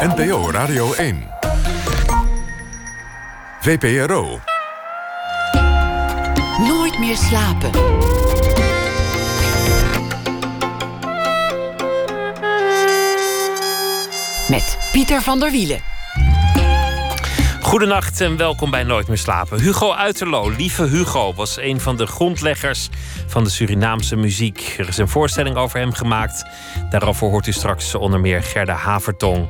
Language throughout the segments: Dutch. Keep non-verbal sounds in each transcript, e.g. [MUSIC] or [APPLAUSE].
NPO Radio 1. VPRO. Nooit meer slapen. Met Pieter van der Wielen. Goedenacht en welkom bij Nooit meer slapen. Hugo Uiterlo, lieve Hugo, was een van de grondleggers van de Surinaamse muziek. Er is een voorstelling over hem gemaakt. Daarover hoort u straks onder meer Gerda Havertong.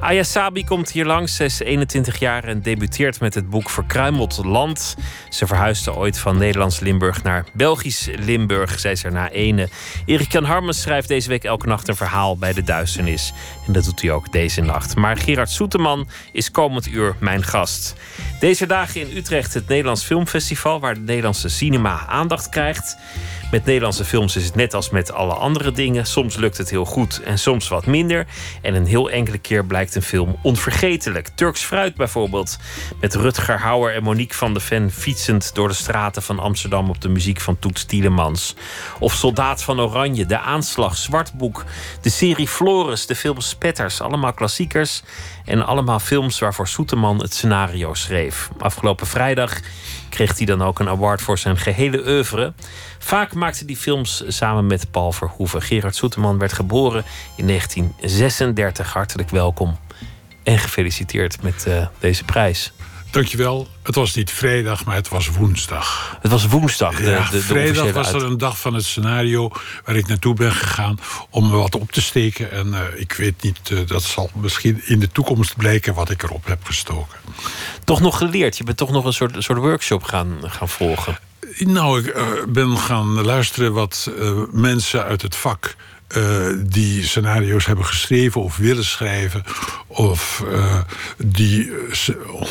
Aya Sabi komt hier langs. Ze is 21 jaar en debuteert met het boek Verkruimeld Land. Ze verhuisde ooit van Nederlands Limburg naar Belgisch Limburg. Zij is er na ene. Erik Jan Harmens schrijft deze week elke nacht een verhaal bij de duisternis. En dat doet hij ook deze nacht. Maar Gerard Soeteman is komend uur mijn gast. Deze dagen in Utrecht het Nederlands Filmfestival, waar de Nederlandse cinema aandacht krijgt. Met Nederlandse films is het net als met alle andere dingen. Soms lukt het heel goed en soms wat minder. En een heel enkele keer blijkt een film onvergetelijk. Turks Fruit bijvoorbeeld. Met Rutger Hauer en Monique van de Ven fietsend door de straten van Amsterdam op de muziek van Toets Tielemans. Of Soldaat van Oranje, De Aanslag, Zwartboek, de serie Flores, de film Spetters. Allemaal klassiekers. En allemaal films waarvoor Soeteman het scenario schreef. Afgelopen vrijdag kreeg hij dan ook een award voor zijn gehele oeuvre. Vaak maakte hij films samen met Paul Verhoeven. Gerard Soeteman werd geboren in 1936. Hartelijk welkom en gefeliciteerd met uh, deze prijs. Dankjewel. Het was niet vrijdag, maar het was woensdag. Het was woensdag. De, ja, de, de vrijdag was er een dag van het scenario waar ik naartoe ben gegaan om me wat op te steken. En uh, ik weet niet, uh, dat zal misschien in de toekomst blijken wat ik erop heb gestoken. Toch nog geleerd? Je bent toch nog een soort, soort workshop gaan, gaan volgen? Nou, ik uh, ben gaan luisteren wat mensen uit het vak uh, die scenario's hebben geschreven of willen schrijven. Of uh, die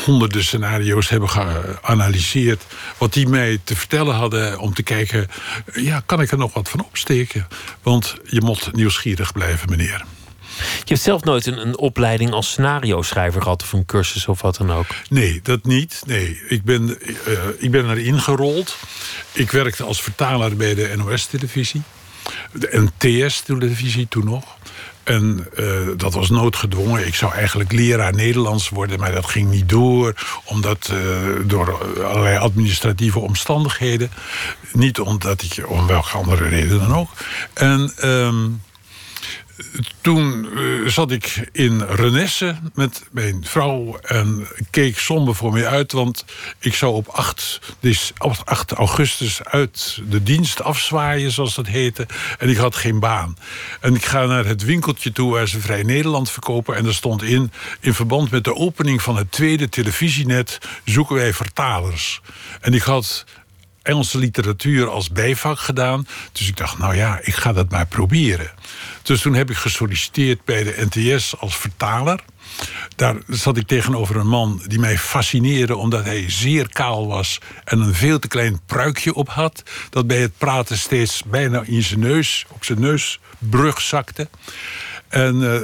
honderden scenario's hebben geanalyseerd. Wat die mij te vertellen hadden om te kijken... ja, kan ik er nog wat van opsteken? Want je moet nieuwsgierig blijven, meneer. Je hebt zelf nooit een, een opleiding als scenario-schrijver gehad... of een cursus of wat dan ook? Nee, dat niet. Nee, ik ben, uh, ik ben erin gerold. Ik werkte als vertaler bij de NOS-televisie de NTS-televisie toen nog. En uh, dat was noodgedwongen. Ik zou eigenlijk leraar Nederlands worden, maar dat ging niet door. Omdat uh, door allerlei administratieve omstandigheden. Niet omdat ik, om welke andere reden dan ook. En um, toen uh, zat ik in Renesse met mijn vrouw en keek somber voor mij uit, want ik zou op 8, dus 8 augustus uit de dienst afzwaaien, zoals dat heette, en ik had geen baan. En ik ga naar het winkeltje toe waar ze Vrij Nederland verkopen, en er stond in, in verband met de opening van het tweede televisienet, zoeken wij vertalers. En ik had Engelse literatuur als bijvak gedaan. Dus ik dacht, nou ja, ik ga dat maar proberen. Dus toen heb ik gesolliciteerd bij de NTS als vertaler. Daar zat ik tegenover een man die mij fascineerde omdat hij zeer kaal was en een veel te klein pruikje op had. Dat bij het praten steeds bijna in zijn neus, op zijn neusbrug zakte. En uh,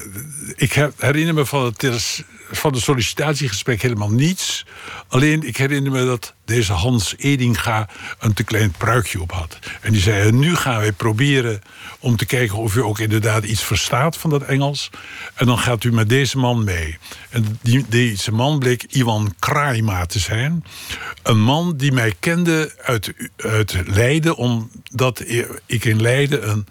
ik herinner me van het, van het sollicitatiegesprek helemaal niets. Alleen ik herinner me dat deze Hans Edinga een te klein pruikje op had. En die zei: Nu gaan wij proberen om te kijken of u ook inderdaad iets verstaat van dat Engels. En dan gaat u met deze man mee. En die, deze man bleek Iwan Kraima te zijn. Een man die mij kende uit, uit Leiden, omdat ik in Leiden een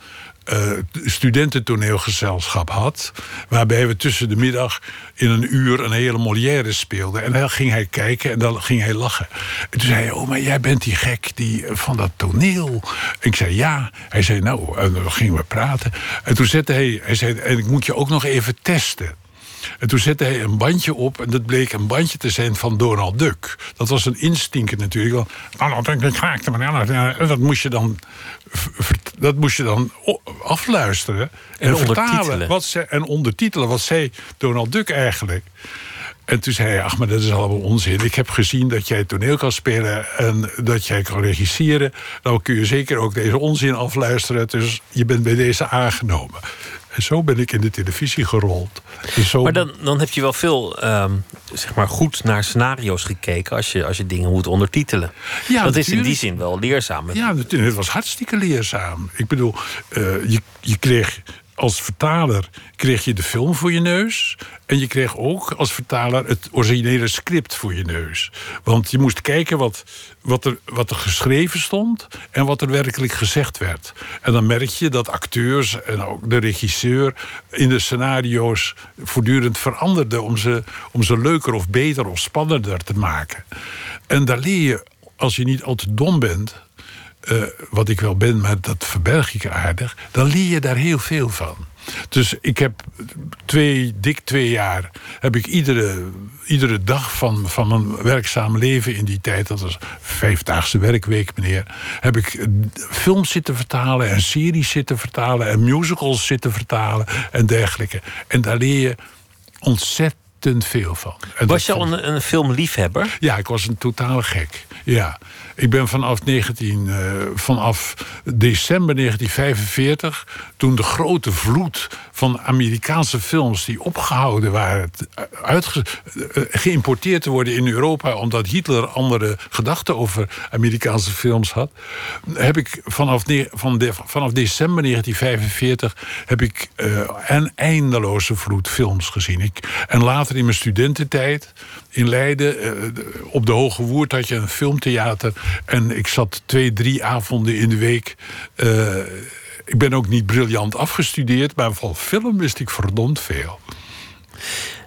uh, studententoneelgezelschap had. Waarbij we tussen de middag in een uur een hele Molière speelden. En dan ging hij kijken en dan ging hij lachen. En toen zei hij, oh, maar jij bent die gek die, van dat toneel. En ik zei, ja. Hij zei, nou, en dan gingen we praten. En toen zette hij, hij zei, en ik moet je ook nog even testen. En toen zette hij een bandje op en dat bleek een bandje te zijn van Donald Duck. Dat was een instinker natuurlijk. Donald Duck, dat moest je dan, dat moest je dan afluisteren. En, en vertalen. Wat ze, en ondertitelen. Wat zei Donald Duck eigenlijk? En toen zei hij, ach, maar dat is allemaal onzin. Ik heb gezien dat jij toneel kan spelen en dat jij kan regisseren. Nou kun je zeker ook deze onzin afluisteren. Dus je bent bij deze aangenomen. En zo ben ik in de televisie gerold. Dus zo... Maar dan, dan heb je wel veel um, zeg maar goed naar scenario's gekeken als je, als je dingen moet ondertitelen. Ja, dat is in die zin wel leerzaam. Ja. Het was hartstikke leerzaam. Ik bedoel, uh, je, je kreeg als vertaler kreeg je de film voor je neus. En je kreeg ook als vertaler het originele script voor je neus. Want je moest kijken wat, wat, er, wat er geschreven stond en wat er werkelijk gezegd werd. En dan merk je dat acteurs en ook de regisseur in de scenario's voortdurend veranderden om ze, om ze leuker of beter of spannender te maken. En daar leer je, als je niet al te dom bent, eh, wat ik wel ben, maar dat verberg ik aardig, dan leer je daar heel veel van. Dus ik heb twee, dik twee jaar, heb ik iedere, iedere dag van, van mijn werkzaam leven in die tijd, dat was vijfdaagse werkweek, meneer, heb ik films zitten vertalen en series zitten vertalen en musicals zitten vertalen en dergelijke. En daar leer je ontzettend veel van. En Was je al een, een filmliefhebber? ja, ik was een totale gek. Ja. Ik ben vanaf, 19, eh, vanaf december 1945, toen de grote vloed van Amerikaanse films die opgehouden waren, t- uitge- eh, geïmporteerd te worden in Europa, omdat Hitler andere gedachten over Amerikaanse films had, heb ik vanaf, van vanaf december 1945 heb ik eh, een eindeloze vloed films gezien. Ik, en later in mijn studententijd in Leiden, eh, op de Hoge Woerd had je een filmtheater. En ik zat twee, drie avonden in de week. Eh, ik ben ook niet briljant afgestudeerd, maar van film wist ik verdomd veel.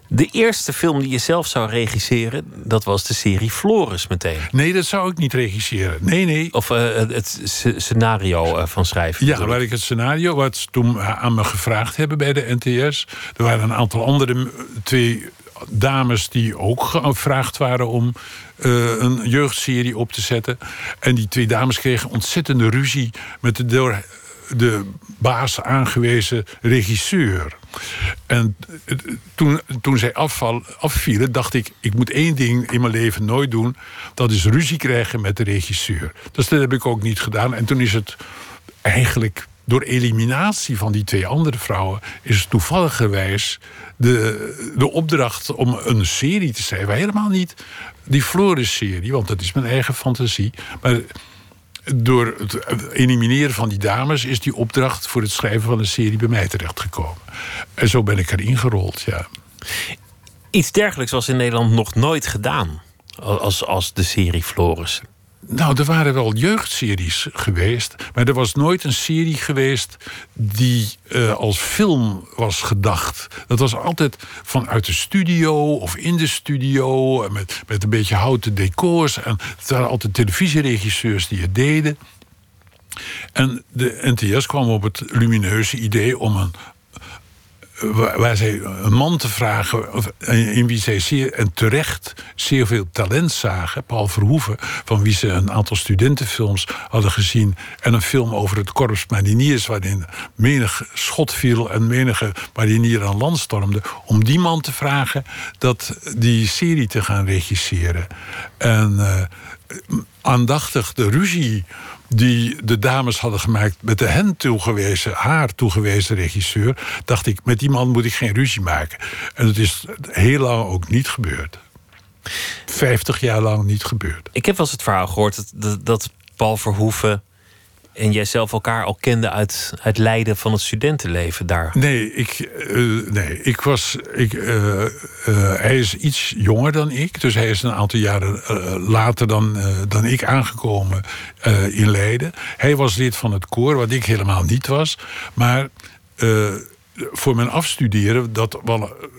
De eerste film die je zelf zou regisseren, dat was de serie Floris meteen. Nee, dat zou ik niet regisseren. Nee, nee. Of eh, het, het sc- scenario van schrijven. Ja, waar ik het scenario wat ze toen aan me gevraagd hebben bij de NTS. Er waren een aantal andere twee dames die ook gevraagd waren om eh, een jeugdserie op te zetten. En die twee dames kregen ontzettende ruzie met de door de baas aangewezen regisseur. En eh, toen, toen zij afval, afvielen, dacht ik... ik moet één ding in mijn leven nooit doen. Dat is ruzie krijgen met de regisseur. Dus dat heb ik ook niet gedaan. En toen is het eigenlijk door eliminatie van die twee andere vrouwen... is toevalligerwijs de, de opdracht om een serie te schrijven. Helemaal niet die Floris-serie, want dat is mijn eigen fantasie. Maar door het elimineren van die dames... is die opdracht voor het schrijven van een serie bij mij terechtgekomen. En zo ben ik erin gerold, ja. Iets dergelijks was in Nederland nog nooit gedaan. Als, als de serie Floris. Nou, er waren wel jeugdseries geweest, maar er was nooit een serie geweest die eh, als film was gedacht. Dat was altijd vanuit de studio of in de studio, met, met een beetje houten decors. En het waren altijd televisieregisseurs die het deden. En de NTS kwam op het lumineuze idee om een waar waar zij een man te vragen in wie zij zeer en terecht zeer veel talent zagen, Paul Verhoeven, van wie ze een aantal studentenfilms hadden gezien en een film over het korps mariniers waarin menig schot viel en menige marinier aan land stormde, om die man te vragen dat die serie te gaan regisseren. En eh, aandachtig de ruzie die de dames hadden gemaakt met de hen toegewezen, haar toegewezen regisseur, dacht ik, met die man moet ik geen ruzie maken. En het is heel lang ook niet gebeurd. Vijftig jaar lang niet gebeurd. Ik heb wel eens het verhaal gehoord dat, dat, dat Paul Verhoeven en jij zelf elkaar al kenden uit, uit Leiden van het studentenleven daar. Nee, ik, eh, nee, ik was. Ik, eh, eh, hij is iets jonger dan ik. Dus hij is een aantal jaren later dan, dan ik aangekomen in Leiden. Hij was lid van het koor, wat ik helemaal niet was. Maar. voor mijn afstuderen, dat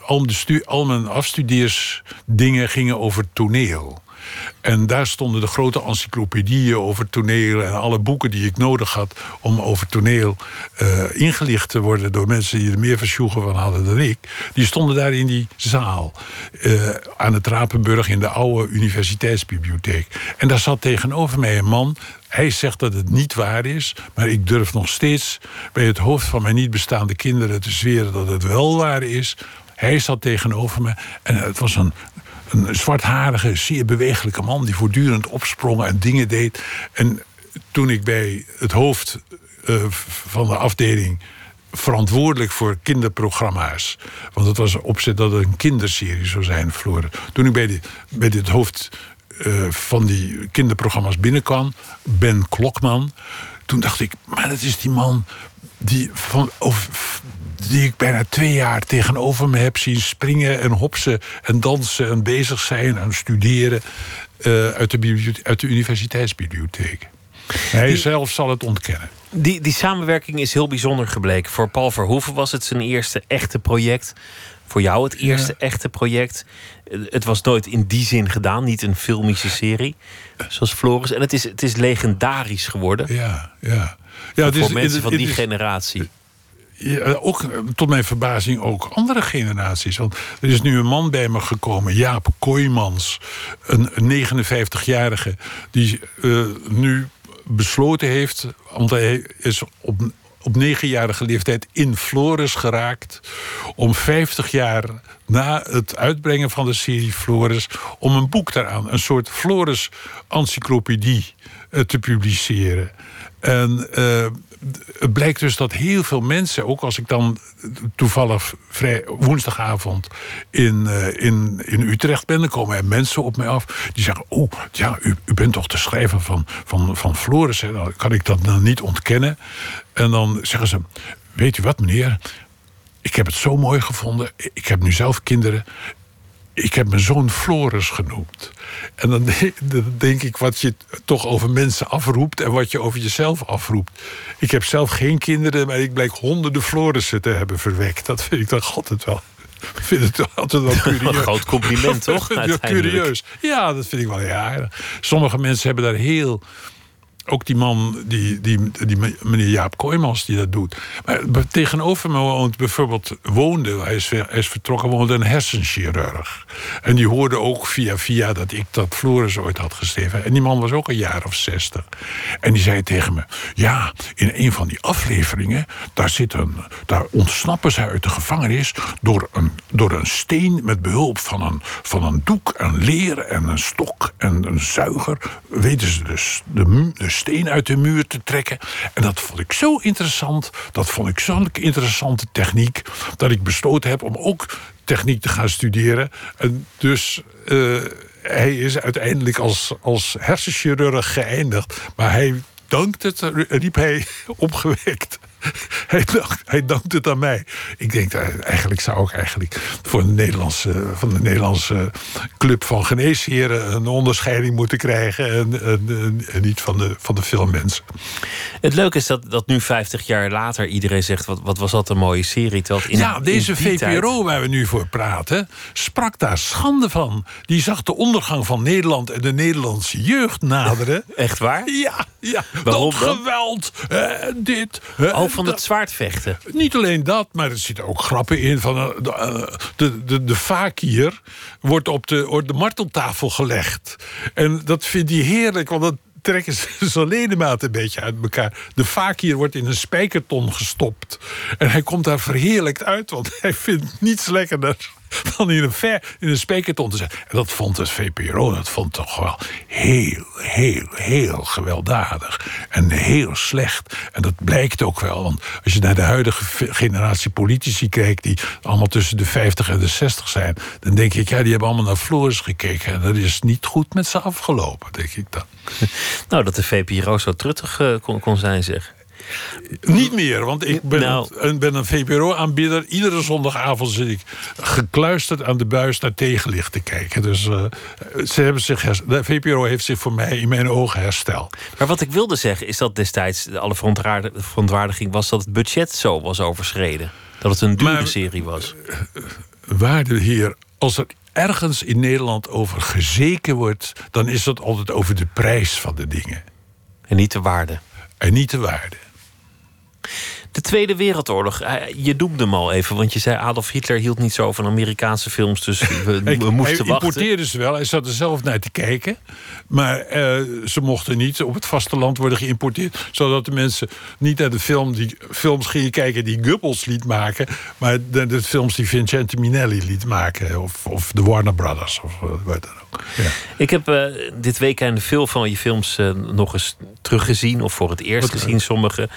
al, de al mijn afstudeersdingen gingen over toneel. En daar stonden de grote encyclopedieën over toneel en alle boeken die ik nodig had om over toneel eh, ingelicht te worden door mensen die er meer versjoegen van hadden dan ik. Die stonden daar in die zaal eh, aan het Rapenburg in de oude universiteitsbibliotheek. En daar zat tegenover mij een man. Hij zegt dat het niet waar is, maar ik durf nog steeds bij het hoofd van mijn niet bestaande kinderen te zweren dat het wel waar is. Hij zat tegenover me en het was een, een zwartharige, zeer bewegelijke man die voortdurend opsprong en dingen deed. En toen ik bij het hoofd eh, van de afdeling verantwoordelijk voor kinderprogramma's. Want het was opzet dat het een kinderserie zou zijn, Floor. Toen ik bij, die, bij dit hoofd eh, van die kinderprogramma's binnenkwam, Ben Klokman, toen dacht ik, maar dat is die man die, van, of, die ik bijna twee jaar tegenover me heb zien springen en hopsen en dansen en bezig zijn en studeren uh, uit, de uit de universiteitsbibliotheek. Hij die, zelf zal het ontkennen. Die, die samenwerking is heel bijzonder gebleken. Voor Paul Verhoeven was het zijn eerste echte project. Voor jou het eerste echte project. Het was nooit in die zin gedaan, niet een filmische serie. Zoals Floris. En het is, het is legendarisch geworden. Ja, ja. ja voor, voor mensen van die generatie. Ja, ook tot mijn verbazing ook andere generaties. Want er is nu een man bij me gekomen, Jaap Kooijmans, een 59-jarige, die uh, nu besloten heeft, want hij is op, op negenjarige leeftijd in Floris geraakt. Om 50 jaar na het uitbrengen van de serie Floris, om een boek daaraan, een soort Floris-encyclopedie, eh, te publiceren. En uh, het blijkt dus dat heel veel mensen, ook als ik dan toevallig woensdagavond in, uh, in, in Utrecht ben, dan komen er mensen op mij af die zeggen: Oh, ja, u, u bent toch de schrijver van, van, van Floris? Hè? Dan kan ik dat dan niet ontkennen. En dan zeggen ze: Weet u wat, meneer? Ik heb het zo mooi gevonden. Ik heb nu zelf kinderen ik heb mijn zoon Floris genoemd. En dan, denk ik wat je toch over mensen afroept en wat je over jezelf afroept. Ik heb zelf geen kinderen, maar ik blijk honderden Florissen te hebben verwekt. Dat vind ik toch altijd wel. Ik vind het altijd wel [LAUGHS] curieus. Een groot compliment, toch? [LAUGHS] curieus. Ja, dat vind ik wel ja. Sommige mensen hebben daar heel ook die man, die, die, die meneer Jaap Kooijmans, die dat doet. Maar tegenover me woont bijvoorbeeld, woonde, hij is, is vertrokken, woonde een hersenchirurg. En die hoorde ook via via dat ik dat Floris ooit had geschreven. En die man was ook een jaar of zestig. En die zei tegen me, ja, in een van die afleveringen, daar, zit een, daar ontsnappen ze uit de gevangenis door een, door een steen met behulp van een, van een doek, een leer en een stok en een zuiger. Weten ze dus de, de steen uit de muur te trekken. En dat vond ik zo interessant. Dat vond ik zo'n interessante techniek. Dat ik besloten heb om ook techniek te gaan studeren. En dus. Uh, hij is uiteindelijk als, als hersenchirurg geëindigd. Maar hij dankt het, riep hij [LAUGHS] opgewekt. [LAUGHS] hij, dacht, hij dankt het aan mij. Ik denk, eigenlijk zou ik eigenlijk voor de Nederlandse, van de Nederlandse club van geneesheren een onderscheiding moeten krijgen. En, en, en, niet van de, van de filmmensen. Het leuke is dat, dat nu 50 jaar later iedereen zegt: wat, wat was dat een mooie serie. In, ja, deze VPRO waar we nu voor praten, sprak daar schande van. Die zag de ondergang van Nederland en de Nederlandse jeugd naderen. [LAUGHS] Echt waar? Ja, ja. Waarom dat geweld, dit. Oh, van het zwaardvechten. Niet alleen dat, maar er zitten ook grappen in. Van, uh, de, de, de fakir wordt op de, op de marteltafel gelegd. En dat vindt hij heerlijk, want dat trekken ze [LAUGHS] zijn ledemaat een beetje uit elkaar. De fakir wordt in een spijkerton gestopt. En hij komt daar verheerlijkt uit, want [LAUGHS] hij vindt niets lekkerder [LAUGHS] dan in een, ver, in een spekerton te zetten. En dat vond het VPRO, dat vond toch wel heel, heel, heel gewelddadig. En heel slecht. En dat blijkt ook wel. Want als je naar de huidige generatie politici kijkt... die allemaal tussen de 50 en de 60 zijn... dan denk ik, ja, die hebben allemaal naar Floris gekeken... en dat is niet goed met ze afgelopen, denk ik dan. [LAUGHS] Nou, dat de VPRO zo truttig eh, kon, kon zijn, zeg. Niet meer, want ik ben, nou. een, ben een VPRO-aanbieder. Iedere zondagavond zit ik gekluisterd aan de buis naar tegenlicht te kijken. Dus uh, ze hebben zich de VPRO heeft zich voor mij in mijn ogen hersteld. Maar wat ik wilde zeggen is dat destijds de alle verontwaardiging was dat het budget zo was overschreden. Dat het een dure serie was. Uh, waarde heer, als er ergens in Nederland over gezeken wordt, dan is dat altijd over de prijs van de dingen. En niet de waarde. En niet de waarde. De Tweede Wereldoorlog, eh, je noemde hem al even, want je zei Adolf Hitler hield niet zo van Amerikaanse films, dus we, [LAUGHS] we moesten hij wachten. importeerde ze wel, hij zat er zelf naar te kijken, maar uh, ze mochten niet op het vasteland worden geïmporteerd, zodat de mensen niet naar de film die, films gingen kijken die Goebbels liet maken, maar de, de films die Vincente Minelli liet maken, of, of de Warner Brothers, of wat dan ook. Ja. Ik heb uh, dit weekend veel van je films nog eens teruggezien, of voor het eerst gezien, sommige.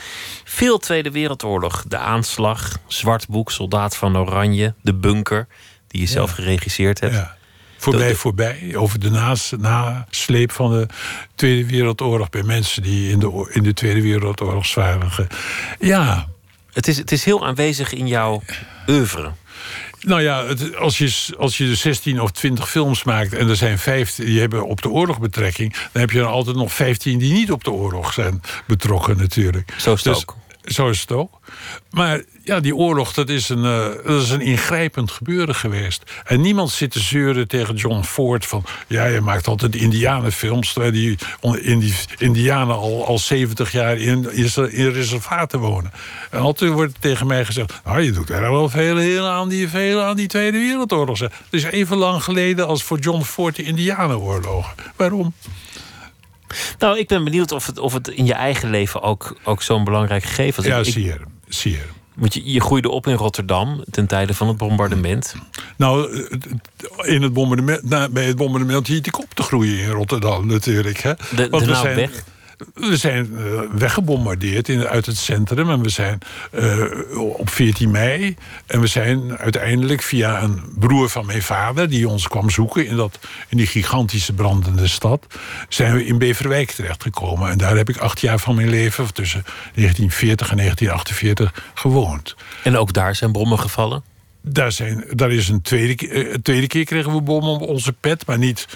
Veel Tweede Wereldoorlog. De aanslag, Zwart Boek, Soldaat van Oranje, De Bunker, die je zelf geregisseerd hebt. Ja. Voorbij, voorbij. Over de nasleep van de Tweede Wereldoorlog bij mensen die in de, in de Tweede Wereldoorlog zwaar. Ja, Het is, het is heel aanwezig in jouw oeuvre. Nou ja, het, als, je, als je 16 of 20 films maakt en er zijn vijf die hebben op de oorlog betrekking, dan heb je er altijd nog 15 die niet op de oorlog zijn betrokken, natuurlijk. Zo is het Dus- ook. Zo is het ook. Maar ja, die oorlog, dat is, een, eh, dat is een ingrijpend gebeuren geweest. En niemand zit te zeuren tegen John Ford van... ja, je maakt altijd indianenfilms... terwijl die, in die indianen al, al 70 jaar in, in, reservaten wonen. En altijd wordt tegen mij gezegd... nou, je doet er wel veel, heel aan, die, veel aan die Tweede Wereldoorlog. Het is even lang geleden als voor John Ford de indianenoorlogen. Waarom? Nou, ik ben benieuwd of het, of het in je eigen leven ook, ook zo'n belangrijk gegeven was. Ja, Ik-. Zie je. want je, je groeide op in Rotterdam ten tijde van het bombardement. Nou, in het bombardement, nou, bij het bombardement hield ik op te groeien in Rotterdam natuurlijk. Hè. De, Want de we naam zijn, weg. We zijn eh, weggebombardeerd in, uit het centrum. En we zijn eh, op 14 mei. En we zijn uiteindelijk via een broer van mijn vader... die ons kwam zoeken in, dat, in die gigantische brandende stad... zijn we in Beverwijk terechtgekomen. En daar heb ik acht jaar van mijn leven... tussen 1940 en 1948 gewoond. En ook daar zijn bommen gevallen. Daar, zijn, daar is een tweede, eh, tweede keer kregen we bommen op onze pet, maar niet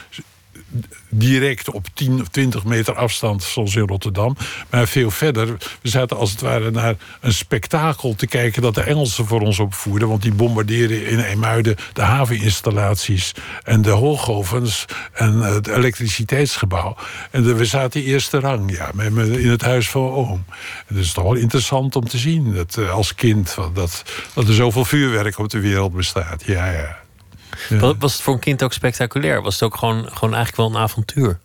direct op 10 of 20 meter afstand, zoals in Rotterdam. Maar veel verder. We zaten als het ware naar een spektakel te kijken dat de Engelsen voor ons opvoerden. Want die bombardeerden in Eemuiden de haveninstallaties en de hoogovens en het elektriciteitsgebouw. En we zaten eerste rang, ja, in het huis van oom. En dat is toch wel interessant om te zien dat, eh, als kind dat, dat er zoveel vuurwerk op de wereld bestaat. Ja, ja. Ja. Was, het voor een kind ook spectaculair? Was het ook gewoon, gewoon eigenlijk wel een avontuur?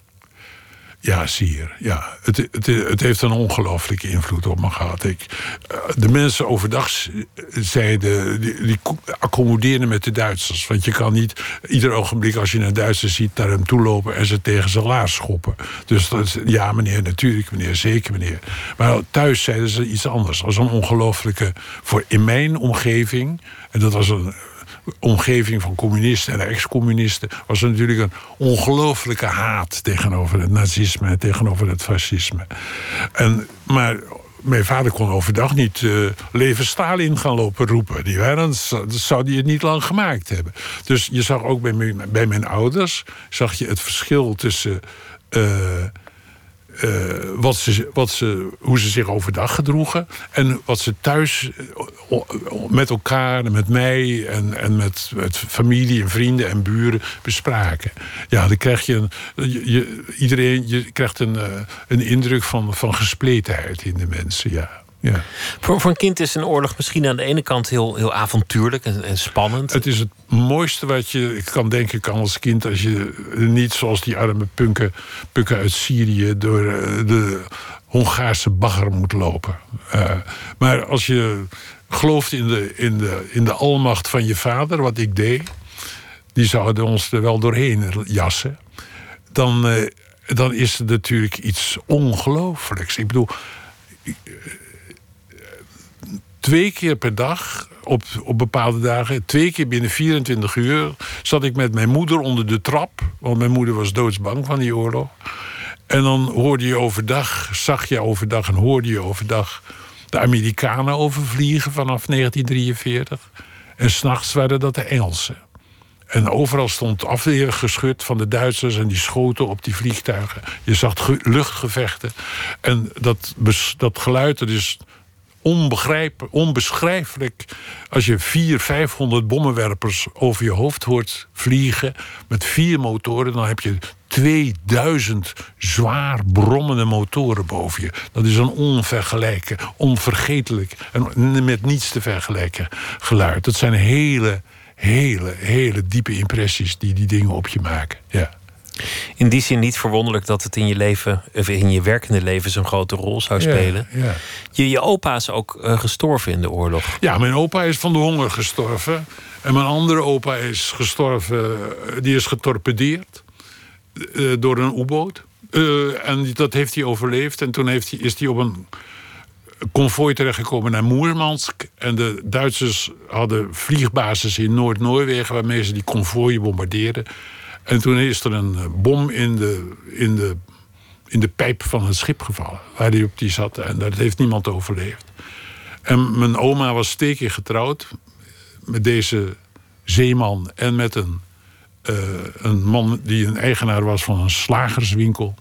Ja, zie je. Ja, het, het, het heeft een ongelooflijke invloed op me gehad. Ik, eh, de mensen overdag zeiden, die, die co- accommodeerden met de Duitsers. Want je kan niet ieder ogenblik als je een Duitser ziet... naar hem toe lopen en ze tegen zijn laars schoppen. Dus dat is, ja meneer, natuurlijk meneer, zeker meneer. Maar thuis zeiden ze iets anders. Was een ongelooflijke... voor in mijn omgeving, en dat was een omgeving van communisten en ex-communisten was er natuurlijk een ongelooflijke haat tegenover het nazisme en tegenover het fascisme. En, maar mijn vader kon overdag niet eh, leven Stalin gaan lopen roepen. Die waren, dan zou die het niet lang gemaakt hebben. Dus je zag ook bij mijn, bij mijn ouders zag je het verschil tussen. eh, eh, wat ze, wat ze, hoe ze zich overdag gedroegen. En wat ze thuis eh, met elkaar met mij en, en met, familie en vrienden en buren bespraken. Ja, dan krijg je, een, je- iedereen, je krijgt een, eh, een indruk van, van gespletenheid in de mensen. Ja. Ja. Voor, voor een kind is een oorlog misschien aan de ene kant heel, heel avontuurlijk en, en spannend. Het is het mooiste wat je kan denken kan als kind... als je niet zoals die arme punken, punken uit Syrië... door eh, de Hongaarse bagger moet lopen. Eh, maar als je gelooft in de, in, de, in de almacht van je vader, wat ik deed... die zouden ons er wel doorheen jassen... dan, eh, dan is het natuurlijk iets ongelooflijks. Ik bedoel, twee keer per dag, op, op bepaalde dagen, twee keer binnen 24 uur, zat ik met mijn moeder onder de trap. Want mijn moeder was doodsbang van die oorlog. En dan hoorde je overdag, zag je overdag en hoorde je overdag de Amerikanen overvliegen vanaf 1943. En s'nachts waren dat de Engelsen. En overal stond afweergeschut van de Duitsers en die schoten op die vliegtuigen. Je zag ge- luchtgevechten. En dat, dat geluid, dat is onbegrijp, onbeschrijfelijk. Als je vier, 500 bommenwerpers over je hoofd hoort vliegen met vier motoren, dan heb je 2000 zwaar brommende motoren boven je. Dat is een onvergelijken, onvergetelijk en met niets te vergelijken geluid. Dat zijn hele, hele, hele diepe impressies die die dingen op je maken. Ja. In die zin niet verwonderlijk dat het in je leven, of in je werkende leven, zo'n grote rol zou spelen. Ja, ja. Je, je opa is ook eh, gestorven in de oorlog. Ja, mijn opa is van de honger gestorven. En mijn andere opa is gestorven, eh, die is getorpedeerd eh, door een U-boot. En dat heeft hij overleefd. En toen heeft hij, is hij op een konvooi terechtgekomen naar Moermansk. En de Duitsers hadden vliegbasis in Noord-Noorwegen... waarmee ze die konvooien bombardeerden. En toen is er een eh, bom in de, in de, in de pijp van het schip gevallen... waar hij op die zat. En dat heeft niemand overleefd. En mijn oma was twee keer getrouwd met deze zeeman en met een, eh, een man die een eigenaar was van een slagerswinkel.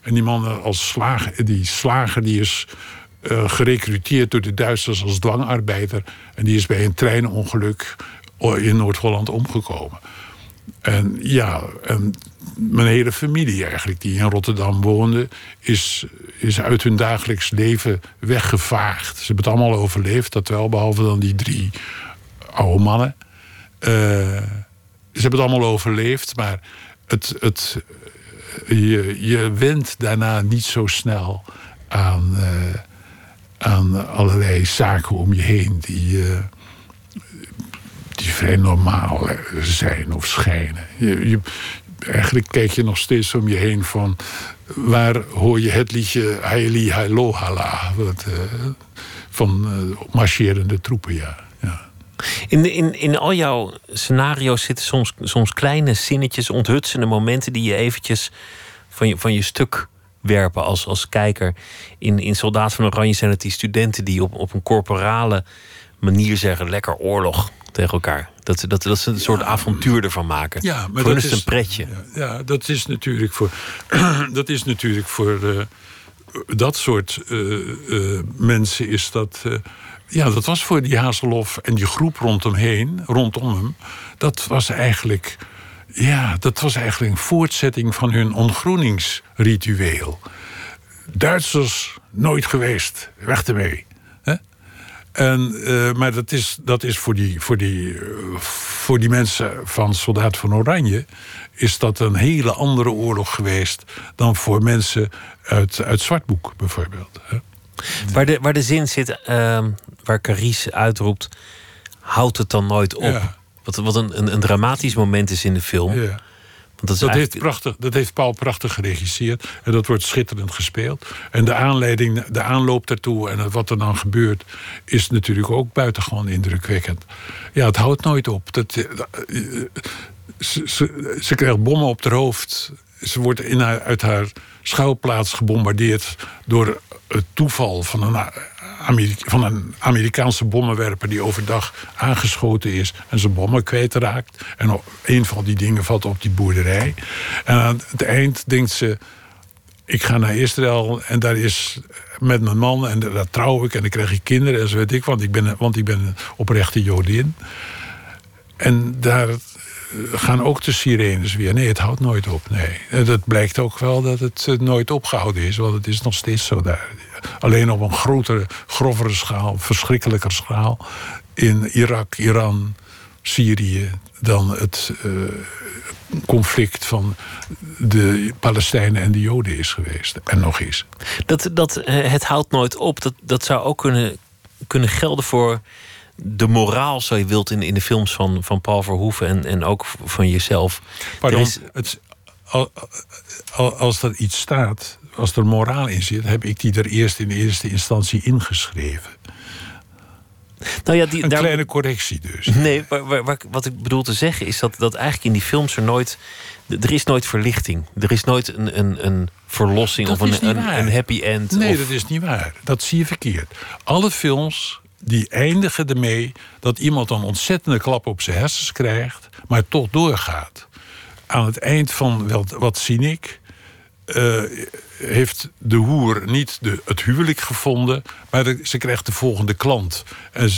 En die man als slager, die slager die is uh, gerecruiteerd door de Duitsers als dwangarbeider. En die is bij een treinongeluk in Noord-Holland omgekomen. En ja, mijn hele familie eigenlijk, die in Rotterdam woonde, is, is uit hun dagelijks leven weggevaagd. Ze hebben het allemaal overleefd, dat wel, behalve dan die drie oude mannen. Uh, ze hebben het allemaal overleefd, maar het, het, je, je went daarna niet zo snel aan, uh, aan allerlei zaken om je heen die. Uh, die vrij normaal zijn of schijnen. Je, je, eigenlijk kijk je nog steeds om je heen van... waar hoor je het liedje Haili Hailo Hala... Wat, uh, van uh, marcherende troepen, ja. ja. In, in, in al jouw scenario's zitten soms, soms kleine zinnetjes... onthutsende momenten die je eventjes van je, van je stuk werpen als, als kijker. In, in Soldaat van Oranje zijn het die studenten die op, op een corporale manier zeggen: lekker oorlog tegen elkaar. Dat, dat, dat ze een soort avontuur ervan maken. Ja, maar voor dat is een pretje. Ja, ja, dat is natuurlijk voor, [CLEARS THROAT] dat is natuurlijk voor uh, dat soort uh, uh, mensen is dat. ja, dat was voor die Hazelhoff en die groep rondom heen, rondom hem. Dat was eigenlijk. Ja, dat was eigenlijk een voortzetting van hun ontgroeningsritueel. Duitsers nooit geweest, weg ermee. En, uh, maar dat is, dat is voor, die, voor, die, uh, voor die mensen van Soldaat van Oranje... is dat een hele andere oorlog geweest... dan voor mensen uit, uit Zwartboek bijvoorbeeld. Hè? Waar, de, waar de zin zit, uh, waar Carice uitroept... houdt het dan nooit op? Ja. Wat, wat een, een, een, dramatisch moment is in de film... Ja. Dat, dat, heeft prachtig, dat heeft Paul prachtig geregisseerd. En dat wordt schitterend gespeeld. En de aanleiding, de aanloop daartoe en wat er dan gebeurt... is natuurlijk ook buitengewoon indrukwekkend. Ja, het houdt nooit op. Dat, eh, ze, ze, ze krijgt bommen op haar hoofd. Ze wordt in haar, uit haar schuilplaats gebombardeerd... door het toeval van een van een Amerikaanse bommenwerper die overdag aangeschoten is en zijn bommen kwijtraakt. En een van die dingen valt op die boerderij. En aan het eind denkt ze: Ik ga naar Israël en daar is met mijn man en daar trouw ik en dan krijg ik kinderen en zo weet ik, want ik ben, want ik ben een oprechte Jodin. En daar gaan ook de sirenes weer. Nee, het houdt nooit op. Nee. En dat blijkt ook wel dat het eh, nooit opgehouden is, want het is nog steeds zo daar. Alleen op een grotere, grovere schaal, verschrikkelijker schaal. In Irak, Iran, Syrië dan het uh, conflict van de Palestijnen en de Joden is geweest. En nog is. Dat, dat het houdt nooit op, dat, dat zou ook kunnen, kunnen gelden voor de moraal, zo je wilt, in, in de films van, van Paul Verhoeven en, en ook van jezelf. Pardon, is... het, als er iets staat, als er moraal in zit, heb ik die er eerst in eerste instantie ingeschreven. Nou ja, die, een kleine correctie dus. Nee, wat ik bedoel te zeggen is dat, dat eigenlijk in die films er nooit... Er is nooit verlichting. Er is nooit een, een, een verlossing of een, een, een, happy end. Nee, of... dat is niet waar. Dat zie je verkeerd. Alle films die eindigen ermee dat iemand een ontzettende klap op zijn hersens krijgt, maar toch doorgaat. Aan het eind van wat, wat cyniek uh, heeft de hoer niet de, het huwelijk gevonden, maar ze krijgt de volgende klant. En,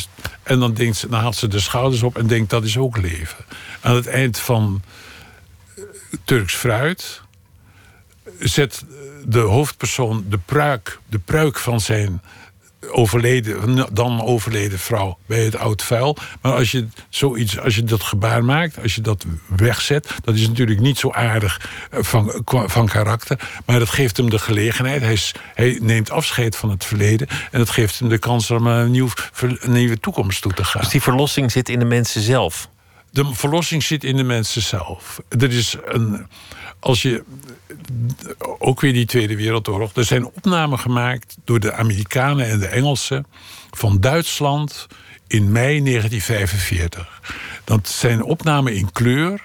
en dan, denkt ze, dan haalt ze de schouders op en denkt dat is ook leven. Aan het eind van eh, Turks fruit zet de hoofdpersoon de pruik, de pruik van zijn overleden, dan overleden vrouw bij het oud vuil. Maar als je zoiets, als je dat gebaar maakt, als je dat wegzet, dat is natuurlijk niet zo aardig eh, van, van karakter. Maar dat geeft hem de gelegenheid. Hij, neemt afscheid van het verleden. En dat geeft hem de kans om een, nieuw, een nieuwe toekomst toe te gaan. Dus die verlossing zit in de mensen zelf? De verlossing zit in de mensen zelf. Er is een. Als je ook weer die Tweede Wereldoorlog. Er zijn opnamen gemaakt door de Amerikanen en de Engelsen van Duitsland in mei 1945. Dat zijn opnamen in kleur.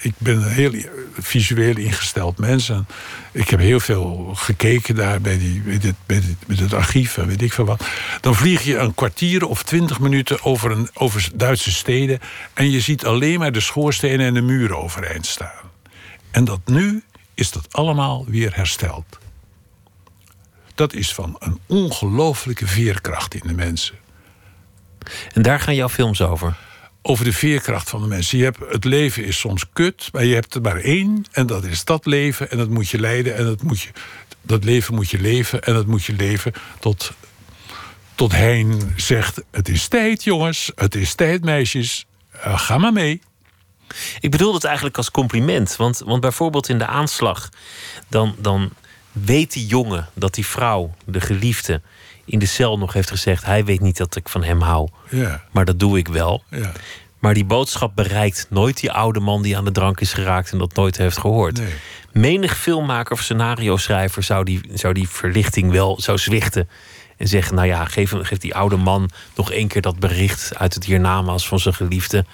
Ik ben een heel visueel ingesteld mens. En ik heb heel veel gekeken daar bij, die, bij, dit, bij, dit, bij het archief en weet ik veel wat. Dan vlieg je een kwartier of twintig minuten over, een, over Duitse steden. En je ziet alleen maar de schoorstenen en de muren overeind staan. En dat nu is dat allemaal weer hersteld. Dat is van een ongelooflijke veerkracht in de mensen. En daar gaan jouw films over? Over de veerkracht van de mensen. Je hebt, het leven is soms kut, maar je hebt er maar één. En dat is dat leven. En dat moet je leiden. En dat, moet je, dat leven moet je leven. En dat moet je leven tot, tot Hein zegt... Het is tijd, jongens. Het is tijd, meisjes. Uh, ga maar mee. Ik bedoel het eigenlijk als compliment. Want, want bijvoorbeeld in de aanslag... dan, dan weet die jongen dat die vrouw, de geliefde... in de cel nog heeft gezegd... hij weet niet dat ik van hem hou. Ja. Maar dat doe ik wel. Ja. Maar die boodschap bereikt nooit die oude man die aan de drank is geraakt... en dat nooit heeft gehoord. Nee. Menig filmmaker of scenario-schrijver zou die, zou die verlichting wel zou zwichten... en zeggen, nou ja, geef, geef die oude man nog één keer dat bericht... uit het hiernamaals van zijn geliefde...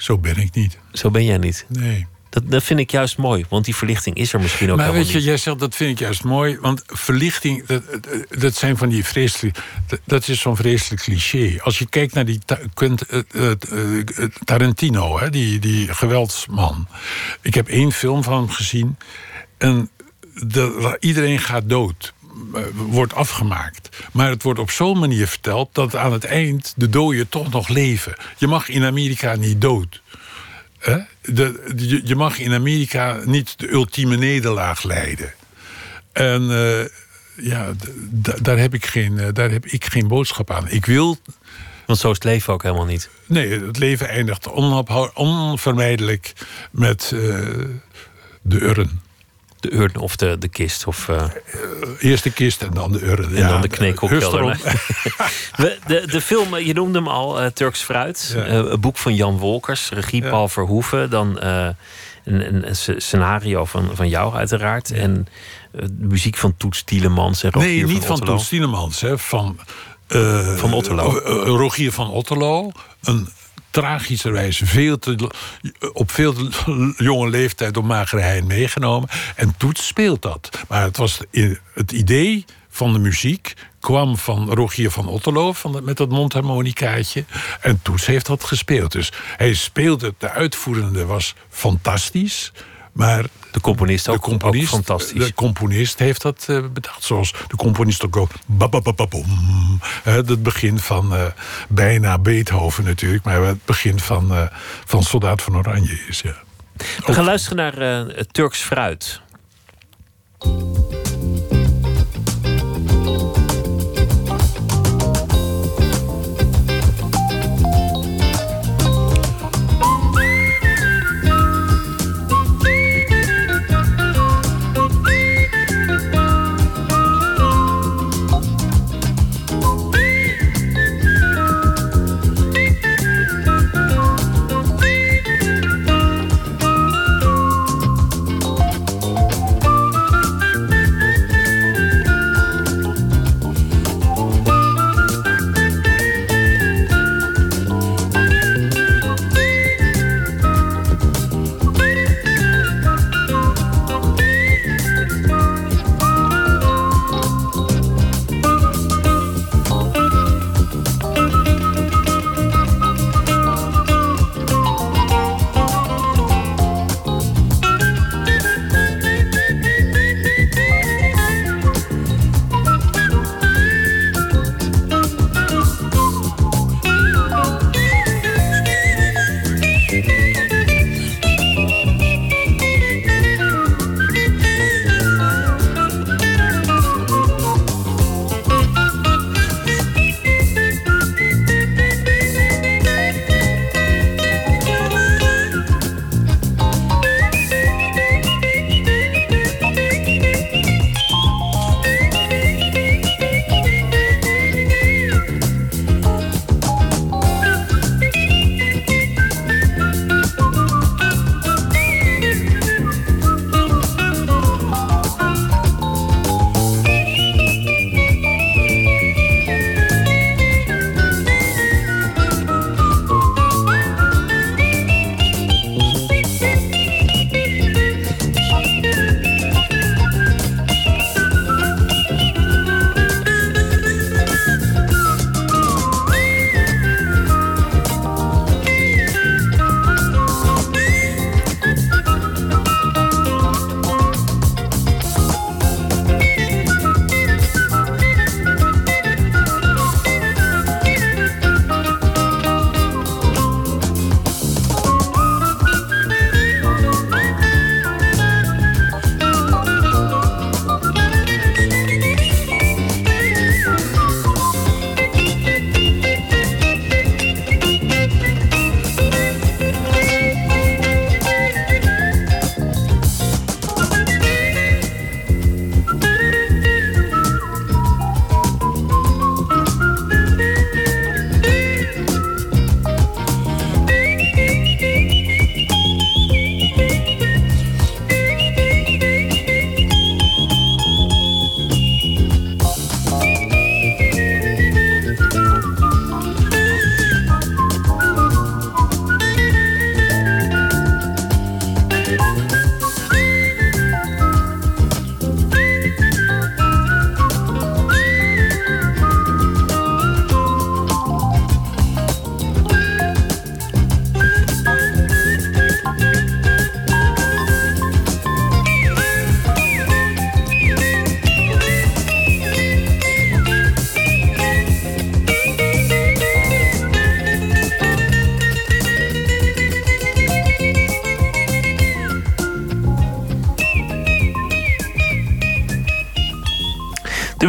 Zo ben ik niet. Zo ben jij niet. Nee. Dat, dat vind ik juist mooi, want die verlichting is er misschien ook maar weet je, niet. jij zegt dat vind ik juist mooi. Want verlichting, dat, dat zijn van die vreselijk. Dat, dat is zo'n vreselijk cliché. Als je kijkt naar die Quent- eh, eh, eh, Tarantino, hè, die, die geweldsman. Ik heb één film van hem gezien. En de, iedereen gaat dood. Eh, Wordt afgemaakt. Maar het wordt op zo'n manier verteld dat aan het eind de doden toch nog leven. Je mag in Amerika niet dood. Hè? De, je, mag in Amerika niet de ultieme nederlaag leiden. En eh, ja, daar, heb ik geen, eh, daar heb ik geen boodschap aan. Ik wil. Want zo is het leven ook helemaal niet. Nee, het leven eindigt onvermijdelijk met de urn. De urn of de, de kist. Of, eh, Eerst de kist en dan de urn. en dan de erom. [LAUGHS] We- de, de film, eh, je noemde hem al, eh, Turks Fruit. Ja. Eh, een boek van Jan Wolkers, regie Ja. Paul Verhoeven. Dan eh, een, een, een sc- scenario van, van jou uiteraard. En eh, de muziek van Toets Tielemans. En Nee, niet van Otterlo. Toets Tielemans, hè, van, eh, Van Otterlo. eh, eh, Rogier van Otterlo. Een tragischerwijze veel te, op veel te jonge leeftijd door Magere Hein meegenomen. En Toets speelt dat. Maar het, was het idee van de muziek kwam van Rogier van Otterlo van met dat mondharmonicaatje. En Toets heeft dat gespeeld. Dus hij speelde. De uitvoerende was fantastisch. Maar De componist ook, de componist, ook fantastisch. De componist heeft dat eh, bedacht. Zoals de componist ook ook. Hè, Het begin van eh, bijna Beethoven natuurlijk. Maar het begin van, eh, van Soldaat van Oranje is. Ja. We gaan luisteren naar eh, Turks Fruit.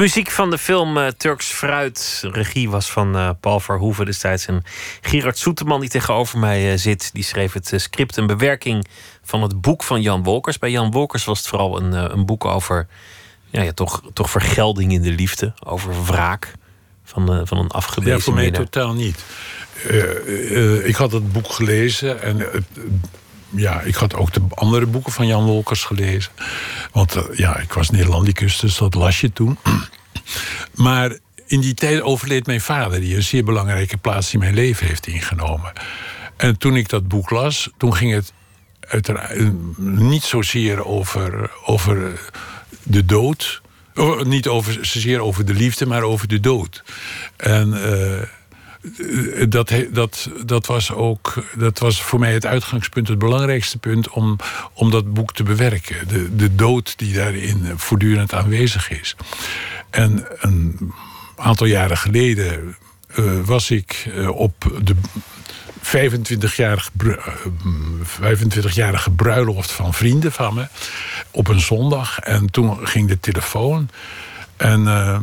Muziek van de film uh, Turks Fruit. Regie was van uh, Paul Verhoeven destijds. En Gerard Soeteman, die tegenover mij uh, zit, die schreef het script. Een bewerking van het boek van Jan Wolkers. Bij Jan Wolkers was het vooral een, een boek over ja, ja, toch, toch vergelding in de liefde. Over wraak van, van een afgewezen Ja, voor mij totaal niet. ik had het boek gelezen en ja, ik had ook de andere boeken van Jan Wolkers gelezen. Want uh, ja, ik was Nederlandicus, dus dat las je toen. [CLEARS THROAT] maar in die tijd overleed mijn vader, die een zeer belangrijke plaats in mijn leven heeft ingenomen. En toen ik dat boek las, toen ging het uiteraard niet zozeer over, over de dood. niet over, zozeer over de liefde, maar over de dood. En. Dat, dat, dat, was ook, dat was voor mij het uitgangspunt, het belangrijkste punt om, om dat boek te bewerken. De, de dood die daarin voortdurend aanwezig is. En een aantal jaren geleden uh, was ik uh, op de 25-jarige 25 bruiloft van vrienden van me op een zondag. En toen ging de telefoon. En. Uh,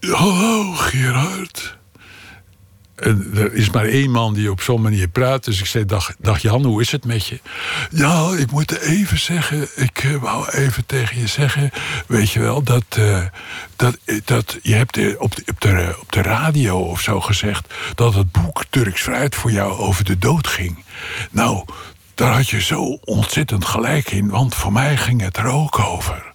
Hallo Gerard. En er is maar één man die op zo'n manier praat. Dus ik zei, dag, dag Jan, hoe is het met je? Ja, ik moet even zeggen... ik uh, wou even tegen je zeggen... weet je wel, dat, uh, dat, dat je hebt op de, op, de, op de radio of zo gezegd... dat het boek Turks Fruit voor jou over de dood ging. Nou, daar had je zo ontzettend gelijk in... want voor mij ging het er ook over.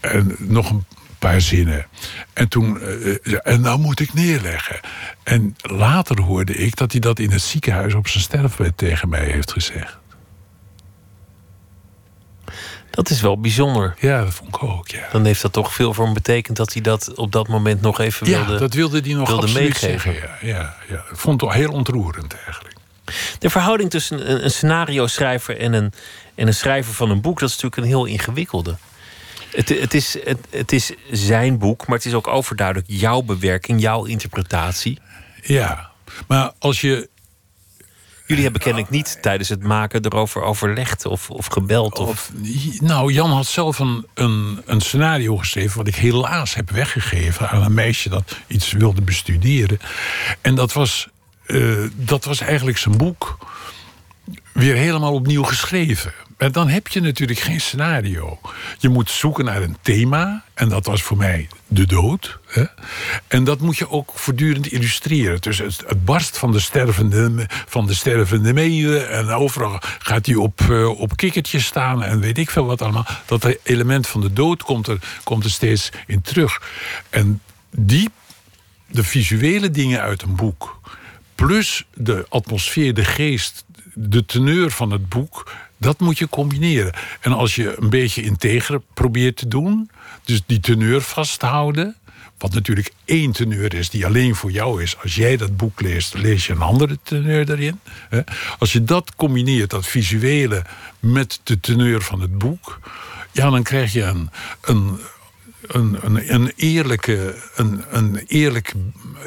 En nog een paar zinnen. En toen, uh, en nou moet ik neerleggen. En later hoorde ik dat hij dat in het ziekenhuis op zijn sterfbed tegen mij heeft gezegd. Dat is wel bijzonder. Ja, dat vond ik ook, ja. Dan heeft dat toch veel voor hem betekend dat hij dat op dat moment nog even wilde Ja, dat wilde hij nog wilde meegeven. ja, ja, ja. Ik vond het heel ontroerend eigenlijk. De verhouding tussen een, een scenario-schrijver en een, en een schrijver van een boek... dat is natuurlijk een heel ingewikkelde. Het, het, is, het, het is zijn boek, maar het is ook overduidelijk jouw bewerking, jouw interpretatie. Ja, maar als je Jullie hebben kennelijk niet tijdens het maken erover overlegd of, of gebeld? Of... of... nou, Jan had zelf een, een, een, scenario geschreven... wat ik helaas heb weggegeven aan een meisje dat iets wilde bestuderen. En dat was, uh, dat was eigenlijk zijn boek weer helemaal opnieuw geschreven. En dan heb je natuurlijk geen scenario. Je moet zoeken naar een thema. En dat was voor mij de dood. Hè? En dat moet je ook voortdurend illustreren. Dus het, het, barst van de stervende, van de stervende meeuwen. En overal gaat hij op, uh, op kikkertjes staan. En weet ik veel wat allemaal. Dat element van de dood komt er, komt er steeds in terug. En die, de visuele dingen uit een boek. Plus de atmosfeer, de geest, de teneur van het boek dat moet je combineren. En als je een beetje integer probeert te doen, dus die teneur vasthouden. Wat natuurlijk één teneur is die alleen voor jou is. Als jij dat boek leest, lees je een andere teneur erin. Als je dat combineert, dat visuele, met de teneur van het boek. Ja, dan krijg je een, een, een, een, een, eerlijke, een, een eerlijke,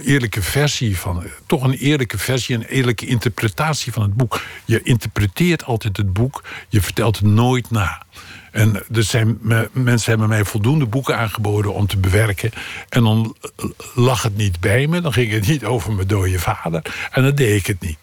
eerlijke versie van. Toch een eerlijke versie, een eerlijke interpretatie van het boek. Je interpreteert altijd het boek, je vertelt het nooit na. En er zijn, mensen hebben mij voldoende boeken aangeboden om te bewerken. En dan lag het niet bij me, dan ging het niet over mijn dode vader. En dan deed ik het niet.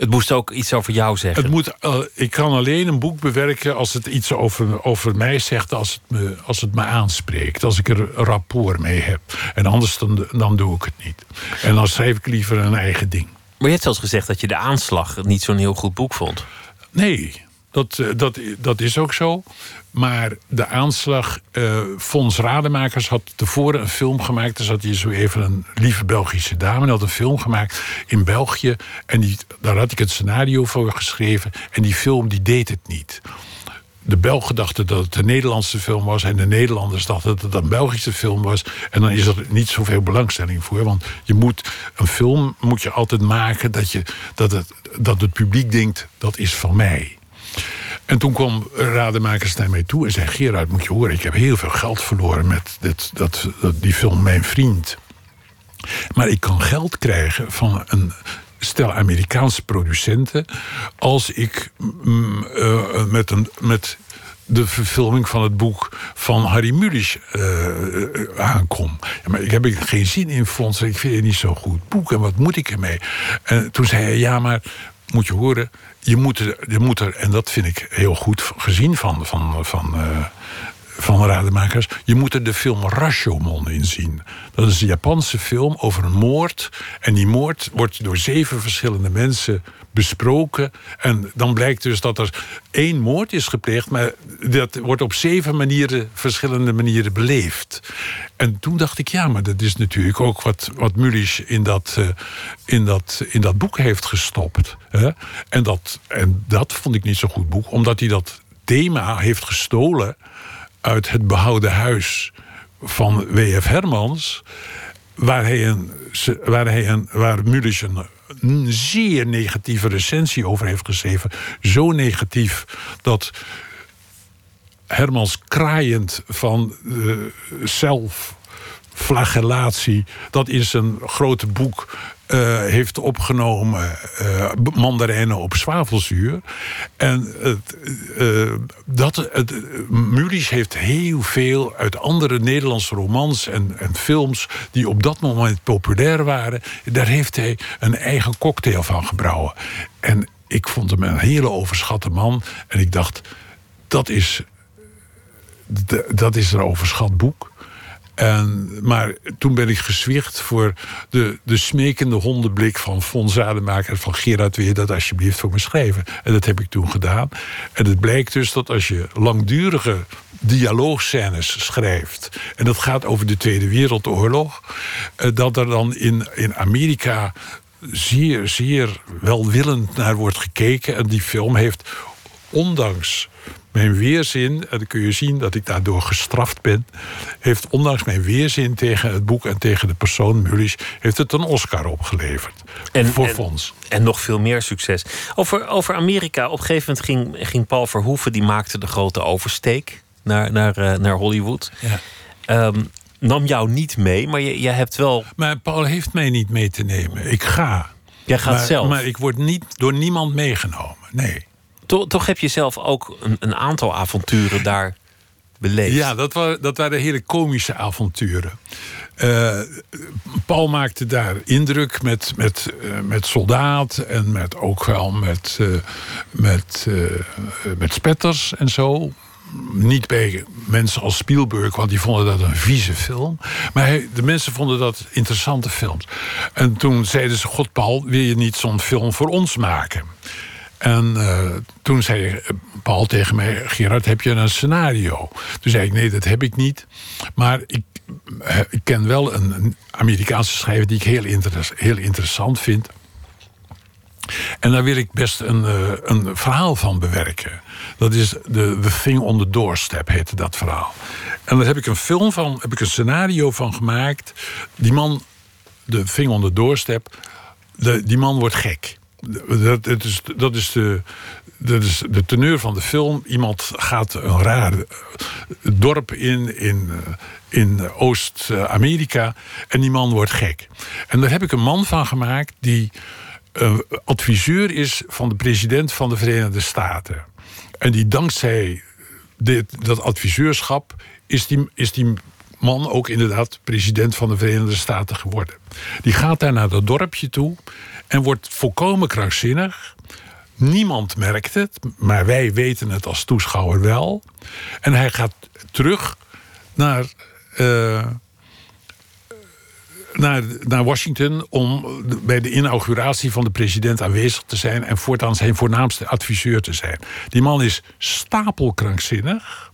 Het moest ook iets over jou zeggen. Het moet, uh, ik kan alleen een boek bewerken als het iets over, over mij zegt, als het, me, als het me aanspreekt. Als ik er rapport mee heb. En anders dan, dan doe ik het niet. En dan schrijf ik liever een eigen ding. Maar je hebt zelfs gezegd dat je de aanslag niet zo'n heel goed boek vond. Nee, dat, eh, dat, dat is ook zo. Maar de aanslag, uh, Fons Rademakers had tevoren een film gemaakt. Er zat hier zo even een lieve Belgische dame. Die had een film gemaakt in België. En die, daar had ik het scenario voor geschreven. En die film die deed het niet. De Belgen dachten dat het een Nederlandse film was. En de Nederlanders dachten dat het een Belgische film was. En dan is er niet zoveel belangstelling voor. Want je moet, een film moet je altijd maken dat, je, dat, het, dat het publiek denkt... dat is van mij. En toen kwam Rademakers naar mij toe en zei... Gerard, moet je horen, ik heb heel veel geld verloren met dit, dat, die film Mijn Vriend. Maar ik kan geld krijgen van een stel Amerikaanse producenten... als ik mm, uh, met, een, met de verfilming van het boek van Harry Mulisch uh, aankom. Ja, maar ik heb er geen zin in, Fons. Ik vind het niet zo goed boek. En wat moet ik ermee? En toen zei hij, ja, maar moet je horen... Je moet er, je moet er en dat vind ik heel goed gezien van, van, van, uh, van rademakers. Je moet er de film Rashomon in zien. Dat is een Japanse film over een moord. En die moord wordt door zeven verschillende mensen besproken. En dan blijkt dus dat er één moord is gepleegd, maar dat wordt op zeven manieren, verschillende manieren beleefd. En toen dacht ik, ja, maar dat is natuurlijk ook wat, wat Mulisch in dat, uh, in, dat, in dat boek heeft gestopt. Hè? En, dat, en dat vond ik niet zo'n goed boek, omdat hij dat thema heeft gestolen uit het behouden huis van W.F. Hermans. Waar hij een, waar hij een, waar een een zeer negatieve recensie over heeft geschreven. Zo negatief dat Hermans kraaiend van zelfflagellatie... dat in zijn grote boek uh, heeft opgenomen uh, mandarijnen op zwavelzuur. En het, uh, dat, het, heeft heel veel uit andere Nederlandse romans en, en, films... die op dat moment populair waren... daar heeft hij een eigen cocktail van gebrouwen. En ik vond hem een hele overschatte man. En ik dacht, dat is, dat is een overschat boek. En, maar toen ben ik gezwicht voor de, de smekende hondenblik van Fons Zademaker... van Gerard weer dat alsjeblieft voor me schrijven. En dat heb ik toen gedaan. En het blijkt dus dat als je langdurige dialoogscènes schrijft... en dat gaat over de Tweede Wereldoorlog... Eh, dat er dan in, in Amerika zeer, zeer welwillend naar wordt gekeken. En die film heeft, ondanks mijn weerzin, en dan kun je zien dat ik daardoor gestraft ben, heeft ondanks mijn weerzin tegen het boek en tegen de persoon Mullis, heeft het een Oscar opgeleverd. En, voor en, Fons. En nog veel meer succes. Over, over Amerika, op een gegeven moment ging, ging Paul Verhoeven, die maakte de grote oversteek naar, naar, uh, naar Hollywood. Ja. Um, nam jou niet mee, maar je, je hebt wel. Maar Paul heeft mij niet mee te nemen. Ik ga. Jij gaat maar, zelf. Maar ik word niet door niemand meegenomen. Nee. Toch, heb je zelf ook een, een aantal avonturen daar beleefd. Ja, dat, waren, dat waren hele komische avonturen. Uh, Paul maakte daar indruk met, met, uh, met soldaat en met, ook wel met, uh, met, met spetters en zo. Niet bij mensen als Spielberg, want die vonden dat een vieze film. Maar de mensen vonden dat interessante films. En toen zeiden ze: God, Paul, wil je niet zo'n film voor ons maken? En uh, toen zei Paul tegen mij: Gerard, heb je een scenario? Toen zei ik: Nee, dat heb ik niet. Maar ik, ik ken wel een, Amerikaanse schrijver die ik heel, heel, interessant vind. En daar wil ik best een, een verhaal van bewerken. Dat is The, the Thing on the Doorstep, heette dat verhaal. En daar heb ik een film van, heb ik een scenario van gemaakt. Die man, The Thing on the Doorstep, de, die man wordt gek. Dat, is, dat, is de, dat is de teneur van de film. Iemand gaat een raar dorp in, in, in Oost-Amerika. En die man wordt gek. En daar heb ik een man van gemaakt die uh, adviseur is van de president van de Verenigde Staten. En die dankzij dit, dat adviseurschap is die, is die man ook inderdaad president van de Verenigde Staten geworden. Die gaat daar naar dat dorpje toe en wordt volkomen krankzinnig. Niemand merkt het, maar wij weten het als toeschouwer wel. En hij gaat terug naar, uh, naar, naar Washington om bij de inauguratie van de president aanwezig te zijn en voortaan zijn voornaamste adviseur te zijn. Die man is stapelkrankzinnig.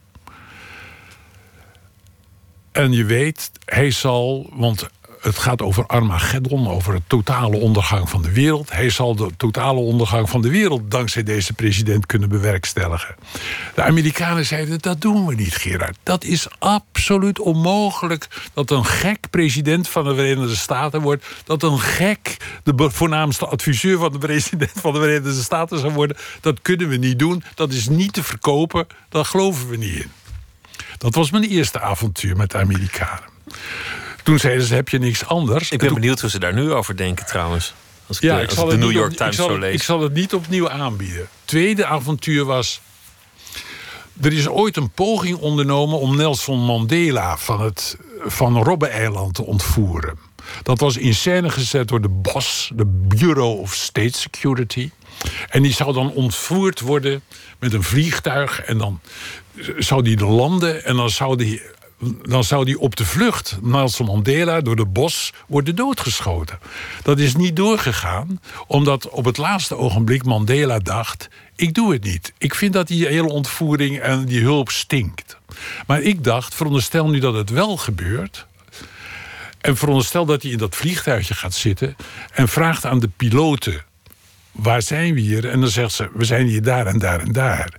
En je weet, hij zal, want het gaat over Armageddon, over het totale ondergang van de wereld. Hij zal de totale ondergang van de wereld dankzij deze president kunnen bewerkstelligen. De Amerikanen zeiden: dat doen we niet, Gerard. Dat is absoluut onmogelijk dat een gek president van de Verenigde Staten wordt. Dat een gek de voornaamste adviseur van de president van de Verenigde Staten zou worden. Dat kunnen we niet doen. Dat is niet te verkopen. Daar geloven we niet in. Dat was mijn eerste avontuur met de Amerikanen. Toen zeiden ze, heb je niks anders? Ik ben benieuwd hoe ze daar nu over denken trouwens. Als ik, ja, de, als ik, ik de New York op, Times zal, zo lees. Ik zal het niet opnieuw aanbieden. Tweede avontuur was... Er is ooit een poging ondernomen om Nelson Mandela van het van Robben-eiland te ontvoeren. Dat was in scène gezet door de BOS, de Bureau of State Security. En die zou dan ontvoerd worden met een vliegtuig. En dan zou die landen en dan zou die dan zou die op de vlucht, Nelson Mandela, door de bos worden doodgeschoten. Dat is niet doorgegaan, omdat op het laatste ogenblik Mandela dacht: ik doe het niet. Ik vind dat die hele ontvoering en die hulp stinkt. Maar ik dacht, veronderstel nu dat het wel gebeurt. En veronderstel dat hij in dat vliegtuigje gaat zitten en vraagt aan de piloten: waar zijn we hier? En dan zegt ze: we zijn hier daar en daar en daar.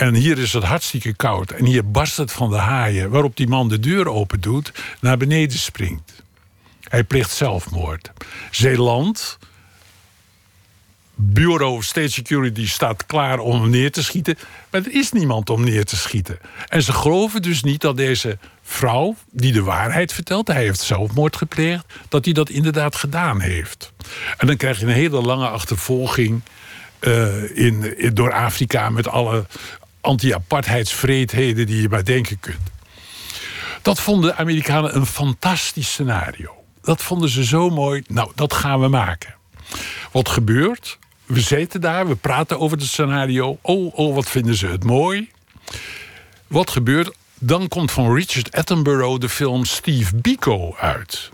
En hier is het hartstikke koud. En hier barst het van de haaien. Waarop die man de deur open doet, naar beneden springt. Hij pleegt zelfmoord. Zeeland, Bureau State Security staat klaar om hem neer te schieten. Maar er is niemand om neer te schieten. En ze geloven dus niet dat deze vrouw, die de waarheid vertelt, hij heeft zelfmoord gepleegd, dat hij dat inderdaad gedaan heeft. En dan krijg je een hele lange achtervolging. In, in, door Afrika met alle anti-apartheidsvreedheden die je maar denken kunt. Dat vonden de Amerikanen een fantastisch scenario. Dat vonden ze zo mooi. Nou, dat gaan we maken. Wat gebeurt? We zitten daar, we praten over het scenario. Oh, oh, wat vinden ze het mooi. Wat gebeurt? Dan komt van Richard Attenborough de film Steve Biko uit.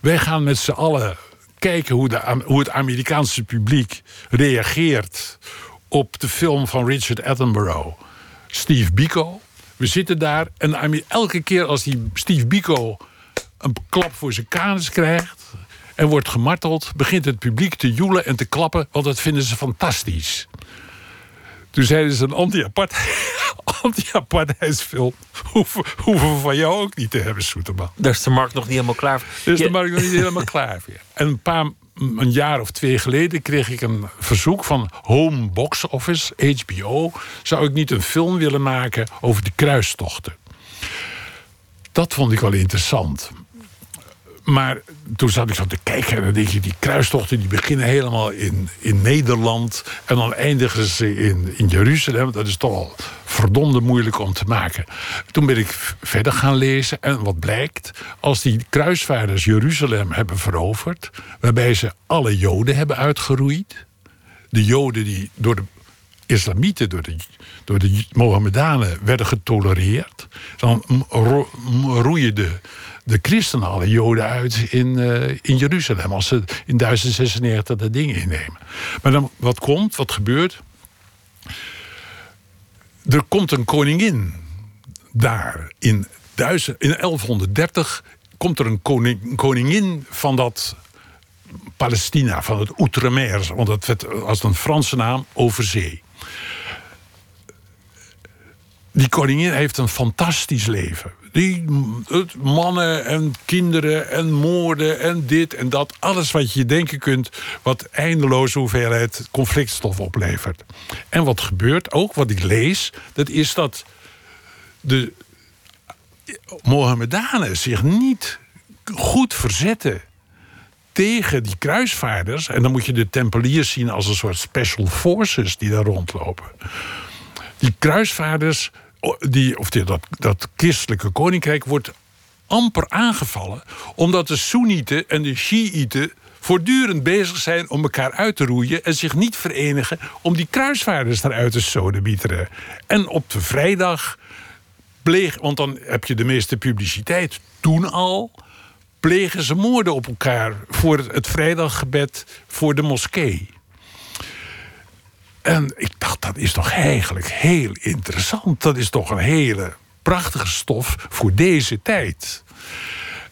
Wij gaan met z'n allen kijken hoe, de, hoe het Amerikaanse publiek reageert op de film van Richard Attenborough, Steve Biko. We zitten daar en elke keer als die Steve Biko een klap voor zijn kanus krijgt en wordt gemarteld, begint het publiek te joelen en te klappen, want dat vinden ze fantastisch. Toen zeiden ze een [LAUGHS] anti-apartheidsfilm. hoeven, hoeven we van jou ook niet te hebben, Soeterman. Daar is de markt nog niet helemaal klaar voor. Daar is de markt nog niet helemaal klaar voor. En een paar een jaar of twee geleden kreeg ik een verzoek van Home Box Office, HBO. Zou ik niet een film willen maken over de kruistochten? Dat vond ik wel interessant. Maar toen zat ik zo te kijken en dan denk je... die kruistochten die beginnen helemaal in, in Nederland... en dan eindigen ze in, in Jeruzalem. Dat is toch al verdomde moeilijk om te maken. Toen ben ik verder gaan lezen en wat blijkt... als die kruisvaarders Jeruzalem hebben veroverd... waarbij ze alle Joden hebben uitgeroeid... de Joden die door de islamieten, door de, door de Mohammedanen werden getolereerd... dan roeien de de christenen alle joden uit in, uh, in Jeruzalem. Als ze in 1096 dat ding innemen. Maar dan, wat komt, wat gebeurt? Er komt een koningin daar in, duizend, in 1130 komt er een, koning, koningin van dat Palestina, van het Outremer, want dat werd als een Franse naam over zee. Die koningin heeft een fantastisch leven. Die mannen en kinderen en moorden en dit en dat. Alles wat je denken kunt, wat eindeloze hoeveelheid conflictstof oplevert. En wat gebeurt ook, wat ik lees, dat is dat de Mohammedanen zich niet goed verzetten tegen die kruisvaarders. En dan moet je de Tempeliers zien als een soort special forces die daar rondlopen. Die kruisvaarders die, of die, dat, dat christelijke koninkrijk wordt amper aangevallen. Omdat de Soenieten en de Shiiten voortdurend bezig zijn om elkaar uit te roeien en zich niet verenigen om die kruisvaarders eruit te sodemieteren. En op de vrijdag pleeg, want dan heb je de meeste publiciteit toen al, plegen ze moorden op elkaar voor het vrijdaggebed voor de moskee. En ik dacht, dat is toch eigenlijk heel interessant. Dat is toch een hele prachtige stof voor deze tijd.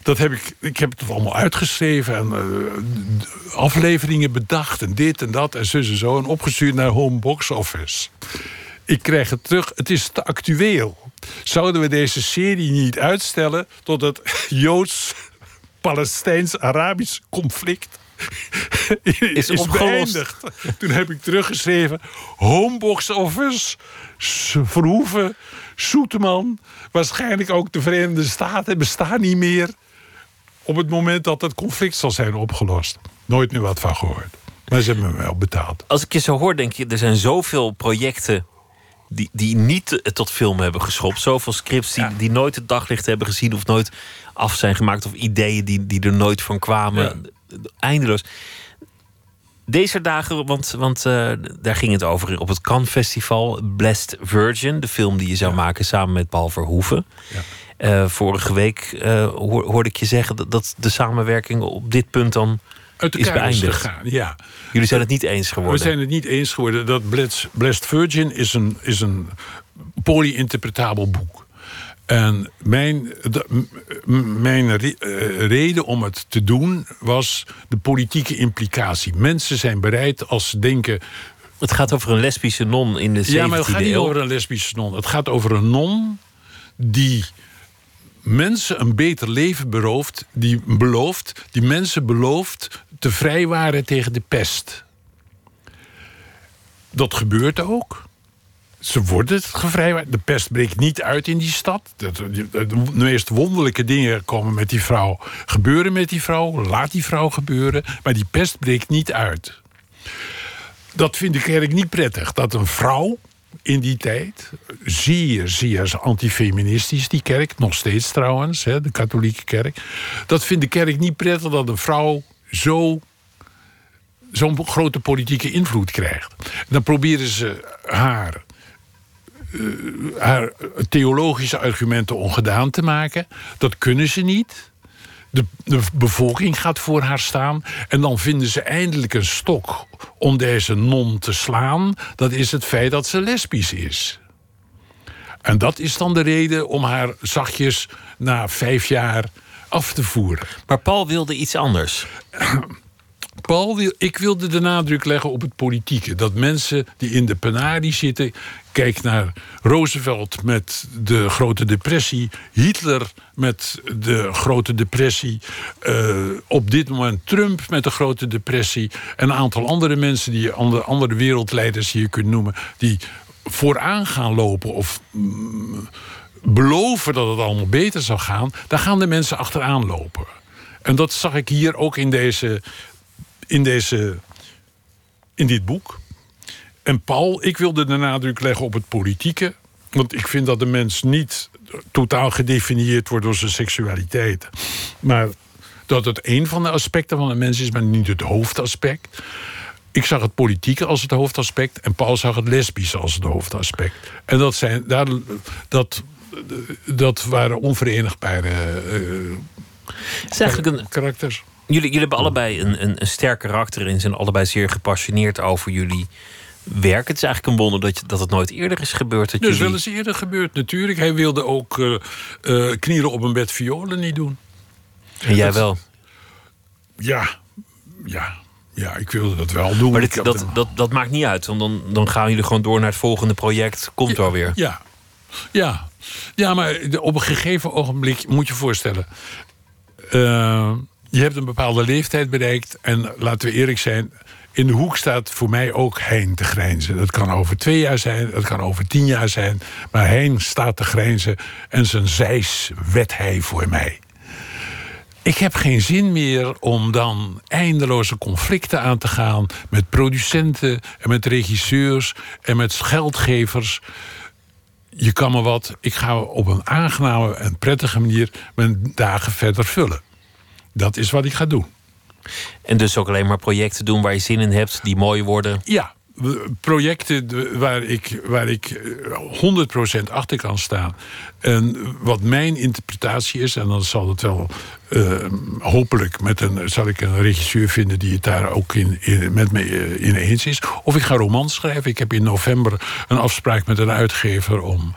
Dat heb ik, ik heb het allemaal uitgeschreven en uh, afleveringen bedacht en dit en dat en zo en zo. En opgestuurd naar Home Box Office. Ik krijg het terug, het is te actueel. Zouden we deze serie niet uitstellen tot het [LAUGHS] Joods-Palestijns-Arabisch conflict [LAUGHS] is, is beëindigd. Toen heb ik teruggeschreven: Homebox Office, Verhoeven, Soeteman. Waarschijnlijk ook de Verenigde Staten bestaan niet meer. Op het moment dat het conflict zal zijn opgelost. Nooit meer wat van gehoord. Maar ze hebben me wel betaald. Als ik je zo hoor, denk je: er zijn zoveel projecten die, die niet tot film hebben geschopt. Zoveel scripts die, Ja. die nooit het daglicht hebben gezien of nooit af zijn gemaakt. Of ideeën die, die er nooit van kwamen. Eindeloos. Deze dagen, want, want eh, daar ging het over op het Cannes Festival. Blessed Virgin, de film die je zou maken samen met Paul Verhoeven. Ja. Eh, vorige week hoor- hoorde ik je zeggen dat, dat de samenwerking op dit punt dan Uit is beëindigd. gegaan. Ja. Jullie zijn het niet eens geworden. We zijn het niet eens geworden. Dat Blessed, Virgin is een, is een polyinterpretabel boek. En mijn, de- mijn re- eh, reden om het te doen was de politieke implicatie. Mensen zijn bereid als ze denken. Het gaat over een lesbische non in de 17e Ja, maar het gaat niet eeuw. over een lesbische non. Het gaat over een non die mensen een beter leven berooft, die belooft, die mensen belooft te vrijwaren tegen de pest. Dat gebeurt ook. Ze worden gevrijwaard. De pest breekt niet uit in die stad. De, meest wonderlijke dingen komen met die vrouw. Gebeuren met die vrouw. Laat die vrouw gebeuren. Maar die pest breekt niet uit. Dat vind ik eigenlijk niet prettig. Dat een vrouw in die tijd, zeer, zeer antifeministisch, die kerk, nog steeds trouwens, hè, de katholieke kerk. Dat vindt de kerk niet prettig dat een vrouw zo zo'n grote politieke invloed krijgt. Dan proberen ze haar, eh, haar theologische argumenten ongedaan te maken. Dat kunnen ze niet. De, de bevolking gaat voor haar staan. En dan vinden ze eindelijk een stok om deze non te slaan. Dat is het feit dat ze lesbisch is. En dat is dan de reden om haar zachtjes na vijf jaar af te voeren. Maar Paul wilde iets anders. [CLEARS THROAT] Paul, ik wilde de nadruk leggen op het politieke. Dat mensen die in de penarie zitten. Kijk naar Roosevelt met de Grote Depressie. Hitler met de Grote Depressie. eh, op dit moment Trump met de Grote Depressie. En een aantal andere mensen, die andere, andere wereldleiders je kunt noemen. die vooraan gaan lopen of mm, beloven dat het allemaal beter zou gaan. Daar gaan de mensen achteraan lopen. En dat zag ik hier ook in deze in, deze, in dit boek. En Paul, ik wilde de nadruk leggen op het politieke. Want ik vind dat de mens niet totaal gedefinieerd wordt door zijn seksualiteit. Maar dat het een van de aspecten van de mens is, maar niet het hoofdaspect. Ik zag het politieke als het hoofdaspect en Paul zag het lesbische als het hoofdaspect. En dat, zijn, daar, dat, dat waren onverenigbare eh, Het is eigenlijk een, karakters. Jullie, jullie hebben allebei een, een, een sterk karakter en zijn allebei zeer gepassioneerd over jullie werk. Het is eigenlijk een wonder dat, je, dat het nooit eerder is gebeurd. Dat jullie... wel eens eerder gebeurd, natuurlijk. Hij wilde ook eh, knielen op een bed violen niet doen. En jij dat- wel. Ja, ja, ja, ik wilde dat wel doen. Maar dit, dat, dat, dat maakt niet uit, want dan, dan gaan jullie gewoon door naar het volgende project. Komt wel weer. Ja, ja. Ja, maar op een gegeven ogenblik moet je voorstellen. eh, je hebt een bepaalde leeftijd bereikt. En laten we eerlijk zijn. In de hoek staat voor mij ook Hein te grijnzen. Dat kan over twee jaar zijn, dat kan over tien jaar zijn. Maar Hein staat te grijnzen en zijn zijs wet hij voor mij. Ik heb geen zin meer om dan eindeloze conflicten aan te gaan met producenten en met regisseurs en met geldgevers. Je kan me wat, ik ga op een aangename en prettige manier mijn dagen verder vullen. Dat is wat ik ga doen. En dus ook alleen maar projecten doen waar je zin in hebt, die mooi worden. Ja, projecten waar ik, waar ik eh, 100% achter kan staan. En wat mijn interpretatie is, en dan zal het wel eh, hopelijk met een, zal ik een regisseur vinden die het daar ook in, in- met me eh, in eens is. Of ik ga romans schrijven. Ik heb in november een afspraak met een uitgever om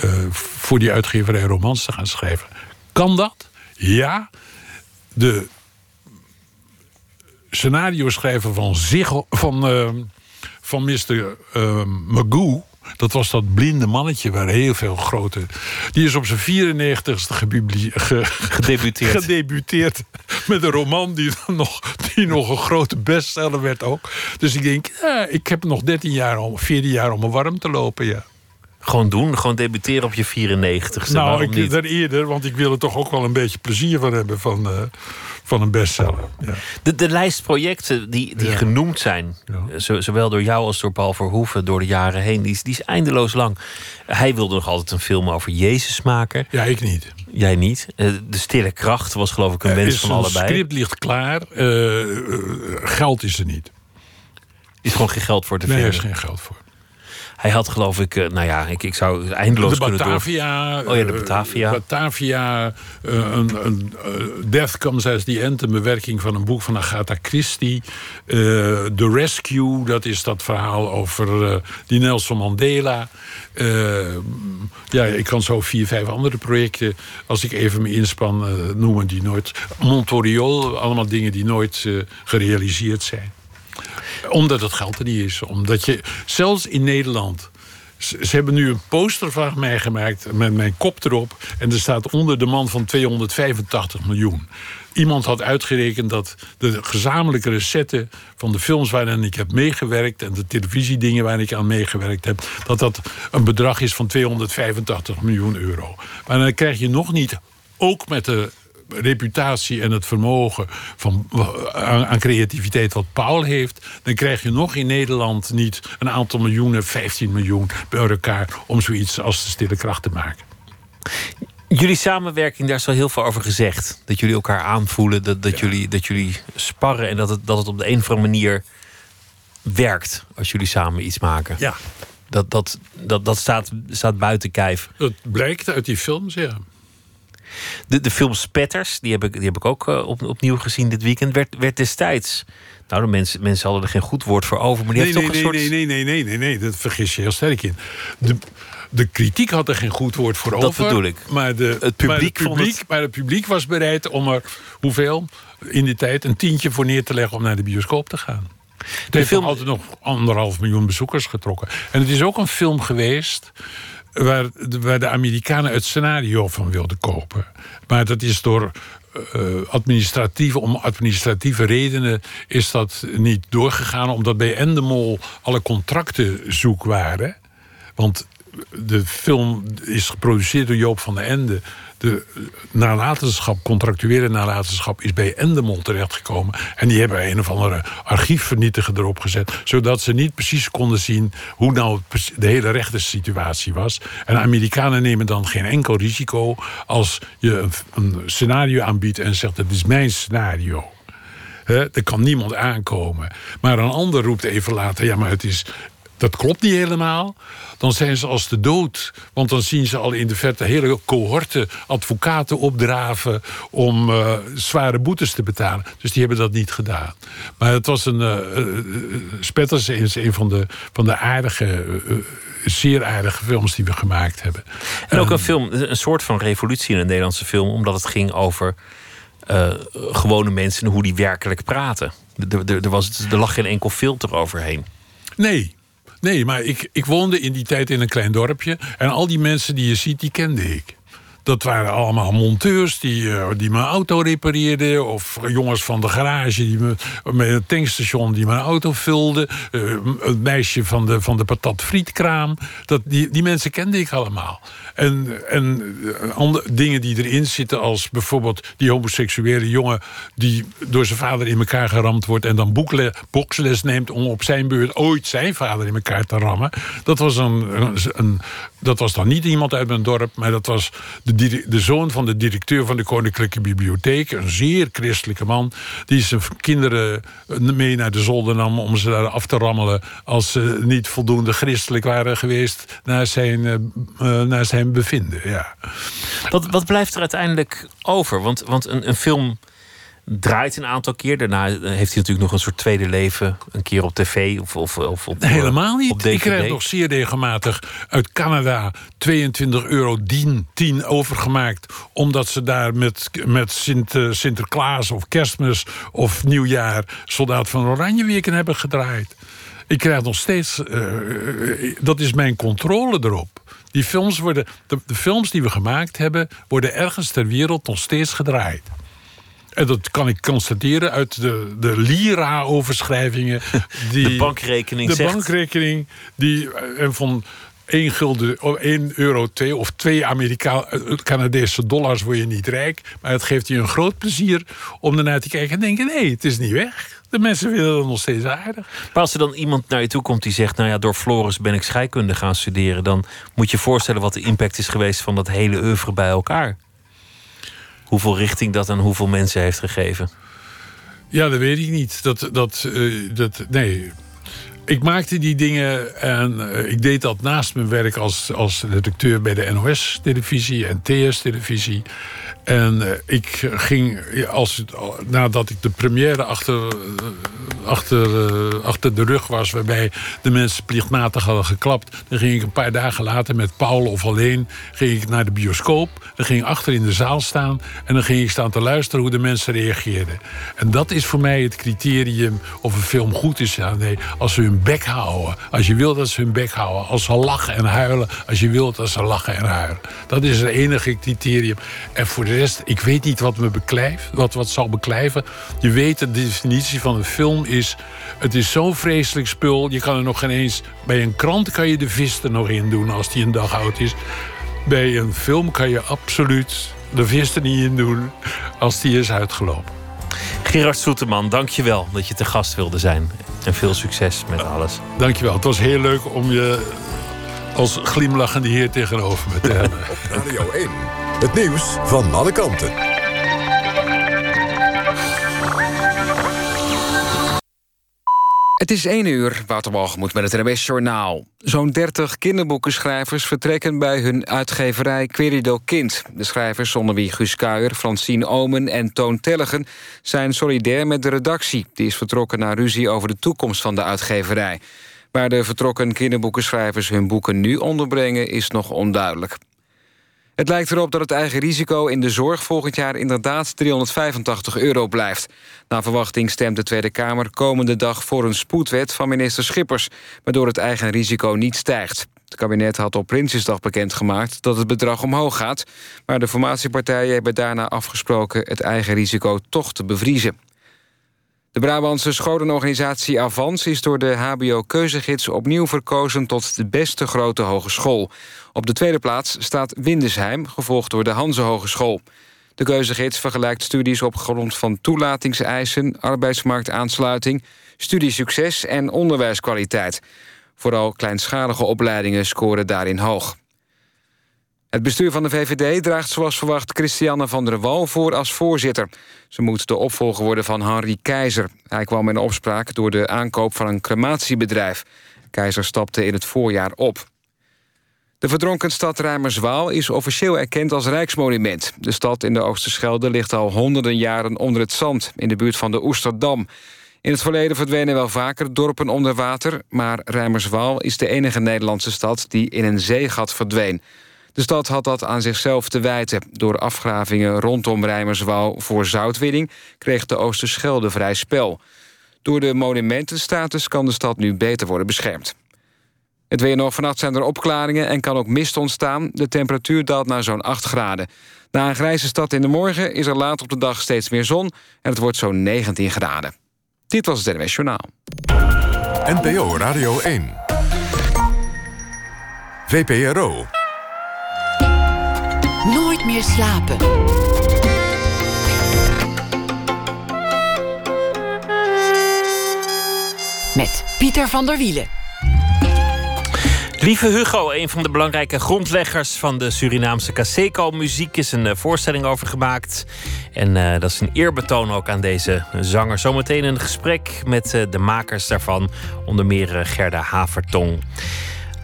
eh, voor die uitgeverij romans te gaan schrijven. Kan dat? Ja. De scenario schrijver van, van, eh, van Mr. eh, Magoo. Dat was dat blinde mannetje waar heel veel grote. Die is op zijn 94ste gebubli- ge- Gedebuteerd. gedebuteerd met een roman die, dan nog, die nog een grote bestseller werd ook. Dus ik denk, ja, ik heb nog 13 jaar, om, 14 jaar om me warm te lopen. Ja. Gewoon doen, gewoon debuteren op je 94ste. Nou, Waarom ik niet? daar eerder, want ik wil er toch ook wel een beetje plezier van hebben van, eh, van een bestseller. Ja. De, de lijst projecten die, die Ja. genoemd zijn, Ja. zo- zowel door jou als door Paul Verhoeven door de jaren heen, die is, die is eindeloos lang. Hij wilde nog altijd een film over Jezus maken. ja, ik niet. Jij niet. Eh, De Stille Kracht was geloof ik een wens is van allebei. script ligt klaar. eh, eh, geld is er niet. is gewoon geen geld voor te Nee, er vinden. is geen geld voor. Hij had geloof ik, eh, nou ja, ik, ik zou eindeloos de kunnen door. Batavia. Oh ja, de eh, Batavia. Batavia. eh, een, een, Death Comes as the End. Een bewerking van een boek van Agatha Christie. The Rescue. Dat is dat verhaal over die Nelson Mandela. Ja, ik kan zo vier, vijf andere projecten. Als ik even me inspan, noemen die nooit. Montoriol. Allemaal dingen die nooit gerealiseerd zijn omdat het geld er niet is. Omdat je, zelfs in Nederland. Ze, hebben nu een poster van mij gemaakt met mijn kop erop. En er staat onder de man van 285 miljoen. Iemand had uitgerekend dat de gezamenlijke recetten van de films waarin ik heb meegewerkt. en de televisiedingen waar ik aan meegewerkt heb. dat dat een bedrag is van 285 miljoen euro. Maar dan krijg je nog niet, ook met de reputatie en het vermogen van, aan, aan creativiteit wat Paul heeft, dan krijg je nog in Nederland niet een aantal miljoenen, 15 miljoen bij elkaar om zoiets als de stille kracht te maken. Jullie samenwerking, daar is al heel veel over gezegd. Dat jullie elkaar aanvoelen, dat, dat, jullie, dat jullie sparren en dat het, dat het op de een of andere manier werkt als jullie samen iets maken. Ja, Dat, dat, dat, dat staat, staat buiten kijf. dat blijkt uit die films, ja. De, de film Spetters, die heb ik, die heb ik ook eh, op, opnieuw gezien dit weekend, werd, werd destijds. Nou, de mensen, mensen hadden er geen goed woord voor over, maar die Nee, heeft nee, toch nee, een soort. nee, nee, nee, nee, nee, nee, dat vergis je heel sterk in. De, de kritiek had er geen goed woord voor Dat over. bedoel ik. Maar, de, Het publiek maar, het publiek, het- maar het publiek was bereid om er, hoeveel, in die tijd, een tientje voor neer te leggen om naar de bioscoop te gaan. Het heeft film- altijd nog anderhalf miljoen bezoekers getrokken. En het is ook een film geweest waar, de- Amerikanen het scenario van wilden kopen. Maar dat is door administratieve, om administratieve redenen is dat niet doorgegaan. Omdat bij Endemol alle contracten zoek waren. Want de film is geproduceerd door Joop van den Ende. De nalatenschap, contractuele nalatenschap, is bij Endemol terechtgekomen. En die hebben een of andere archiefvernietiger erop gezet. Zodat ze niet precies konden zien hoe nou de hele rechtssituatie was. En Amerikanen nemen dan geen enkel risico als je een, scenario aanbiedt en zegt: Het is mijn scenario. Hè, er kan niemand aankomen. Maar een ander roept even later: ja, maar het is. Dat klopt niet helemaal. Dan zijn ze als de dood. Want dan zien ze al in de verte hele cohorten advocaten opdraven. om eh, zware boetes te betalen. Dus die hebben dat niet gedaan. Maar het was een. eh, Spetters is een van de, van de aardige. zeer aardige films die we gemaakt hebben. En ook een film, een soort van revolutie in een Nederlandse film, omdat het ging over gewone mensen en hoe die werkelijk praten. Er, er, er, was, er lag geen enkel filter overheen. Nee. Nee, maar ik, ik woonde in die tijd in een klein dorpje. En al die mensen die je ziet, die kende ik. Dat waren allemaal monteurs die, eh, die mijn auto repareerden. Of jongens van de garage die me, met een tankstation die mijn auto vulden. Eh, een meisje van de, van de patat frietkraam. Dat, die, die mensen kende ik allemaal. En, en eh, andere dingen die erin zitten, als bijvoorbeeld die homoseksuele jongen die door zijn vader in elkaar geramd wordt en dan boekle, boksles neemt om op zijn beurt ooit zijn vader in elkaar te rammen. Dat was, een, een, een- dat was dan niet iemand uit mijn dorp, maar dat was de, de zoon van de directeur van de Koninklijke Bibliotheek. Een zeer christelijke man. Die zijn kinderen mee naar de zolder nam om ze daar af te rammelen. als ze niet voldoende christelijk waren geweest naar zijn, eh, eh, naar zijn bevinden. Ja. Wat, wat blijft er uiteindelijk over? Want, want een, een film draait een aantal keer. Daarna heeft hij natuurlijk nog een soort tweede leven. Een keer op tv of, of, of op Helemaal Op niet. DVD. Ik krijg nog zeer regelmatig uit Canada 22 euro 10, 10 overgemaakt. Omdat ze daar met, met Sint, eh, Sinterklaas of Kerstmis of Nieuwjaar Soldaat van Oranje Weekend hebben gedraaid. Ik krijg nog steeds. eh, eh, dat is mijn controle erop. Die films worden, de, de films die we gemaakt hebben, worden ergens ter wereld nog steeds gedraaid. En dat kan ik constateren uit de, de Lira-overschrijvingen. [LAUGHS] Die, De bankrekening de zegt... bankrekening die, eh, en van 1 gulden of 1 euro 2 of 2 Amerika Canadese dollars word je niet rijk. Maar het geeft je een groot plezier om ernaar te kijken en denken: nee, het is niet weg. De mensen willen het nog steeds aardig. Maar als er dan iemand naar je toe komt die zegt: Nou ja, door Floris ben ik scheikunde gaan studeren. dan moet je je voorstellen wat de impact is geweest van dat hele oeuvre bij elkaar. Hoeveel richting dat aan hoeveel mensen heeft gegeven. Ja, dat weet ik niet. Dat, dat, uh, dat, nee, ik maakte die dingen en uh, ik deed dat naast mijn werk als, als redacteur bij de NOS-televisie en TS-televisie. En uh, ik ging, als, nadat ik de première achter, achter, uh, achter de rug was... waarbij de mensen plichtmatig hadden geklapt... dan ging ik een paar dagen later met Paul of alleen ging ik naar de bioscoop. Dan ging ik achter in de zaal staan en dan ging ik staan te luisteren... hoe de mensen reageerden. En dat is voor mij het criterium of een film goed is. Ja, nee, als ze hun bek houden. Als je wilt dat ze hun bek houden. Als ze lachen en huilen. Als je wilt dat ze lachen en huilen. Dat is het enige criterium. En voor rest, ik weet niet wat me beklijft, wat, wat zal beklijven. Je weet, de definitie van een film is... het is zo'n vreselijk spul, je kan er nog geen eens... bij een krant kan je de vis er nog in doen als die een dag oud is. Bij een film kan je absoluut de vis er niet in doen... als die is uitgelopen. Gerard Soeterman, dank je wel dat je te gast wilde zijn. En veel succes met alles. Dank je wel. Het was heel leuk om je als glimlachende heer tegenover me te [LAUGHS] hebben. Radio 1. Het nieuws van alle kanten. Het is 1 uur, Waterbalgemoed met het NWS Journaal. Zo'n 30 kinderboekenschrijvers vertrekken bij hun uitgeverij Querido Kind. De schrijvers, onder wie Guus Kuijer, Francine Omen en Toon Tellegen... zijn solidair met de redactie. Die is vertrokken naar ruzie over de toekomst van de uitgeverij. Waar de vertrokken kinderboekenschrijvers hun boeken nu onderbrengen... is nog onduidelijk. Het lijkt erop dat het eigen risico in de zorg volgend jaar inderdaad 385 euro blijft. Na verwachting stemt de Tweede Kamer komende dag voor een spoedwet van minister Schippers, waardoor het eigen risico niet stijgt. Het kabinet had op Prinsjesdag bekendgemaakt dat het bedrag omhoog gaat, maar de formatiepartijen hebben daarna afgesproken het eigen risico toch te bevriezen. De Brabantse scholenorganisatie Avans is door de HBO-keuzegids opnieuw verkozen tot de beste grote hogeschool. Op de tweede plaats staat Windesheim, gevolgd door de Hanse Hogeschool. De keuzegids vergelijkt studies op grond van toelatingseisen, arbeidsmarktaansluiting, studiesucces en onderwijskwaliteit. Vooral kleinschalige opleidingen scoren daarin hoog. Het bestuur van de VVD draagt zoals verwacht Christiane van der Wal voor als voorzitter. Ze moet de opvolger worden van Henri Keizer. Hij kwam in opspraak door de aankoop van een crematiebedrijf. Keizer stapte in het voorjaar op. De verdronken stad Rijmerswaal is officieel erkend als Rijksmonument. De stad in de Oosterschelde ligt al honderden jaren onder het zand... in de buurt van de Oesterdam. In het verleden verdwenen wel vaker dorpen onder water... maar Rijmerswaal is de enige Nederlandse stad die in een zeegat verdween... De stad had dat aan zichzelf te wijten. Door afgravingen rondom Rijmerswaal voor zoutwinning... kreeg de Oosterschelde vrij spel. Door de monumentenstatus kan de stad nu beter worden beschermd. Het weer nog. Vannacht zijn er opklaringen en kan ook mist ontstaan. De temperatuur daalt naar zo'n 8 graden. Na een grijze stad in de morgen is er laat op de dag steeds meer zon... en het wordt zo'n 19 graden. Dit was het NWS Journaal. NPO Radio 1. VPRO. Meer slapen. Met Pieter van der Wielen. Lieve Hugo, een van de belangrijke grondleggers van de Surinaamse Caseco-muziek, is een uh, voorstelling over gemaakt. En uh, dat is een eerbetoon ook aan deze zanger. Zometeen een gesprek met uh, de makers daarvan, onder meer Gerda Havertong.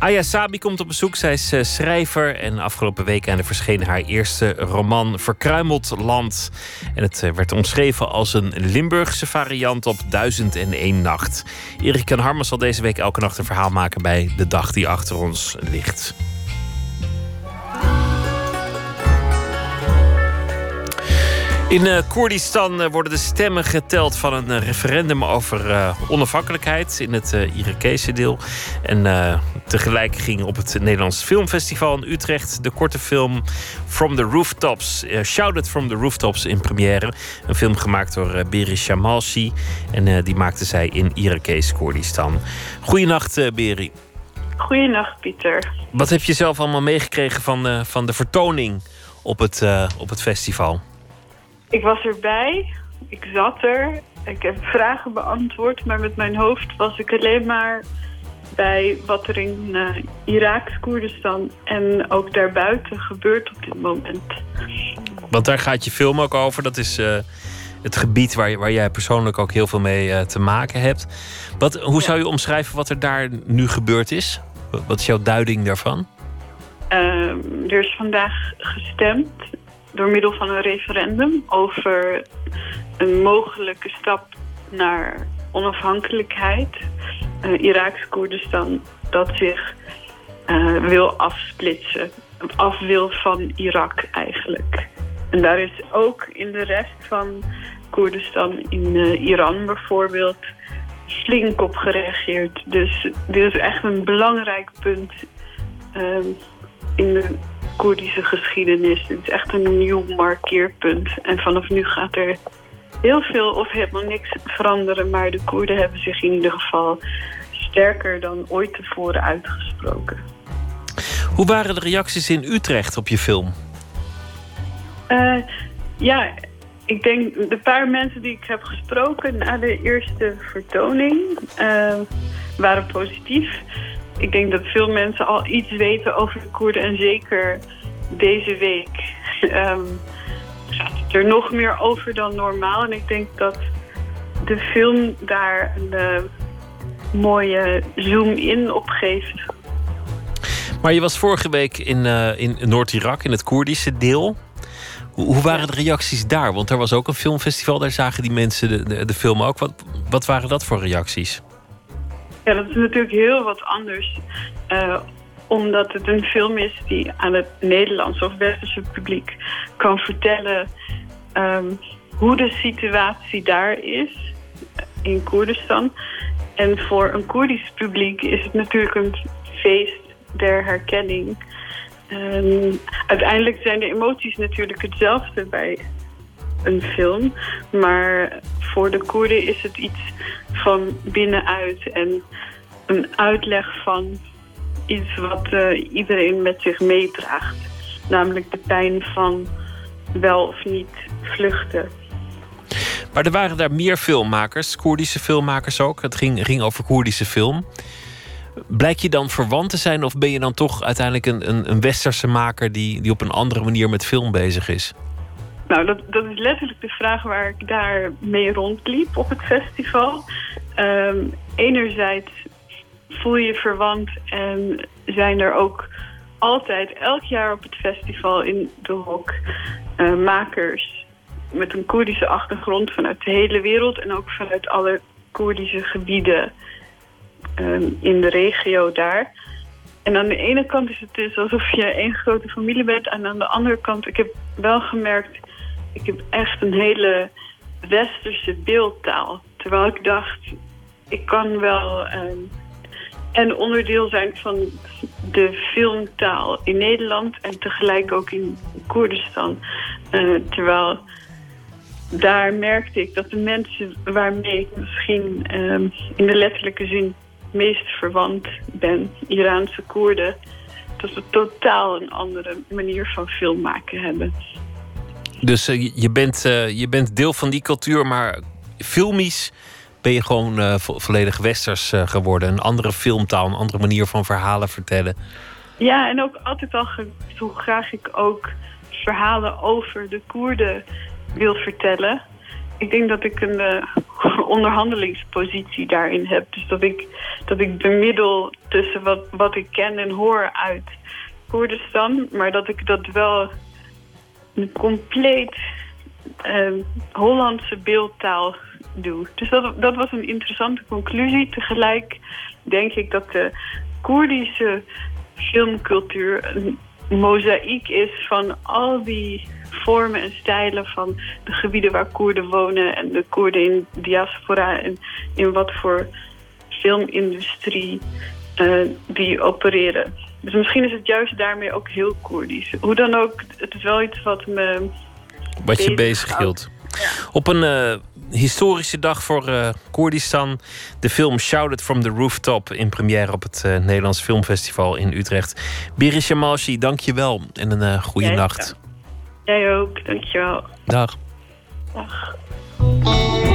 Aya Sabi komt op bezoek. Zij is schrijver en afgelopen week aan de verscheen haar eerste roman Verkruimeld Land. En het werd omschreven als een Limburgse variant op Duizend en één Nacht. Erik en Harmen zal deze week elke nacht een verhaal maken bij de dag die achter ons ligt. In uh, Koerdistan uh, worden de stemmen geteld van een uh, referendum over onafhankelijkheid in het Irakese deel. En tegelijk ging op het Nederlands Filmfestival in Utrecht de korte film From the Rooftops, Shouted from the Rooftops in première. Een film gemaakt door Beri Shamalshi en die maakte zij in Irakees Koerdistan. Goedenacht, Beri. Goedenacht, Pieter. Wat heb je zelf allemaal meegekregen van, uh, van de vertoning op het, uh, op het festival? Ik was erbij. Ik zat er. Ik heb vragen beantwoord. Maar met mijn hoofd was ik alleen maar bij wat er in uh, Iraaks Koerdistan en ook daarbuiten gebeurt op dit moment. Want daar gaat je film ook over. Dat is uh, het gebied waar, waar jij persoonlijk ook heel veel mee uh, te maken hebt. Wat, hoe zou je omschrijven wat er daar nu gebeurd is? Wat is jouw duiding daarvan? Ehm, er is vandaag gestemd door middel van een referendum over een mogelijke stap naar onafhankelijkheid. Uh, Iraaks Koerdistan dat zich uh, wil afsplitsen. Af wil van Irak eigenlijk. En daar is ook in de rest van Koerdistan, in uh, Iran bijvoorbeeld, flink op gereageerd. Dus dit is echt een belangrijk punt ehm, in de Koerdische geschiedenis. Het is echt een nieuw markeerpunt. En vanaf nu gaat er heel veel of helemaal niks veranderen. Maar de Koerden hebben zich in ieder geval sterker dan ooit tevoren uitgesproken. Hoe waren de reacties in Utrecht op je film? Uh, ja, ik denk de paar mensen die ik heb gesproken na de eerste vertoning uh, waren positief. Ik denk dat veel mensen al iets weten over de Koerden en zeker deze week um, [LAUGHS] gaat het er nog meer over dan normaal. En ik denk dat de film daar een uh, mooie zoom-in op geeft. Maar je was vorige week in, uh, in Noord-Irak, in het Koerdische deel. Hoe, hoe waren de reacties daar? Want er was ook een filmfestival, daar zagen die mensen de, de, de film ook. Wat, wat waren dat voor reacties? Ja, dat is natuurlijk heel wat anders. Uh, omdat het een film is die aan het Nederlandse of westerse publiek kan vertellen um, hoe de situatie daar is in Koerdistan. En voor een Koerdisch publiek is het natuurlijk een feest der herkenning. Um, uiteindelijk zijn de emoties natuurlijk hetzelfde bij een film. Maar voor de Koerden is het iets van binnenuit en een uitleg van iets wat uh, iedereen met zich meedraagt. Namelijk de pijn van wel of niet vluchten. Maar er waren daar meer filmmakers, Koerdische filmmakers ook. Het ging, ging over Koerdische film. Blijk je dan verwant te zijn of ben je dan toch uiteindelijk een, een, een westerse maker die, die op een andere manier met film bezig is? Nou, dat, dat is letterlijk de vraag waar ik daar mee rondliep op het festival. Um, enerzijds voel je verwant en zijn er ook altijd elk jaar op het festival in de Hok uh, makers met een Koerdische achtergrond vanuit de hele wereld en ook vanuit alle Koerdische gebieden um, in de regio daar. En aan de ene kant is het dus alsof je één grote familie bent. En aan de andere kant, ik heb wel gemerkt... ik heb echt een hele westerse beeldtaal. Terwijl ik dacht, ik kan wel... Um, en onderdeel zijn van de filmtaal in Nederland... en tegelijk ook in Koerdistan. Uh, terwijl daar merkte ik dat de mensen waarmee ik misschien um, in de letterlijke zin meest verwant ben, Iraanse Koerden, dat we totaal een andere manier van film maken hebben. Dus uh, je, bent, uh, je bent deel van die cultuur, maar filmisch ben je gewoon vo volledig westers geworden. Een andere filmtaal, een andere manier van verhalen vertellen. Ja, en ook altijd al hoe graag ik ook verhalen over de Koerden wil vertellen. Ik denk dat ik een [LAUGHS] onderhandelingspositie daarin heb. Dus dat ik, dat ik bemiddel tussen wat, wat ik ken en hoor uit Koerdistan. Maar dat ik dat wel een compleet uh, Hollandse beeldtaal doe. Dus dat, dat was een interessante conclusie. Tegelijk denk ik dat de Koerdische filmcultuur een mozaïek is van al die vormen en stijlen van de gebieden waar Koerden wonen en de Koerden in diaspora en in wat voor filmindustrie uh, die opereren. Dus misschien is het juist daarmee ook heel Koerdisch. Hoe dan ook, het is wel iets wat me. Wat je bezig hield. Op een uh, historische dag voor uh, Koerdistan. De film Shouted from the Rooftop in première op het uh, Nederlands Filmfestival in Utrecht. Biris Jamalshi, dank je wel en een goede Jij nacht. Jij ook, dank je wel. Dag. Dag.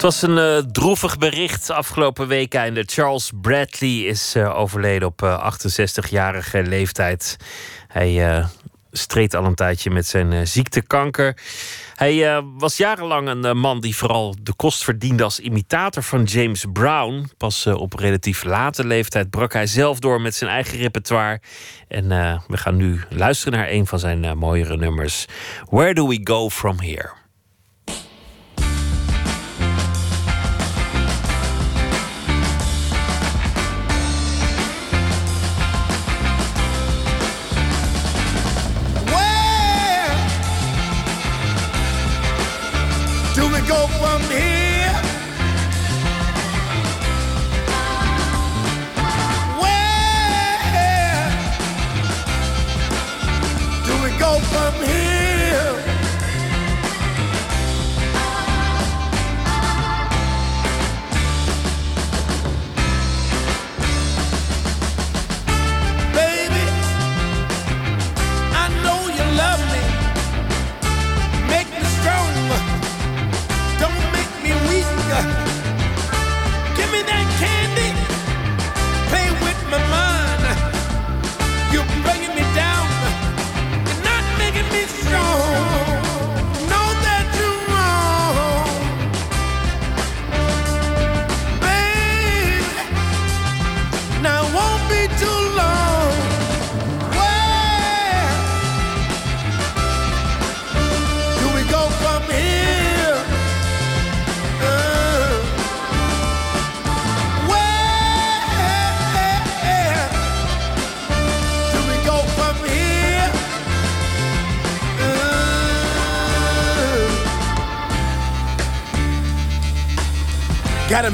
Het was een uh, droevig bericht afgelopen week. einde. Charles Bradley is uh, overleden op uh, 68-jarige leeftijd. Hij streed al een tijdje met zijn ziektekanker. Hij was jarenlang een man die vooral de kost verdiende als imitator van James Brown. Pas op relatief late leeftijd brak hij zelf door met zijn eigen repertoire. En we gaan nu luisteren naar een van zijn mooiere nummers. Where do we go from here?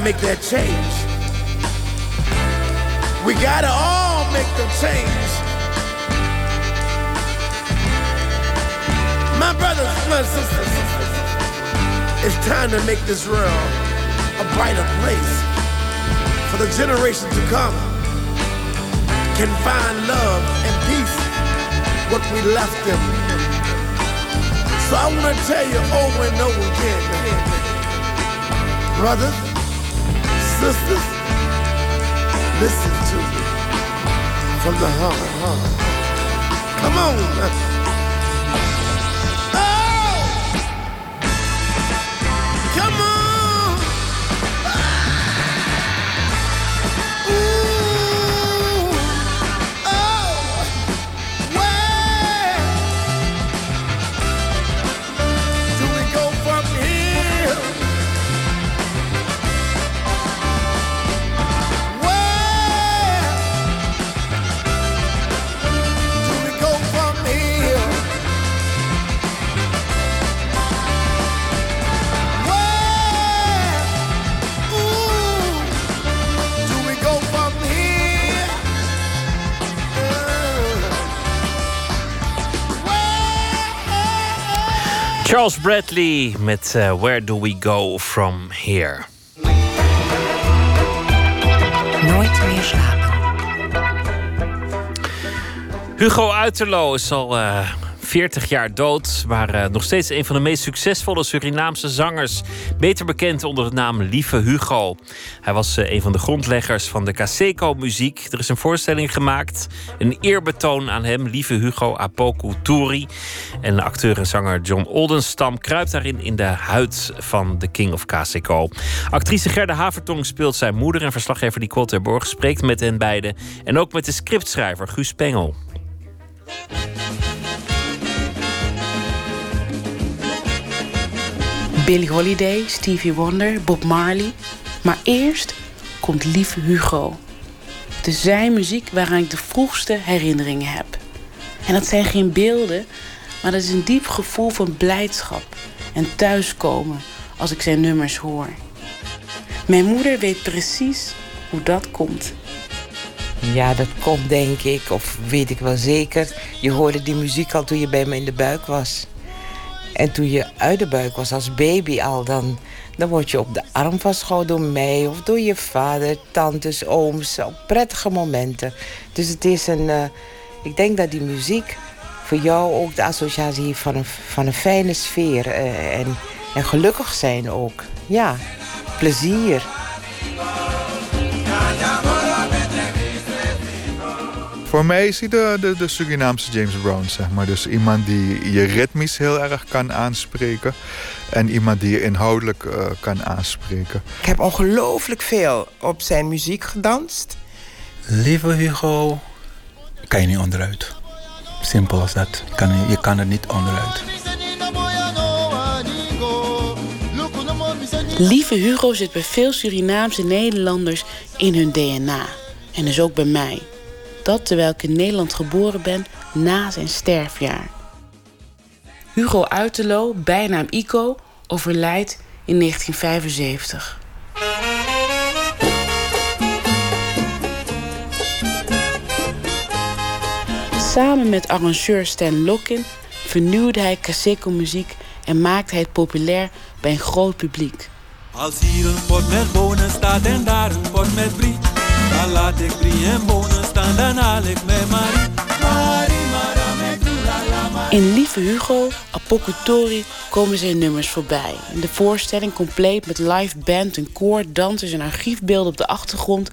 Make that Charles Bradley met uh, Where Do We Go From Here. Nooit meer slapen. Hugo Uiterlo is al eh, 40 jaar dood, maar eh, nog steeds een van de meest succesvolle Surinaamse zangers. Beter bekend onder de naam Lieve Hugo. Hij was eh, een van de grondleggers van de Caseco-muziek. Er is een voorstelling gemaakt, een eerbetoon aan hem, Lieve Hugo Apoku Turi. En acteur en zanger John Oldenstam kruipt daarin in de huid van de King of Caseco. Actrice Gerda Havertong speelt zijn moeder en verslaggever Nicole Terborg spreekt met hen beiden. En ook met de scriptschrijver Guus Pengel. Billie Holiday, Stevie Wonder, Bob Marley. Maar eerst komt Lieve Hugo. Het zijn muziek waaraan ik de vroegste herinneringen heb. En dat zijn geen beelden, maar dat is een diep gevoel van blijdschap en thuiskomen als ik zijn nummers hoor. Mijn moeder weet precies hoe dat komt. Ja, dat komt denk ik, of weet ik wel zeker. Je hoorde die muziek al toen je bij me in de buik was. En toen je uit de buik was als baby al, dan, dan word je op de arm vastgehouden door mij of door je vader, tantes, ooms, op prettige momenten. Dus het is een. Uh, ik denk dat die muziek voor jou ook de associatie van een, van een fijne sfeer. Uh, en, en gelukkig zijn ook. Ja, plezier. Voor mij is hij de, de, de, Surinaamse James Brown, zeg maar. Dus iemand die je ritmisch heel erg kan aanspreken. En iemand die je inhoudelijk uh, kan aanspreken. Ik heb ongelooflijk veel op zijn muziek gedanst. Lieve Hugo, kan je niet onderuit. Simpel als dat. Je kan, je kan er niet onderuit. Lieve Hugo zit bij veel Surinaamse Nederlanders in hun DNA. En dus ook bij mij. Dat terwijl ik in Nederland geboren ben na zijn sterfjaar. Hugo Uiterlo, bijnaam Ico, overlijdt in 1975. Samen met arrangeur Stan Lockin vernieuwde hij Caseco muziek en maakte hij het populair bij een groot publiek. Als hier een pot met bonen staat en daar een pot met dan laat ik brie en bonen staan, dan haal ik met Marie. Marie, in Lieve Hugo, Apocutori komen zijn nummers voorbij. In de voorstelling, compleet met live band, een koor, dansers en archiefbeelden op de achtergrond,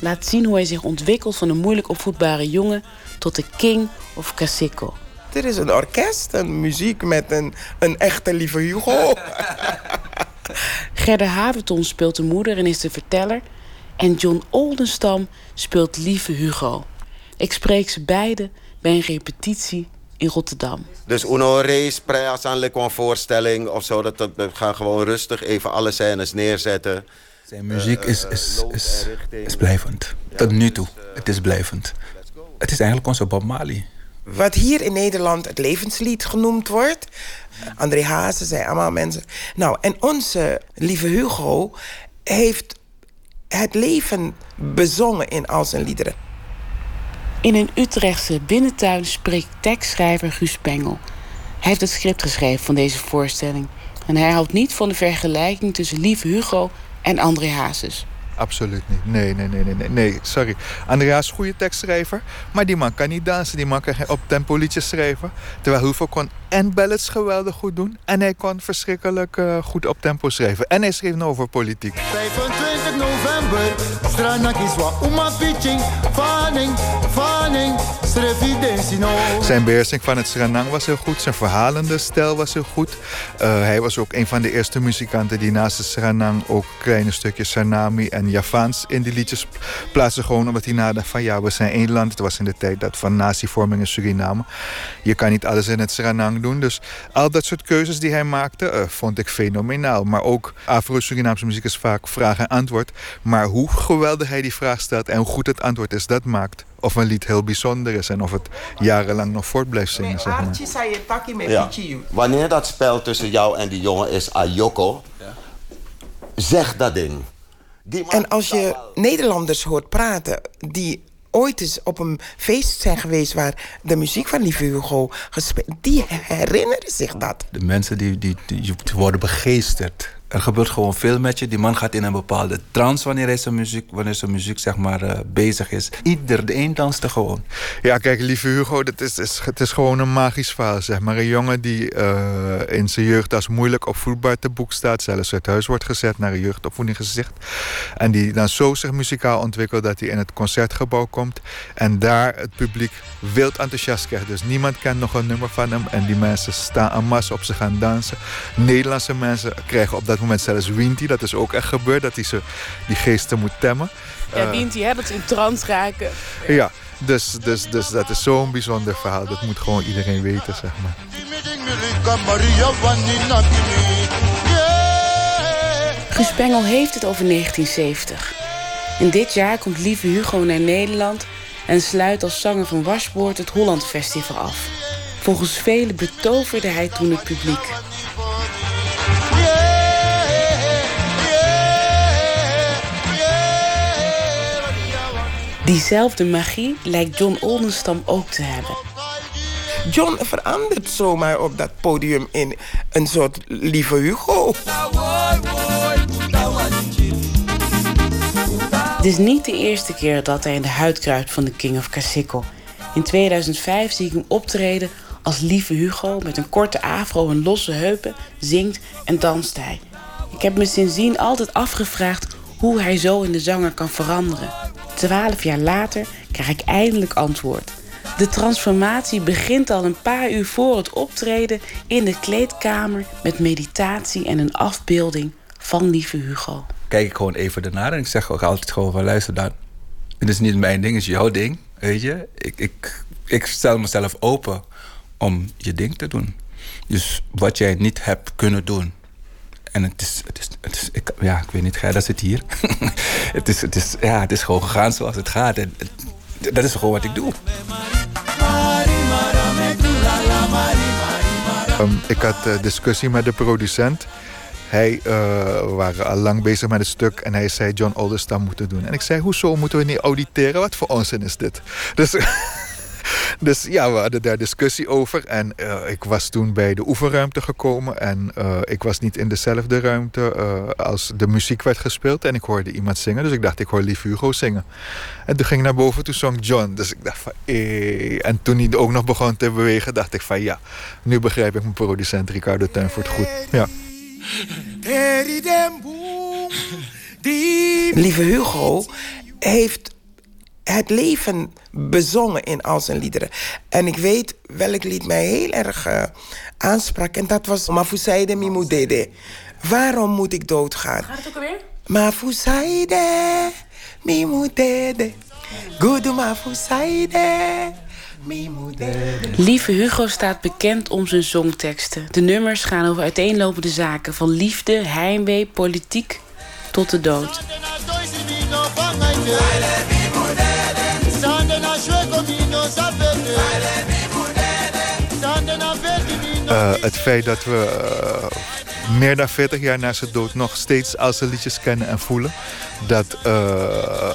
laat zien hoe hij zich ontwikkelt van een moeilijk opvoedbare jongen tot de king of cacico. Dit is een orkest, een muziek met een, een echte Lieve Hugo. [LAUGHS] Gerda Haverton speelt de moeder en is de verteller. En John Oldenstam speelt Lieve Hugo. Ik spreek ze beiden bij een repetitie in Rotterdam. Dus Uno Race, prijs aan een voorstelling of zo. Dat, we gaan gewoon rustig even alle scènes neerzetten. Zijn muziek is, is, is, is blijvend. Tot nu toe. Het is blijvend. Het is eigenlijk onze Bob Marley. Wat hier in Nederland het levenslied genoemd wordt. André Hazen zijn allemaal mensen. Nou, en onze lieve Hugo heeft het leven bezongen in al zijn liederen. In een Utrechtse binnentuin spreekt tekstschrijver Guus Pengel. Hij heeft het script geschreven van deze voorstelling. En hij houdt niet van de vergelijking tussen Lieve Hugo en André Hazes. Absoluut niet. Nee, nee, nee, nee, nee. Sorry. Andreas is een goede tekstschrijver. Maar die man kan niet dansen. Die man kan geen op-tempo liedjes schrijven. Terwijl Hugo kon en ballads geweldig goed doen. En hij kon verschrikkelijk uh, goed op tempo schrijven. En hij schreef nou over politiek. 25 november. Pitching. Zijn beheersing van het Sranang was heel goed. Zijn verhalende stijl was heel goed. Uh, hij was ook een van de eerste muzikanten die naast de Sranang ook kleine stukjes Sanami en Javaans in die liedjes plaatsen. Gewoon omdat hij nadacht van ja, we zijn één land. Het was in de tijd dat van natievorming in Suriname. Je kan niet alles in het Sranang doen. Dus al dat soort keuzes die hij maakte, uh, vond ik fenomenaal. Maar ook Afro-Surinaamse muziek is vaak vraag en antwoord. Maar hoe geweldig hij die vraag stelt en hoe goed het antwoord is, dat maakt of een lied heel bijzonder is en of het jarenlang nog voort blijft zingen. Zeg maar. Ja. Wanneer dat spel tussen jou en die jongen is Ayoko, zeg dat ding. En als je Nederlanders hoort praten die ooit eens op een feest zijn geweest waar de muziek van Lieve Hugo gespeeld, die herinneren zich dat. De mensen die, die, die worden begeesterd er gebeurt gewoon veel met je. Die man gaat in een bepaalde trance wanneer hij zijn muziek, wanneer zijn muziek zeg maar, uh, bezig is. Ieder, de een danste gewoon. Ja, kijk, lieve Hugo, dat is, is, het is gewoon een magisch verhaal. Zeg maar. Een jongen die uh, in zijn jeugd als moeilijk opvoedbaar te boek staat. Zelfs uit huis wordt gezet, naar een jeugdopvoeding gezicht. En die dan zo zich muzikaal ontwikkelt dat hij in het concertgebouw komt. En daar het publiek wild enthousiast krijgt. Dus niemand kent nog een nummer van hem. En die mensen staan en mas op ze gaan dansen. Nederlandse mensen krijgen op dat dat moment zelfs wint hij. Dat is ook echt gebeurd, dat hij ze, die geesten moet temmen. Ja, uh, wint hij, hè? Dat ze in trance raken. Ja, dus, dus, dus dat is zo'n bijzonder verhaal. Dat moet gewoon iedereen weten, zeg maar. Guus Pengel heeft het over 1970. In dit jaar komt Lieve Hugo naar Nederland... en sluit als zanger van Wasboord het Holland Festival af. Volgens velen betoverde hij toen het publiek. Diezelfde magie lijkt John Oldenstam ook te hebben. John verandert zomaar op dat podium in een soort lieve Hugo. Het is niet de eerste keer dat hij in de huid kruipt van de King of Casico. In 2005 zie ik hem optreden als lieve Hugo met een korte afro en losse heupen, zingt en danst hij. Ik heb me sindsdien altijd afgevraagd hoe hij zo in de zanger kan veranderen. Twaalf jaar later krijg ik eindelijk antwoord. De transformatie begint al een paar uur voor het optreden in de kleedkamer met meditatie en een afbeelding van lieve Hugo. Kijk ik gewoon even ernaar en ik zeg ook altijd gewoon van luister dan. Het is niet mijn ding, het is jouw ding. Weet je, ik, ik, ik stel mezelf open om je ding te doen. Dus wat jij niet hebt kunnen doen. En het is, het is, het is ik, ja, ik weet niet, Gerda zit hier. [LAUGHS] het, is, het, is, ja, het is gewoon gegaan zoals het gaat. En, dat is gewoon wat ik doe. Um, ik had uh, discussie met de producent. Hij uh, waren al lang bezig met het stuk en hij zei John Oldestam moeten doen. En ik zei, hoezo moeten we niet auditeren? Wat voor onzin is dit? Dus [LAUGHS] dus ja, we hadden daar discussie over. En uh, ik was toen bij de oefenruimte gekomen. En uh, ik was niet in dezelfde ruimte uh, als de muziek werd gespeeld. En ik hoorde iemand zingen. Dus ik dacht, ik hoor lief Hugo zingen. En toen ging ik naar boven, toen zong John. Dus ik dacht van, eh. En toen hij ook nog begon te bewegen, dacht ik van, ja. Nu begrijp ik mijn producent Ricardo Tuinvoort goed. Ja. Lieve Hugo heeft het leven bezongen in al zijn liederen. En ik weet welk lied mij heel erg uh, aansprak. En dat was Mafusaide Mimudede. Waarom moet ik doodgaan? Gaat het ook alweer? Mafusaide Mimudede. Good Mafusaide. Lieve Hugo staat bekend om zijn zongteksten. De nummers gaan over uiteenlopende zaken, van liefde, heimwee, politiek tot de dood. Uh, het feit dat we uh, meer dan 40 jaar na zijn dood nog steeds al zijn liedjes kennen en voelen. Dat uh,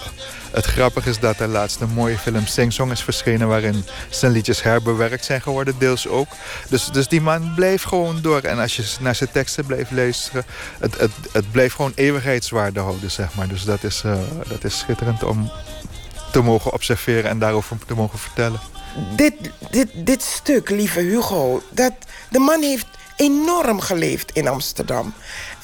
het grappige is dat er laatst een mooie film Sing Song is verschenen... waarin zijn liedjes herbewerkt zijn geworden, deels ook. Dus, dus die man bleef gewoon door. En als je naar zijn teksten bleef luisteren... het, het, het bleef gewoon eeuwigheidswaarde houden, zeg maar. Dus dat is, dat is schitterend om te mogen observeren en daarover te mogen vertellen. Dit, dit, dit stuk, lieve Hugo, dat, de man heeft enorm geleefd in Amsterdam.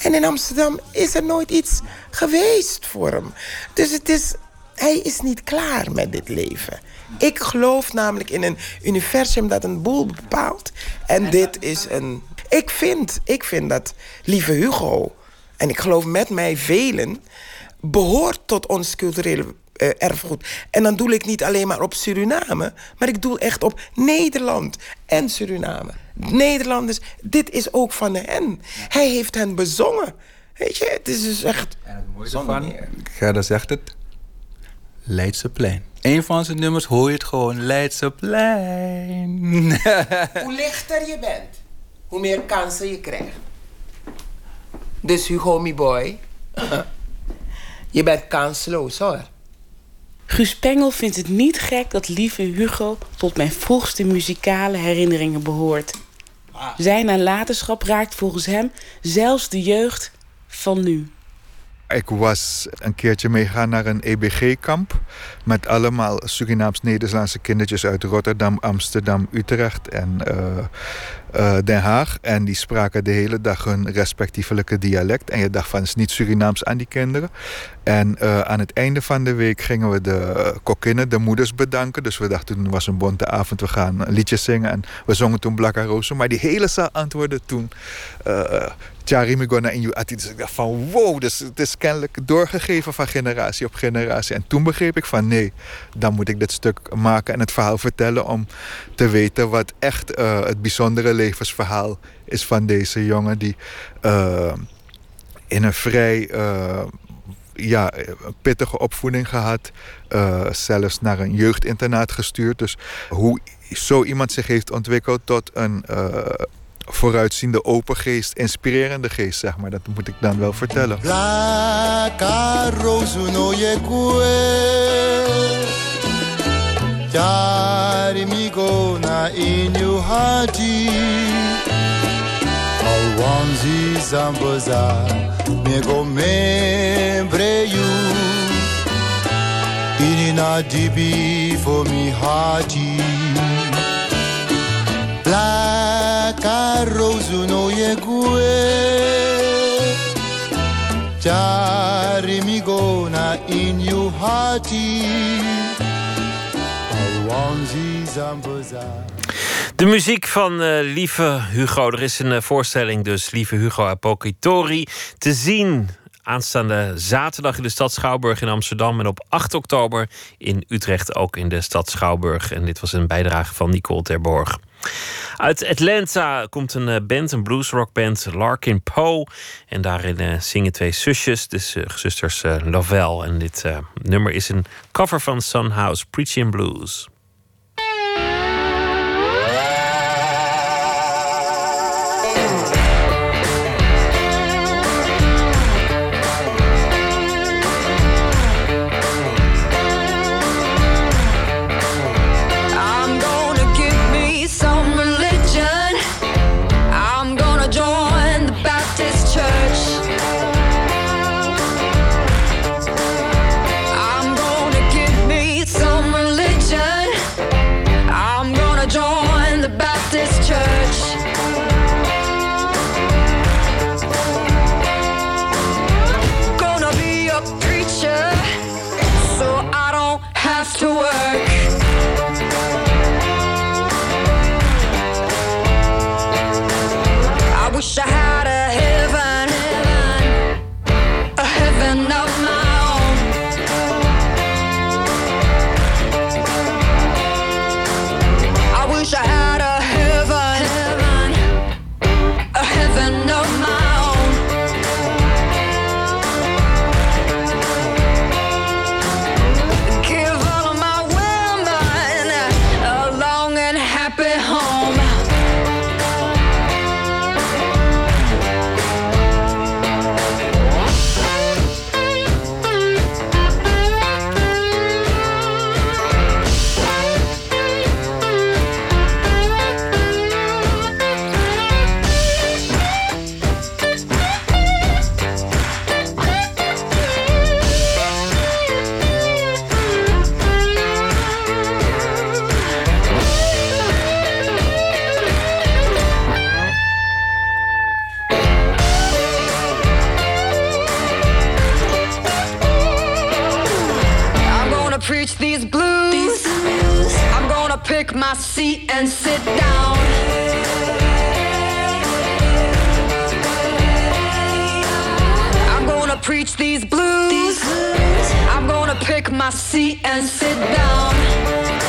En in Amsterdam is er nooit iets geweest voor hem. Dus het is, hij is niet klaar met dit leven. Ik geloof namelijk in een universum dat een boel bepaalt. En dit is een... Ik vind, ik vind dat lieve Hugo, en ik geloof met mij velen... behoort tot ons culturele uh, erfgoed. En dan doe ik niet alleen maar op Suriname, maar ik doe echt op Nederland en Suriname. Nederlanders, dit is ook van hen. Hij heeft hen bezongen. Weet je, het is dus echt. En het mooie van, Gerda zegt het, Leidseplein. Een van zijn nummers hoor je het gewoon, Leidseplein. [LAUGHS] hoe lichter je bent, hoe meer kansen je krijgt. Dus Hugo, my boy, [LAUGHS] je bent kansloos hoor. Guus Pengel vindt het niet gek dat lieve Hugo tot mijn vroegste muzikale herinneringen behoort. Zijn nalatenschap raakt volgens hem zelfs de jeugd van nu. Ik was een keertje meegegaan naar een EBG-kamp. Met allemaal Surinaams-Nederlandse kindertjes uit Rotterdam, Amsterdam, Utrecht en uh, uh, Den Haag. En die spraken de hele dag hun respectievelijke dialect. En je dacht van, is niet Surinaams aan die kinderen. En uh, aan het einde van de week gingen we de kokkinnen, de moeders bedanken. Dus we dachten, toen was een bonte avond, we gaan een liedje zingen. En we zongen toen Blakka Rozen. Maar die hele zaal antwoordde toen... Charimigona in you Dus ik dacht van wow, dus het is kennelijk doorgegeven van generatie op generatie. En toen begreep ik van nee, dan moet ik dit stuk maken en het verhaal vertellen om te weten wat echt uh, het bijzondere levensverhaal is van deze jongen die uh, in een vrij uh, ja, pittige opvoeding gehad. zelfs naar een jeugdinternaat gestuurd. Dus hoe zo iemand zich heeft ontwikkeld tot een vooruitziende open geest, inspirerende geest, zeg maar. Dat moet ik dan wel vertellen. Alwanzi zamboza Me go membre you Ini na dibi for mi hati La rose no ye Dari mi go na inyu hati Alwanzi zamboza De muziek van eh, Lieve Hugo. Er is een eh, voorstelling dus, Lieve Hugo Apokitori, te zien aanstaande zaterdag in de stad Schouwburg in Amsterdam en op 8 oktober in Utrecht ook in de stad Schouwburg. En dit was een bijdrage van Nicole Terborg. Uit Atlanta komt een eh, band, een bluesrockband, Larkin Poe. En daarin zingen twee zusjes, dus uh, zusters Lovell. En dit nummer is een cover van Sunhouse, Preaching Blues. seat and sit down. I'm gonna preach these blues. I'm gonna pick my seat and sit down.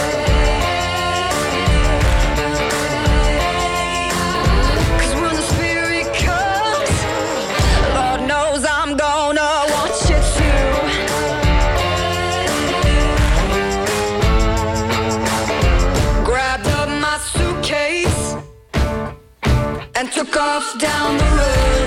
took off down the road.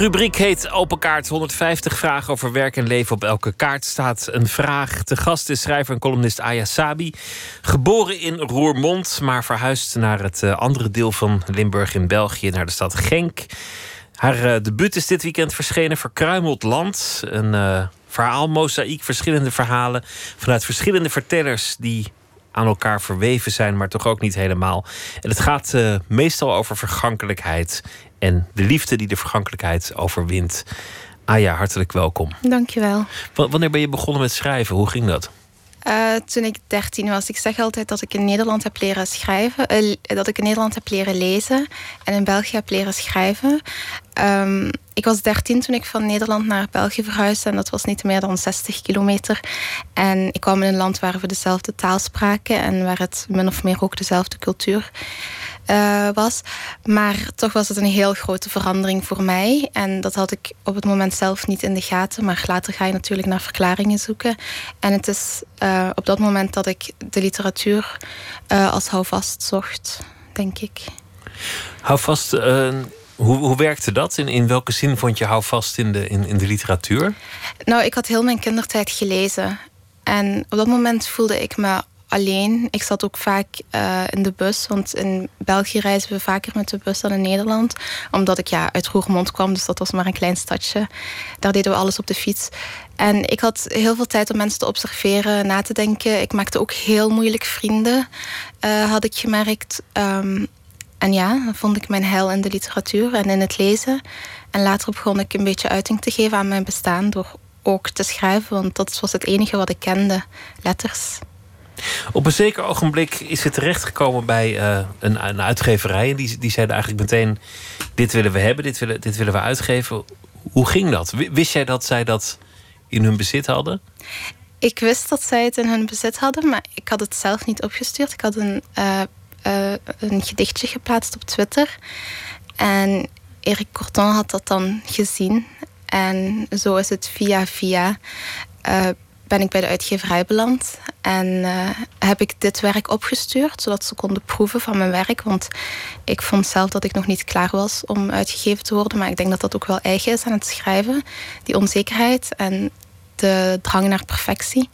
Rubriek heet Open Kaart. 150 vragen over werk en leven. Op elke kaart staat een vraag. De gast is schrijver en columnist Aya Sabi. Geboren in Roermond, maar verhuisd naar het eh, andere deel van Limburg in België, naar de stad Genk. Haar uh, debuut is dit weekend verschenen, Verkruimeld Land. Een uh, verhaal, mozaïek, verschillende verhalen vanuit verschillende vertellers die aan elkaar verweven zijn, maar toch ook niet helemaal. En het gaat meestal over vergankelijkheid en de liefde die de vergankelijkheid overwint. Ah ja, hartelijk welkom. Dankjewel. W- wanneer ben je begonnen met schrijven? Hoe ging dat? Uh, toen ik 13 was, ik zeg altijd dat ik in Nederland heb leren schrijven, uh, dat ik in Nederland heb leren lezen en in België heb leren schrijven. Um, ik was 13 toen ik van Nederland naar België verhuisde en dat was niet meer dan 60 kilometer. En ik kwam in een land waar we dezelfde taal spraken en waar het min of meer ook dezelfde cultuur uh, was. Maar toch was het een heel grote verandering voor mij. En dat had ik op het moment zelf niet in de gaten. Maar later ga je natuurlijk naar verklaringen zoeken. En het is uh, op dat moment dat ik de literatuur uh, als houvast zocht, denk ik. Houvast, hoe, hoe werkte dat? In, in welke zin vond je houvast in de, in, in de literatuur? Nou, ik had heel mijn kindertijd gelezen. En op dat moment voelde ik me alleen. Ik zat ook vaak uh, in de bus, want in België reizen we vaker met de bus dan in Nederland. Omdat ik ja, uit Roermond kwam, dus dat was maar een klein stadje. Daar deden we alles op de fiets. En ik had heel veel tijd om mensen te observeren, na te denken. Ik maakte ook heel moeilijk vrienden, uh, had ik gemerkt. Um, en ja, dan vond ik mijn heil in de literatuur en in het lezen. En later begon ik een beetje uiting te geven aan mijn bestaan door ook te schrijven, want dat was het enige wat ik kende, letters. Op een zeker ogenblik is het terechtgekomen bij uh, een, een, uitgeverij. En die, die zeiden eigenlijk meteen: Dit willen we hebben, dit willen, dit willen we uitgeven. Hoe ging dat? Wist jij dat zij dat in hun bezit hadden? Ik wist dat zij het in hun bezit hadden, maar ik had het zelf niet opgestuurd. Ik had een, uh, uh, een gedichtje geplaatst op Twitter. En Eric Corton had dat dan gezien. En zo is het via via ben ik bij de uitgeverij beland. En uh, heb ik dit werk opgestuurd, zodat ze konden proeven van mijn werk. Want ik vond zelf dat ik nog niet klaar was om uitgegeven te worden. Maar ik denk dat dat ook wel eigen is aan het schrijven. Die onzekerheid en de drang naar perfectie.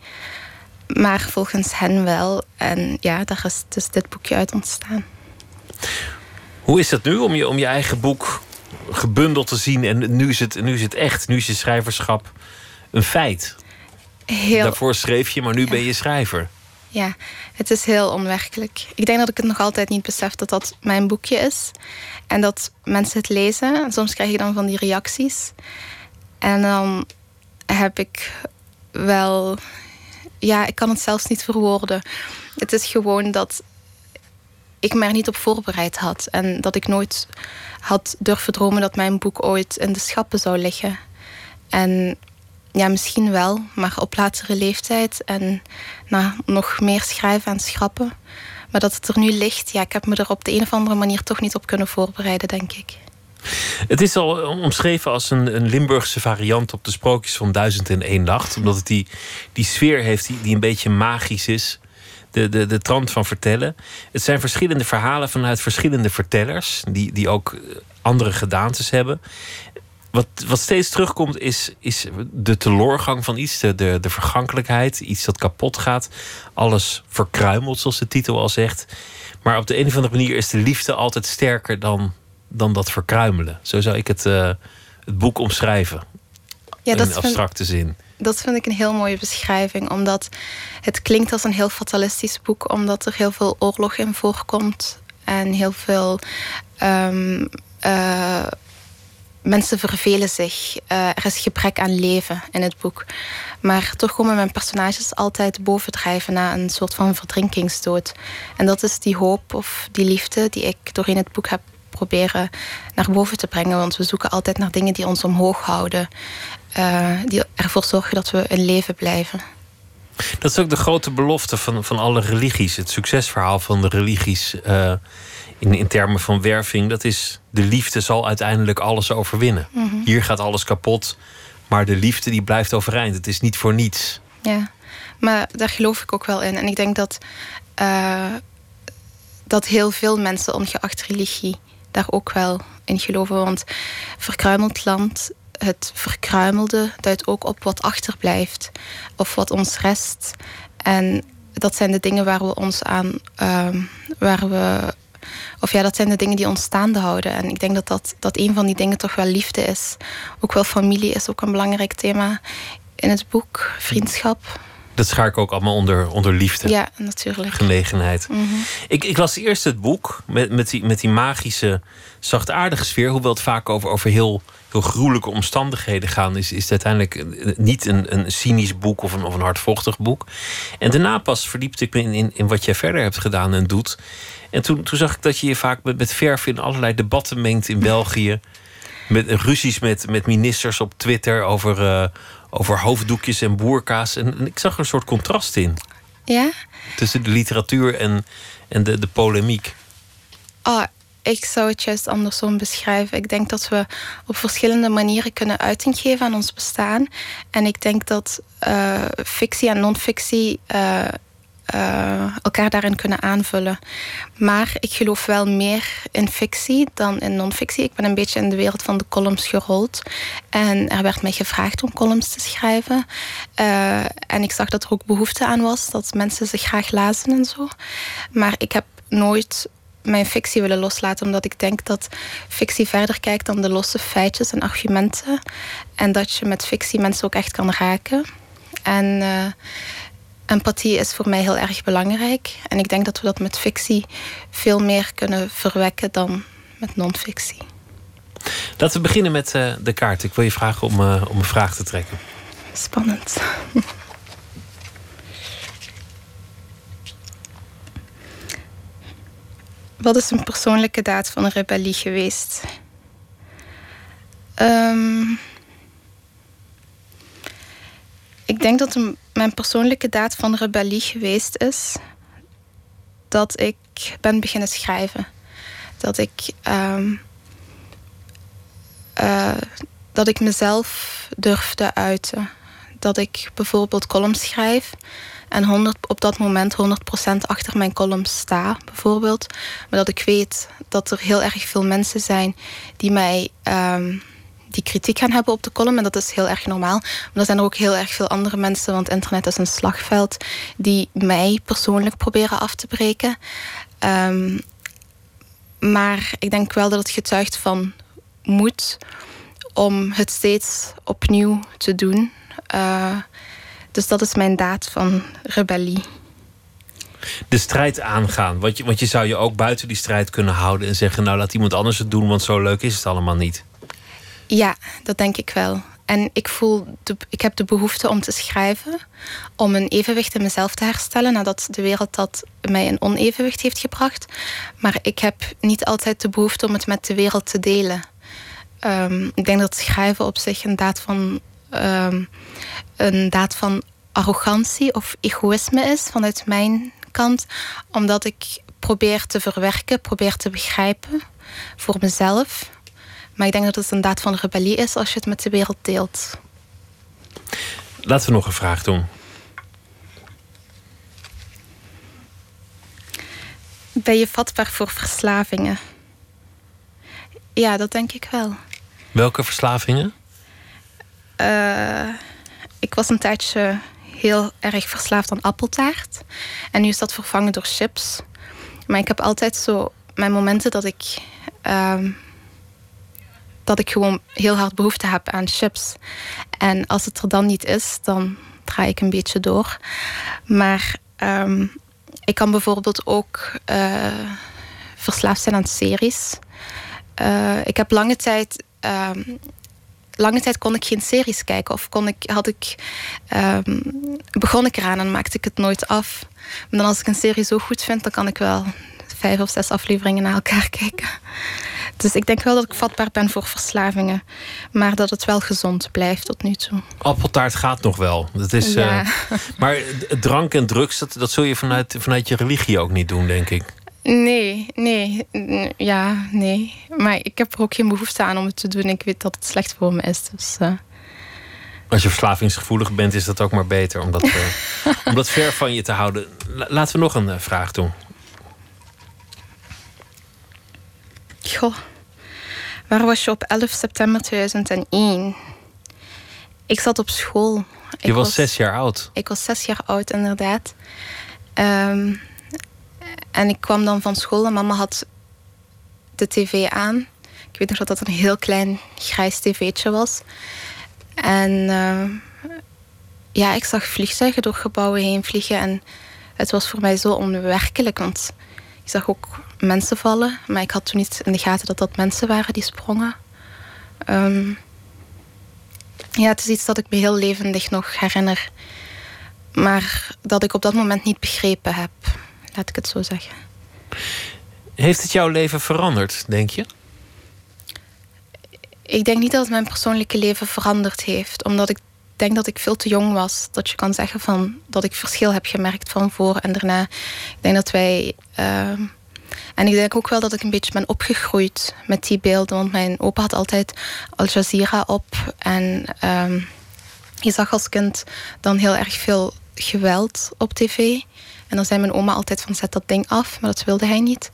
Maar volgens hen wel. En ja, daar is dus dit boekje uit ontstaan. Hoe is het nu om je, om je eigen boek gebundeld te zien? En nu is het, nu is het echt, nu is je schrijverschap een feit. Heel... Daarvoor schreef je, maar nu ben je schrijver. Ja, het is heel onwerkelijk. Ik denk dat ik het nog altijd niet besef dat dat mijn boekje is. En dat mensen het lezen. En soms krijg je dan van die reacties. En dan heb ik wel... Ja, ik kan het zelfs niet verwoorden. Het is gewoon dat ik me er niet op voorbereid had. En dat ik nooit had durven dromen dat mijn boek ooit in de schappen zou liggen. En ja, misschien wel, maar op latere leeftijd en nou, nog meer schrijven en schrappen. Maar dat het er nu ligt, ja, ik heb me er op de een of andere manier toch niet op kunnen voorbereiden, denk ik. Het is al omschreven als een, een Limburgse variant op de sprookjes van Duizend en één Nacht. Omdat het die, die sfeer heeft die, die een beetje magisch is. De, de, de trant van vertellen. Het zijn verschillende verhalen vanuit verschillende vertellers. Die, die ook andere gedaantes hebben. Wat, wat steeds terugkomt is, is de teloorgang van iets, de, de, de vergankelijkheid, iets dat kapot gaat. Alles verkruimelt, zoals de titel al zegt. Maar op de een of andere manier is de liefde altijd sterker dan, dan dat verkruimelen. Zo zou ik het, uh, het boek omschrijven. Ja, in dat een abstracte vind, zin. Dat vind ik een heel mooie beschrijving. Omdat het klinkt als een heel fatalistisch boek. Omdat er heel veel oorlog in voorkomt. En heel veel... Um, uh, mensen vervelen zich. Uh, er is gebrek aan leven in het boek. Maar toch komen mijn personages altijd bovendrijven na een soort van verdrinkingsdood. En dat is die hoop of die liefde die ik doorheen het boek heb proberen naar boven te brengen. Want we zoeken altijd naar dingen die ons omhoog houden. Uh, die ervoor zorgen dat we in leven blijven. Dat is ook de grote belofte van, van alle religies. Het succesverhaal van de religies. Uh, in, in termen van werving, dat is de liefde zal uiteindelijk alles overwinnen. Mhm. Hier gaat alles kapot, maar de liefde die blijft overeind. Het is niet voor niets. Ja, maar daar geloof ik ook wel in. En ik denk dat, uh, dat heel veel mensen, ongeacht religie, daar ook wel in geloven. Want verkruimeld land, het verkruimelde, duidt ook op wat achterblijft of wat ons rest. En dat zijn de dingen waar we ons aan, uh, waar we of ja, dat zijn de dingen die ons staande houden. En ik denk dat, dat dat een van die dingen toch wel liefde is. Ook wel familie is ook een belangrijk thema in het boek. Vriendschap. Dat schaar ik ook allemaal onder, onder liefde. Ja, natuurlijk. Genegenheid. Mhm. Ik, ik las eerst het boek met, met, die, met die magische, zachtaardige sfeer. Hoewel het vaak over, over heel, heel gruwelijke omstandigheden gaat, is, is het uiteindelijk niet een, een cynisch boek of een, of een hardvochtig boek. En daarna pas verdiepte ik me in, in, in wat jij verder hebt gedaan en doet. En toen, toen zag ik dat je je vaak met, met verf in allerlei debatten mengt in België. Met ruzies met, met ministers op Twitter over, eh, over hoofddoekjes en boerka's. En, en ik zag er een soort contrast in. Ja? Tussen de literatuur en, en de, de polemiek. Oh, ik zou het juist andersom beschrijven. Ik denk dat we op verschillende manieren kunnen uiting geven aan ons bestaan. En ik denk dat eh, fictie en non-fictie eh, eh, elkaar daarin kunnen aanvullen. Maar ik geloof wel meer in fictie dan in non-fictie. Ik ben een beetje in de wereld van de columns gerold. En er werd mij gevraagd om columns te schrijven. Eh, en ik zag dat er ook behoefte aan was, dat mensen ze graag lazen en zo. Maar ik heb nooit mijn fictie willen loslaten, omdat ik denk dat fictie verder kijkt dan de losse feitjes en argumenten. En dat je met fictie mensen ook echt kan raken. En eh, empathie is voor mij heel erg belangrijk. En ik denk dat we dat met fictie veel meer kunnen verwekken dan met non-fictie. Laten we beginnen met eh, de kaart. Ik wil je vragen om, eh, om een vraag te trekken. Spannend. [LAUGHS] Wat is een persoonlijke daad van rebellie geweest? Ehm, ik denk dat een, mijn persoonlijke daad van rebellie geweest is dat ik ben beginnen schrijven. Dat ik, ehm, eh, dat ik mezelf durfde uiten. Dat ik bijvoorbeeld columns schrijf en 100, op dat moment 100% achter mijn columns sta, bijvoorbeeld. Maar dat ik weet dat er heel erg veel mensen zijn die mij. ehm, die kritiek gaan hebben op de column. En dat is heel erg normaal. Maar er zijn er ook heel erg veel andere mensen, want internet is een slagveld, die mij persoonlijk proberen af te breken. Ehm, maar ik denk wel dat het getuigt van moed om het steeds opnieuw te doen. Eh, dus dat is mijn daad van rebellie. De strijd aangaan. Want je, want je zou je ook buiten die strijd kunnen houden en zeggen: Nou, laat iemand anders het doen, want zo leuk is het allemaal niet. Ja, dat denk ik wel. En ik voel, de, ik heb de behoefte om te schrijven, om een evenwicht in mezelf te herstellen nadat de wereld dat mij een onevenwicht heeft gebracht. Maar ik heb niet altijd de behoefte om het met de wereld te delen. Ehm, ik denk dat schrijven op zich een daad van, ehm, een daad van arrogantie of egoïsme is vanuit mijn kant, omdat ik probeer te verwerken, probeer te begrijpen voor mezelf. Maar ik denk dat het een daad van rebellie is als je het met de wereld deelt. Laten we nog een vraag doen. Ben je vatbaar voor verslavingen? Ja, dat denk ik wel. Welke verslavingen? Uh, ik was een tijdje heel erg verslaafd aan appeltaart. En nu is dat vervangen door chips. Maar ik heb altijd zo mijn momenten dat ik. Uh, dat ik gewoon heel hard behoefte heb aan chips. En als het er dan niet is, dan draai ik een beetje door. Maar um, ik kan bijvoorbeeld ook uh, verslaafd zijn aan series. Uh, ik heb lange tijd. Uh, lange tijd kon ik geen series kijken. Of kon ik, had ik, um, begon ik eraan en maakte ik het nooit af. Maar dan als ik een serie zo goed vind, dan kan ik wel vijf of zes afleveringen naar elkaar [LAUGHS] kijken. Dus ik denk wel dat ik vatbaar ben voor verslavingen. Maar dat het wel gezond blijft tot nu toe. Appeltaart gaat nog wel. Dat is, Ja. uh, maar drank en drugs, dat, dat zul je vanuit, vanuit je religie ook niet doen, denk ik. Nee, nee. Ja, nee. Maar ik heb er ook geen behoefte aan om het te doen. Ik weet dat het slecht voor me is. Dus, uh... Als je verslavingsgevoelig bent, is dat ook maar beter om dat, uh, [LAUGHS] om dat ver van je te houden. Laten we nog een vraag doen. Goh, waar was je op 11 september 2001? Ik zat op school. Je was, was, zes jaar oud. Ik was zes jaar oud, inderdaad. Um, en ik kwam dan van school en mama had de tv aan. Ik weet nog dat dat een heel klein grijs tv'tje was. En uh, ja, ik zag vliegtuigen door gebouwen heen vliegen. En het was voor mij zo onwerkelijk. Want ik zag ook mensen vallen. Maar ik had toen niet in de gaten dat dat mensen waren die sprongen. Ehm, ja, het is iets dat ik me heel levendig nog herinner. Maar dat ik op dat moment niet begrepen heb. Laat ik het zo zeggen. Heeft het jouw leven veranderd, denk je? Ik denk niet dat het mijn persoonlijke leven veranderd heeft. Omdat ik denk dat ik veel te jong was. Dat je kan zeggen van, dat ik verschil heb gemerkt van voor en daarna. Ik denk dat wij... Ehm, en ik denk ook wel dat ik een beetje ben opgegroeid met die beelden. Want mijn opa had altijd Al Jazeera op. En ehm, je zag als kind dan heel erg veel geweld op tv. En dan zei mijn oma altijd van zet dat ding af. Maar dat wilde hij niet.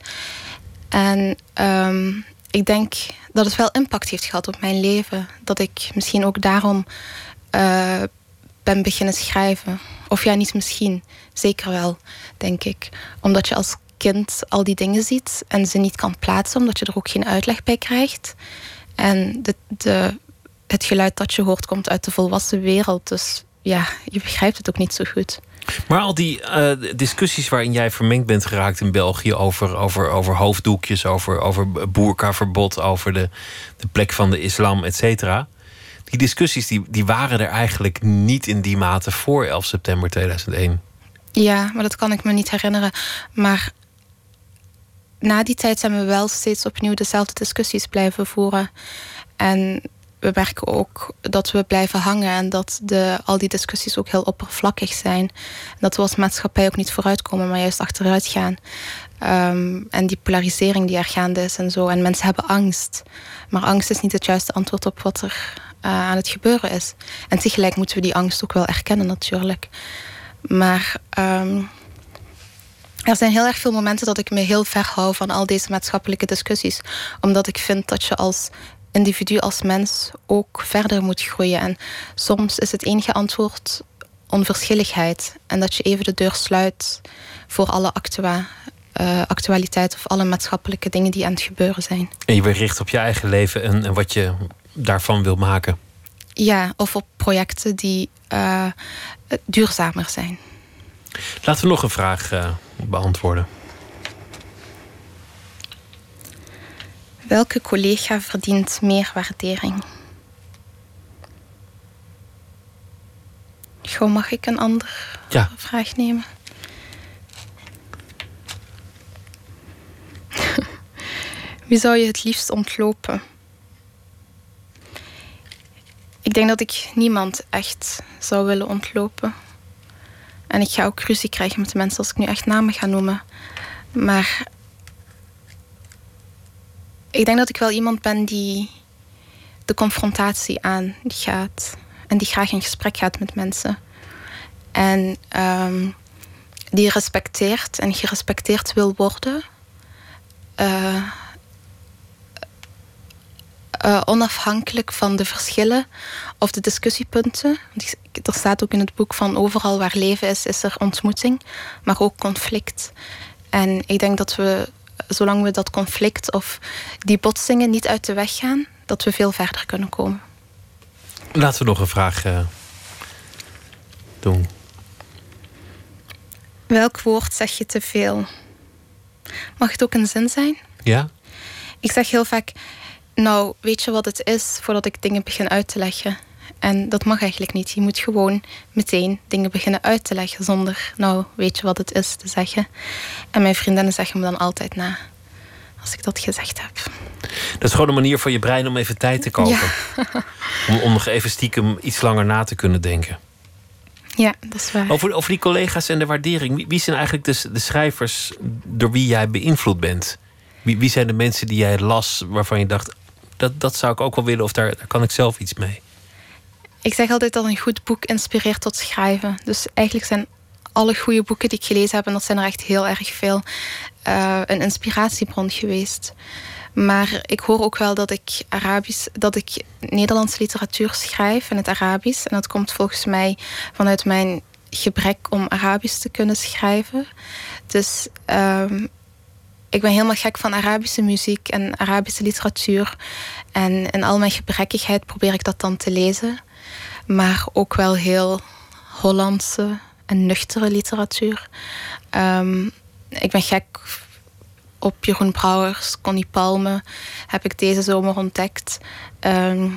En ehm, ik denk dat het wel impact heeft gehad op mijn leven. Dat ik misschien ook daarom uh, ben beginnen schrijven. Of ja, niet misschien. Zeker wel, denk ik. Omdat je als kind al die dingen ziet en ze niet kan plaatsen, omdat je er ook geen uitleg bij krijgt. En de, de, het geluid dat je hoort komt uit de volwassen wereld. Dus ja, je begrijpt het ook niet zo goed. Maar al die uh, discussies waarin jij vermengd bent geraakt in België over, over, over hoofddoekjes, over, over boerkaverbod, over de, de plek van de islam, et cetera. Die discussies die, die waren er eigenlijk niet in die mate voor 11 september 2001. Ja, maar dat kan ik me niet herinneren. Maar na die tijd zijn we wel steeds opnieuw dezelfde discussies blijven voeren. En we merken ook dat we blijven hangen en dat de, al die discussies ook heel oppervlakkig zijn. Dat we als maatschappij ook niet vooruitkomen, maar juist achteruit gaan. Um, en die polarisering die er gaande is en zo. En mensen hebben angst. Maar angst is niet het juiste antwoord op wat er aan het gebeuren is. En tegelijk moeten we die angst ook wel erkennen, natuurlijk. Maar um, er zijn heel erg veel momenten dat ik me heel ver hou van al deze maatschappelijke discussies. Omdat ik vind dat je als individu, als mens ook verder moet groeien. En soms is het enige antwoord onverschilligheid. En dat je even de deur sluit voor alle actua, uh, actualiteit of alle maatschappelijke dingen die aan het gebeuren zijn. En je richt op je eigen leven en, en wat je daarvan wil maken. Ja, of op projecten die uh, duurzamer zijn. Laten we nog een vraag uh, beantwoorden. Welke collega verdient meer waardering? Gewoon, mag ik een andere ja. vraag nemen? [LAUGHS] Wie zou je het liefst ontlopen? Ik denk dat ik niemand echt zou willen ontlopen. En ik ga ook ruzie krijgen met de mensen als ik nu echt namen ga noemen. Maar ik denk dat ik wel iemand ben die de confrontatie aan gaat. En die graag in gesprek gaat met mensen. En um, die respecteert en gerespecteerd wil worden. Uh, uh, onafhankelijk van de verschillen of de discussiepunten. Er staat ook in het boek van overal waar leven is, is er ontmoeting, maar ook conflict. En ik denk dat we, zolang we dat conflict of die botsingen niet uit de weg gaan, dat we veel verder kunnen komen. Laten we nog een vraag uh, doen. Welk woord zeg je te veel? Mag het ook een zin zijn? Ja. Ik zeg heel vaak, nou, weet je wat het is voordat ik dingen begin uit te leggen? En dat mag eigenlijk niet. Je moet gewoon meteen dingen beginnen uit te leggen zonder, nou, weet je wat het is te zeggen. En mijn vriendinnen zeggen me dan altijd na als ik dat gezegd heb. Dat is gewoon een manier voor je brein om even tijd te kopen. [LAUGHS] om, om nog even stiekem iets langer na te kunnen denken. Ja, dat is waar. Over, over die collega's en de waardering. Wie, wie zijn eigenlijk de, de schrijvers door wie jij beïnvloed bent? Wie, wie zijn de mensen die jij las waarvan je dacht: dat, dat zou ik ook wel willen of daar, daar kan ik zelf iets mee? Ik zeg altijd dat een goed boek inspireert tot schrijven. Dus eigenlijk zijn alle goede boeken die ik gelezen heb, en dat zijn er echt heel erg veel, uh, een inspiratiebron geweest. Maar ik hoor ook wel dat ik Arabisch, dat ik Nederlandse literatuur schrijf in het Arabisch. En dat komt volgens mij vanuit mijn gebrek om Arabisch te kunnen schrijven. Dus um, ik ben helemaal gek van Arabische muziek en Arabische literatuur. En in al mijn gebrekkigheid probeer ik dat dan te lezen. Maar ook wel heel Hollandse en nuchtere literatuur. Ehm, ik ben gek op Jeroen Brouwers, Connie Palme. Heb ik deze zomer ontdekt. Ehm,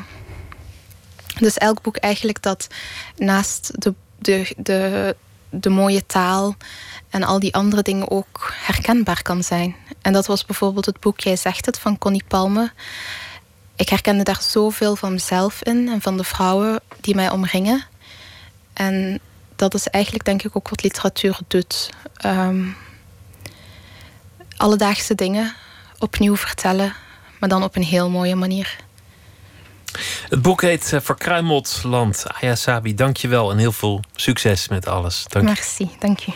dus elk boek eigenlijk dat naast de, de, de, de mooie taal en al die andere dingen ook herkenbaar kan zijn. En dat was bijvoorbeeld het boek Jij zegt het van Connie Palme. Ik herkende daar zoveel van mezelf in en van de vrouwen die mij omringen. En dat is eigenlijk denk ik ook wat literatuur doet. Ehm, alledaagse dingen opnieuw vertellen, maar dan op een heel mooie manier. Het boek heet uh, Verkruimeld Land. Ayasabi, dank je wel en heel veel succes met alles. Dank Merci, dank je.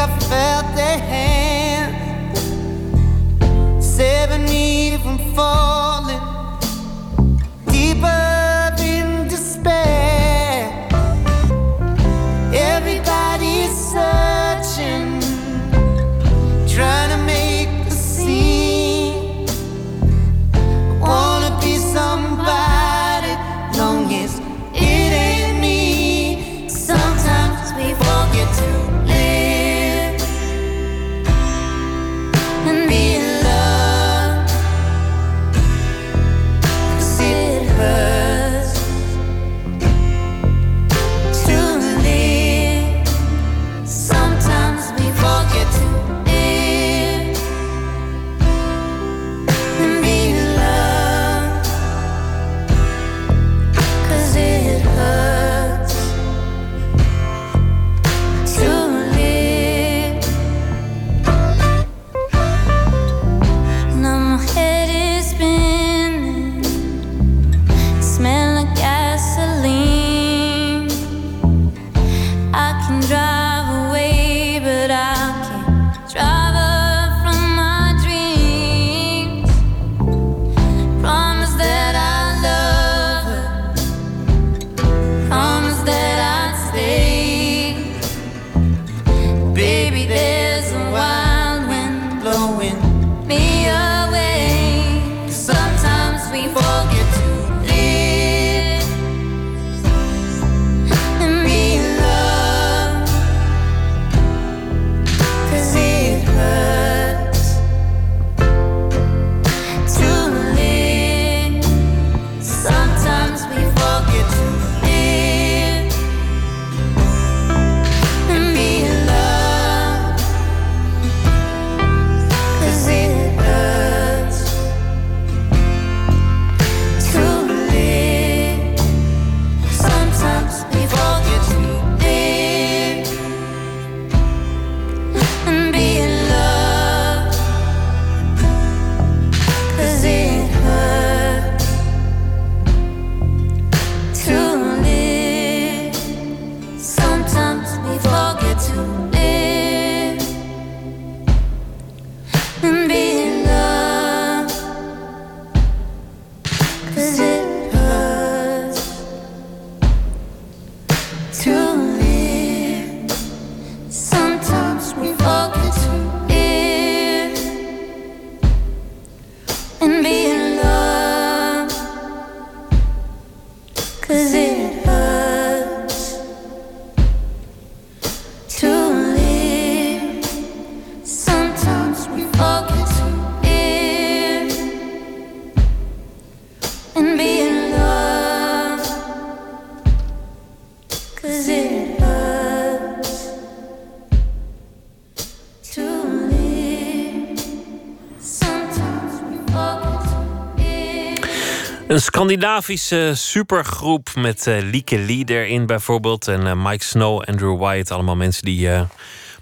I felt their hand, seven even falling. Scandinavische supergroep met uh, Lieke Lee erin bijvoorbeeld. En uh, Mike Snow, Andrew White. Allemaal mensen die uh,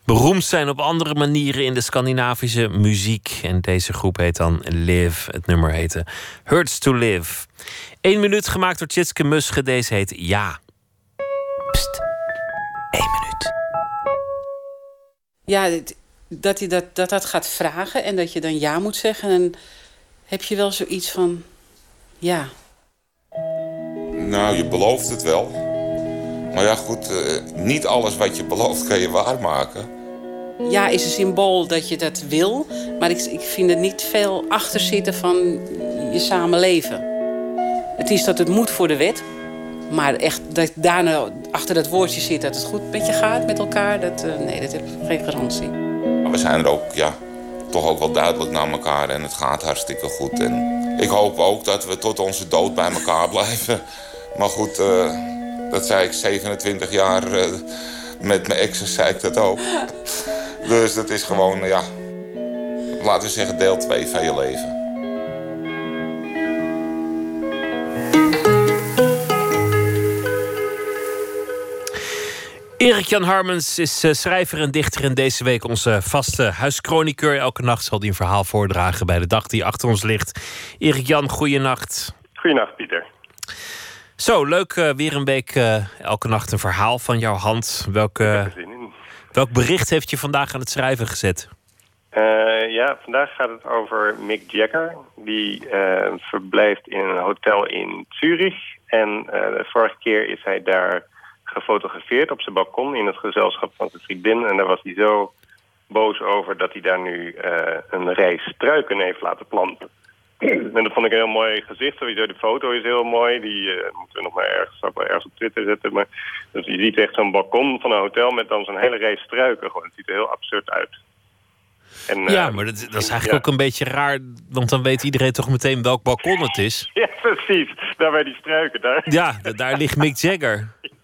beroemd zijn op andere manieren in de Scandinavische muziek. En deze groep heet dan Live. Het nummer heette Hurts to Live. Eén minuut gemaakt door Tjitske Musche. Deze heet Ja. Pst. Eén minuut. Ja, dat hij dat, dat, dat gaat vragen en dat je dan ja moet zeggen. En heb je wel zoiets van ja. Nou, je belooft het wel. Maar ja, goed, uh, niet alles wat je belooft kan je waarmaken. Ja, is een symbool dat je dat wil. Maar ik, ik vind er niet veel achter zitten van je samenleven. Het is dat het moet voor de wet. Maar echt dat daarna achter dat woordje zit dat het goed met je gaat met elkaar. Dat, uh, nee, dat heb ik geen garantie. Maar we zijn er ook, ja, toch ook wel duidelijk naar elkaar. En het gaat hartstikke goed. En ik hoop ook dat we tot onze dood bij elkaar blijven. Maar goed, uh, dat zei ik 27 jaar uh, met mijn exen zei ik dat ook. Dus dat is gewoon, ja, laten we zeggen deel 2 van je leven. Erik-Jan Harmens is uh, schrijver en dichter en deze week onze vaste huischroniqueur. Elke nacht zal hij een verhaal voordragen bij de dag die achter ons ligt. Erik-Jan, goeienacht. Goeienacht, Pieter. Zo, leuk. Uh, weer een week uh, elke nacht een verhaal van jouw hand. Welk, welk bericht heeft je vandaag aan het schrijven gezet? ja, vandaag gaat het over Mick Jagger. Die verblijft in een hotel in Zurich. En de vorige keer is hij daar gefotografeerd op zijn balkon in het gezelschap van zijn vriendin. En daar was hij zo boos over dat hij daar nu uh, een rij struiken heeft laten planten. en dat vond ik een heel mooi gezicht. Sowieso de foto is heel mooi. Die uh, moeten we nog maar ergens, ergens op Twitter zetten. Maar, dus je ziet echt zo'n balkon van een hotel met dan zo'n hele rij struiken. Gewoon. Het ziet er heel absurd uit. En, ja, uh, maar dat, dat, is eigenlijk ja. ook een beetje raar. Want dan weet iedereen toch meteen welk balkon het is. [LAUGHS] Ja, precies. Daar bij die struiken. Daar. Ja, daar ligt Mick Jagger. [LAUGHS]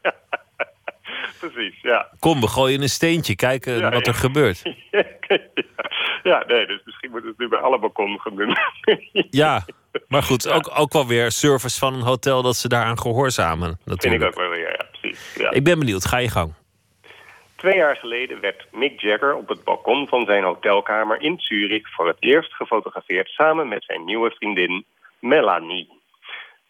Precies, ja. Kom, we gooien een steentje, kijken ja, wat er ja. gebeurt. [LAUGHS] ja, nee, dus misschien moeten we het nu bij alle balkonnen gaan doen. [LAUGHS] ja, maar goed, ook, ook wel weer service van een hotel dat ze daaraan gehoorzamen. Natuurlijk. Vind ik ook wel weer, ja, precies. Ja. Ik ben benieuwd, ga je gang. Twee jaar geleden werd Mick Jagger op het balkon van zijn hotelkamer in Zurich voor het eerst gefotografeerd samen met zijn nieuwe vriendin Melanie.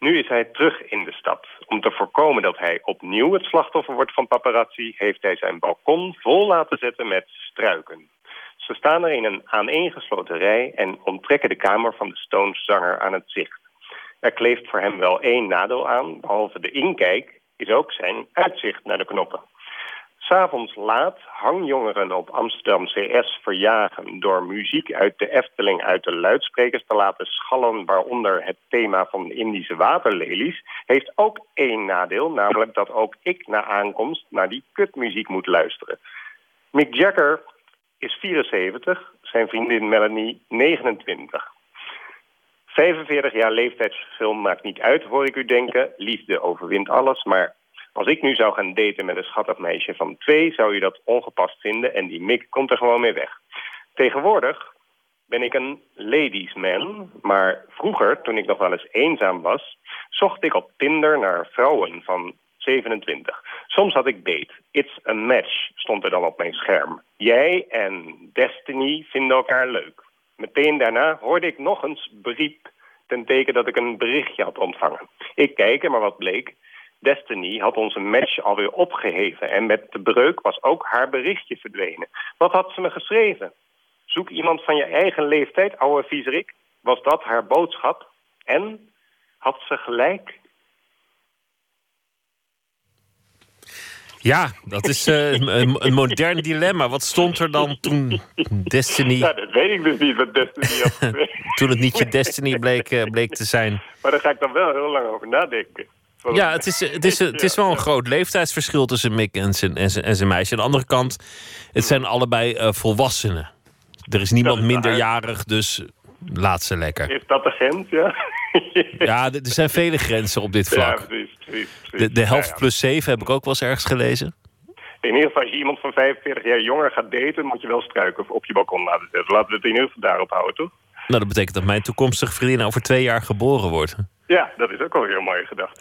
Nu is hij terug in de stad. Om te voorkomen dat hij opnieuw het slachtoffer wordt van paparazzi... heeft hij zijn balkon vol laten zetten met struiken. Ze staan er in een aaneengesloten rij... en onttrekken de kamer van de Stones-zanger aan het zicht. Er kleeft voor hem wel één nadeel aan. Behalve de inkijk is ook zijn uitzicht naar de knoppen. S'avonds laat hangjongeren op Amsterdam CS verjagen... door muziek uit de Efteling uit de luidsprekers te laten schallen... waaronder het thema van de Indische waterlelies... heeft ook één nadeel, namelijk dat ook ik na aankomst... naar die kutmuziek moet luisteren. Mick Jagger is 74, zijn vriendin Melanie 29. 45 jaar leeftijdsverschil maakt niet uit, hoor ik u denken. Liefde overwint alles, maar als ik nu zou gaan daten met een schattig meisje van twee... zou je dat ongepast vinden en die Mick komt er gewoon mee weg. Tegenwoordig ben ik een ladies man, maar vroeger, toen ik nog wel eens eenzaam was... zocht ik op Tinder naar vrouwen van 27. Soms had ik date. It's a match, stond er dan op mijn scherm. Jij en Destiny vinden elkaar leuk. Meteen daarna hoorde ik nog eens beriep ten teken dat ik een berichtje had ontvangen. Ik kijk, maar wat bleek... Destiny had onze match alweer opgeheven en met de breuk was ook haar berichtje verdwenen. Wat had ze me geschreven? Zoek iemand van je eigen leeftijd, ouwe viezerik. Was dat haar boodschap? En had ze gelijk? Ja, dat is uh, een, een, modern dilemma. Wat stond er dan toen Destiny... Ja, dat weet ik dus niet wat Destiny had [LAUGHS] toen het niet je Destiny bleek, uh, bleek te zijn. Maar daar ga ik dan wel heel lang over nadenken. Ja, het is, het is, het is wel een groot leeftijdsverschil tussen Mick en zijn, en zijn, en zijn meisje. Aan de andere kant, het zijn allebei uh, volwassenen. Er is niemand is minderjarig, dus laat ze lekker. Is dat de grens, ja? [LAUGHS] ja, er zijn vele grenzen op dit vlak. Ja, precies, precies, precies. De, de helft plus 7 heb ik ook wel eens ergens gelezen. In ieder geval, als je iemand van 45 jaar jonger gaat daten... moet je wel struiken op je balkon laten zetten. Laten we het in ieder geval daarop houden, toch? Nou, dat betekent dat mijn toekomstige vriendin over twee jaar geboren wordt. Ja, dat is ook alweer een mooie gedachte.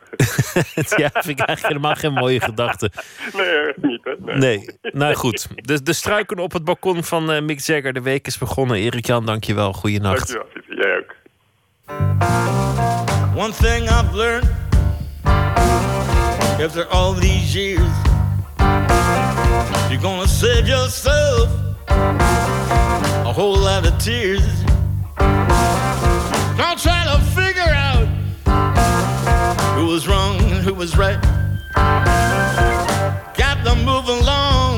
[LAUGHS] ja, vind ik eigenlijk helemaal geen mooie gedachte. Nee, niet hè? Nee. Nee, nou goed. De, de struiken op het balkon van eh, Mick Jagger. De week is begonnen. Erik Jan, dankjewel. Goeienacht. Dankjewel. Jij ook. One thing I've learned after all these years, you're gonna save yourself a whole lot of tears. Don't try to figure out who was wrong and who was right. Got to move along,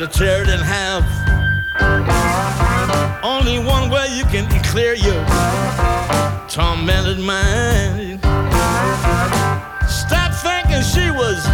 Gotta tear it in half. Only one way you can clear your tormented mind. Stop thinking she was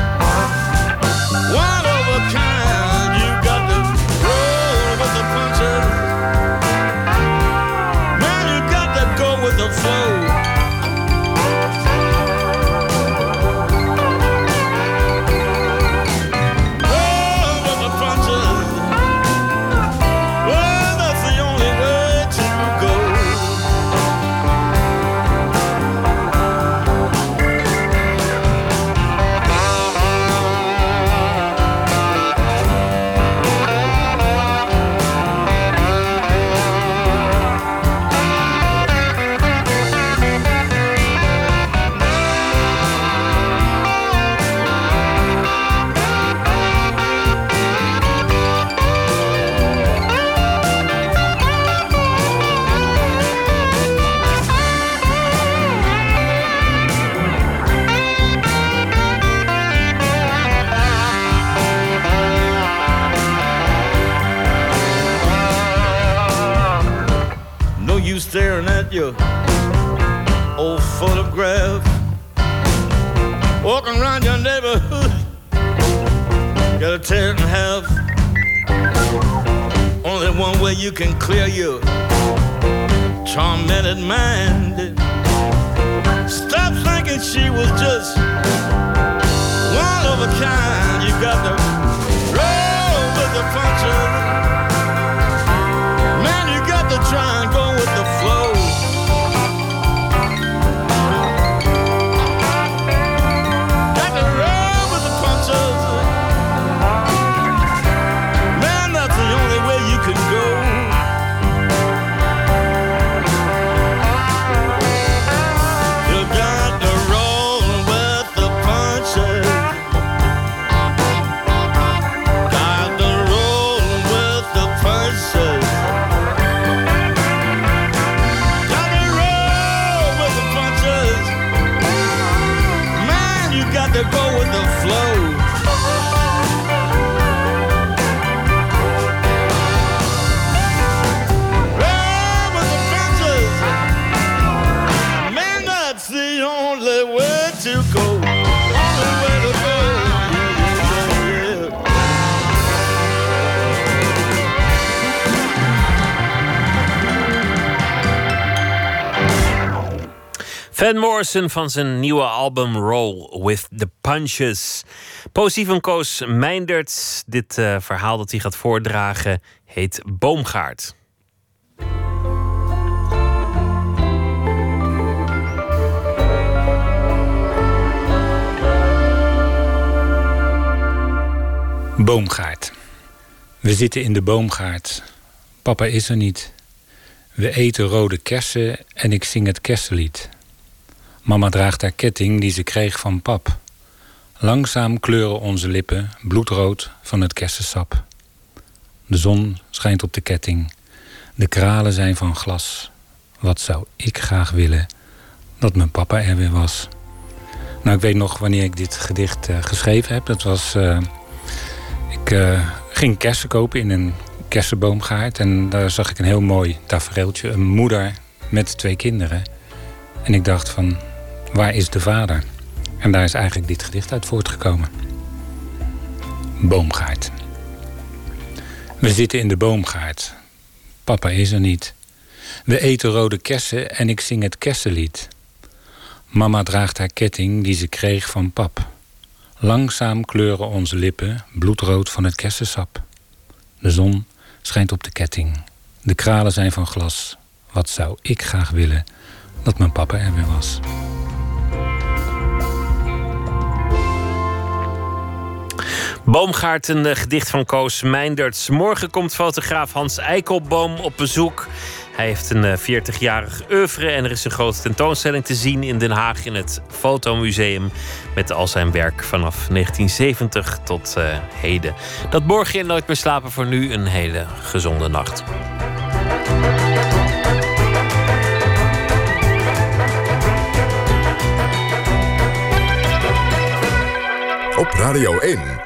your old photograph. Walking around your neighborhood, Got a tear in half. Only one way you can clear your tormented mind. Stop thinking she was just one of a kind. You got to roll with the punches. Man, you got to try and go Van Morrison van zijn nieuwe album Roll with the Punches. Positief van Koos. Dit eh, verhaal dat hij gaat voordragen heet Boomgaard. Boomgaard. We zitten in de boomgaard. Papa is er niet. We eten rode kersen en ik zing het kersenlied. Mama draagt haar ketting die ze kreeg van pap. Langzaam kleuren onze lippen bloedrood van het kersensap. De zon schijnt op de ketting. De kralen zijn van glas. Wat zou ik graag willen dat mijn papa er weer was. Nou, ik weet nog wanneer ik dit gedicht eh, geschreven heb. Dat was eh, Ik uh, ging kersen kopen in een kersenboomgaard. En daar zag ik een heel mooi tafereeltje. Een moeder met twee kinderen. En ik dacht van, waar is de vader? En daar is eigenlijk dit gedicht uit voortgekomen. Boomgaard. We zitten in de boomgaard. Papa is er niet. We eten rode kersen en ik zing het kersenlied. Mama draagt haar ketting die ze kreeg van pap. Langzaam kleuren onze lippen bloedrood van het kersensap. De zon schijnt op de ketting. De kralen zijn van glas. Wat zou ik graag willen dat mijn papa er weer was. Boomgaard, een eh, gedicht van Koos Meindert. Morgen komt fotograaf Hans Eikelboom op bezoek. Hij heeft een 40-jarig eh, oeuvre en er is een grote tentoonstelling te zien in Den Haag in het Fotomuseum. Met al zijn werk vanaf 1970 tot uh, heden. Dat morgen in Nooit meer slapen voor nu een hele gezonde nacht. Op Radio 1,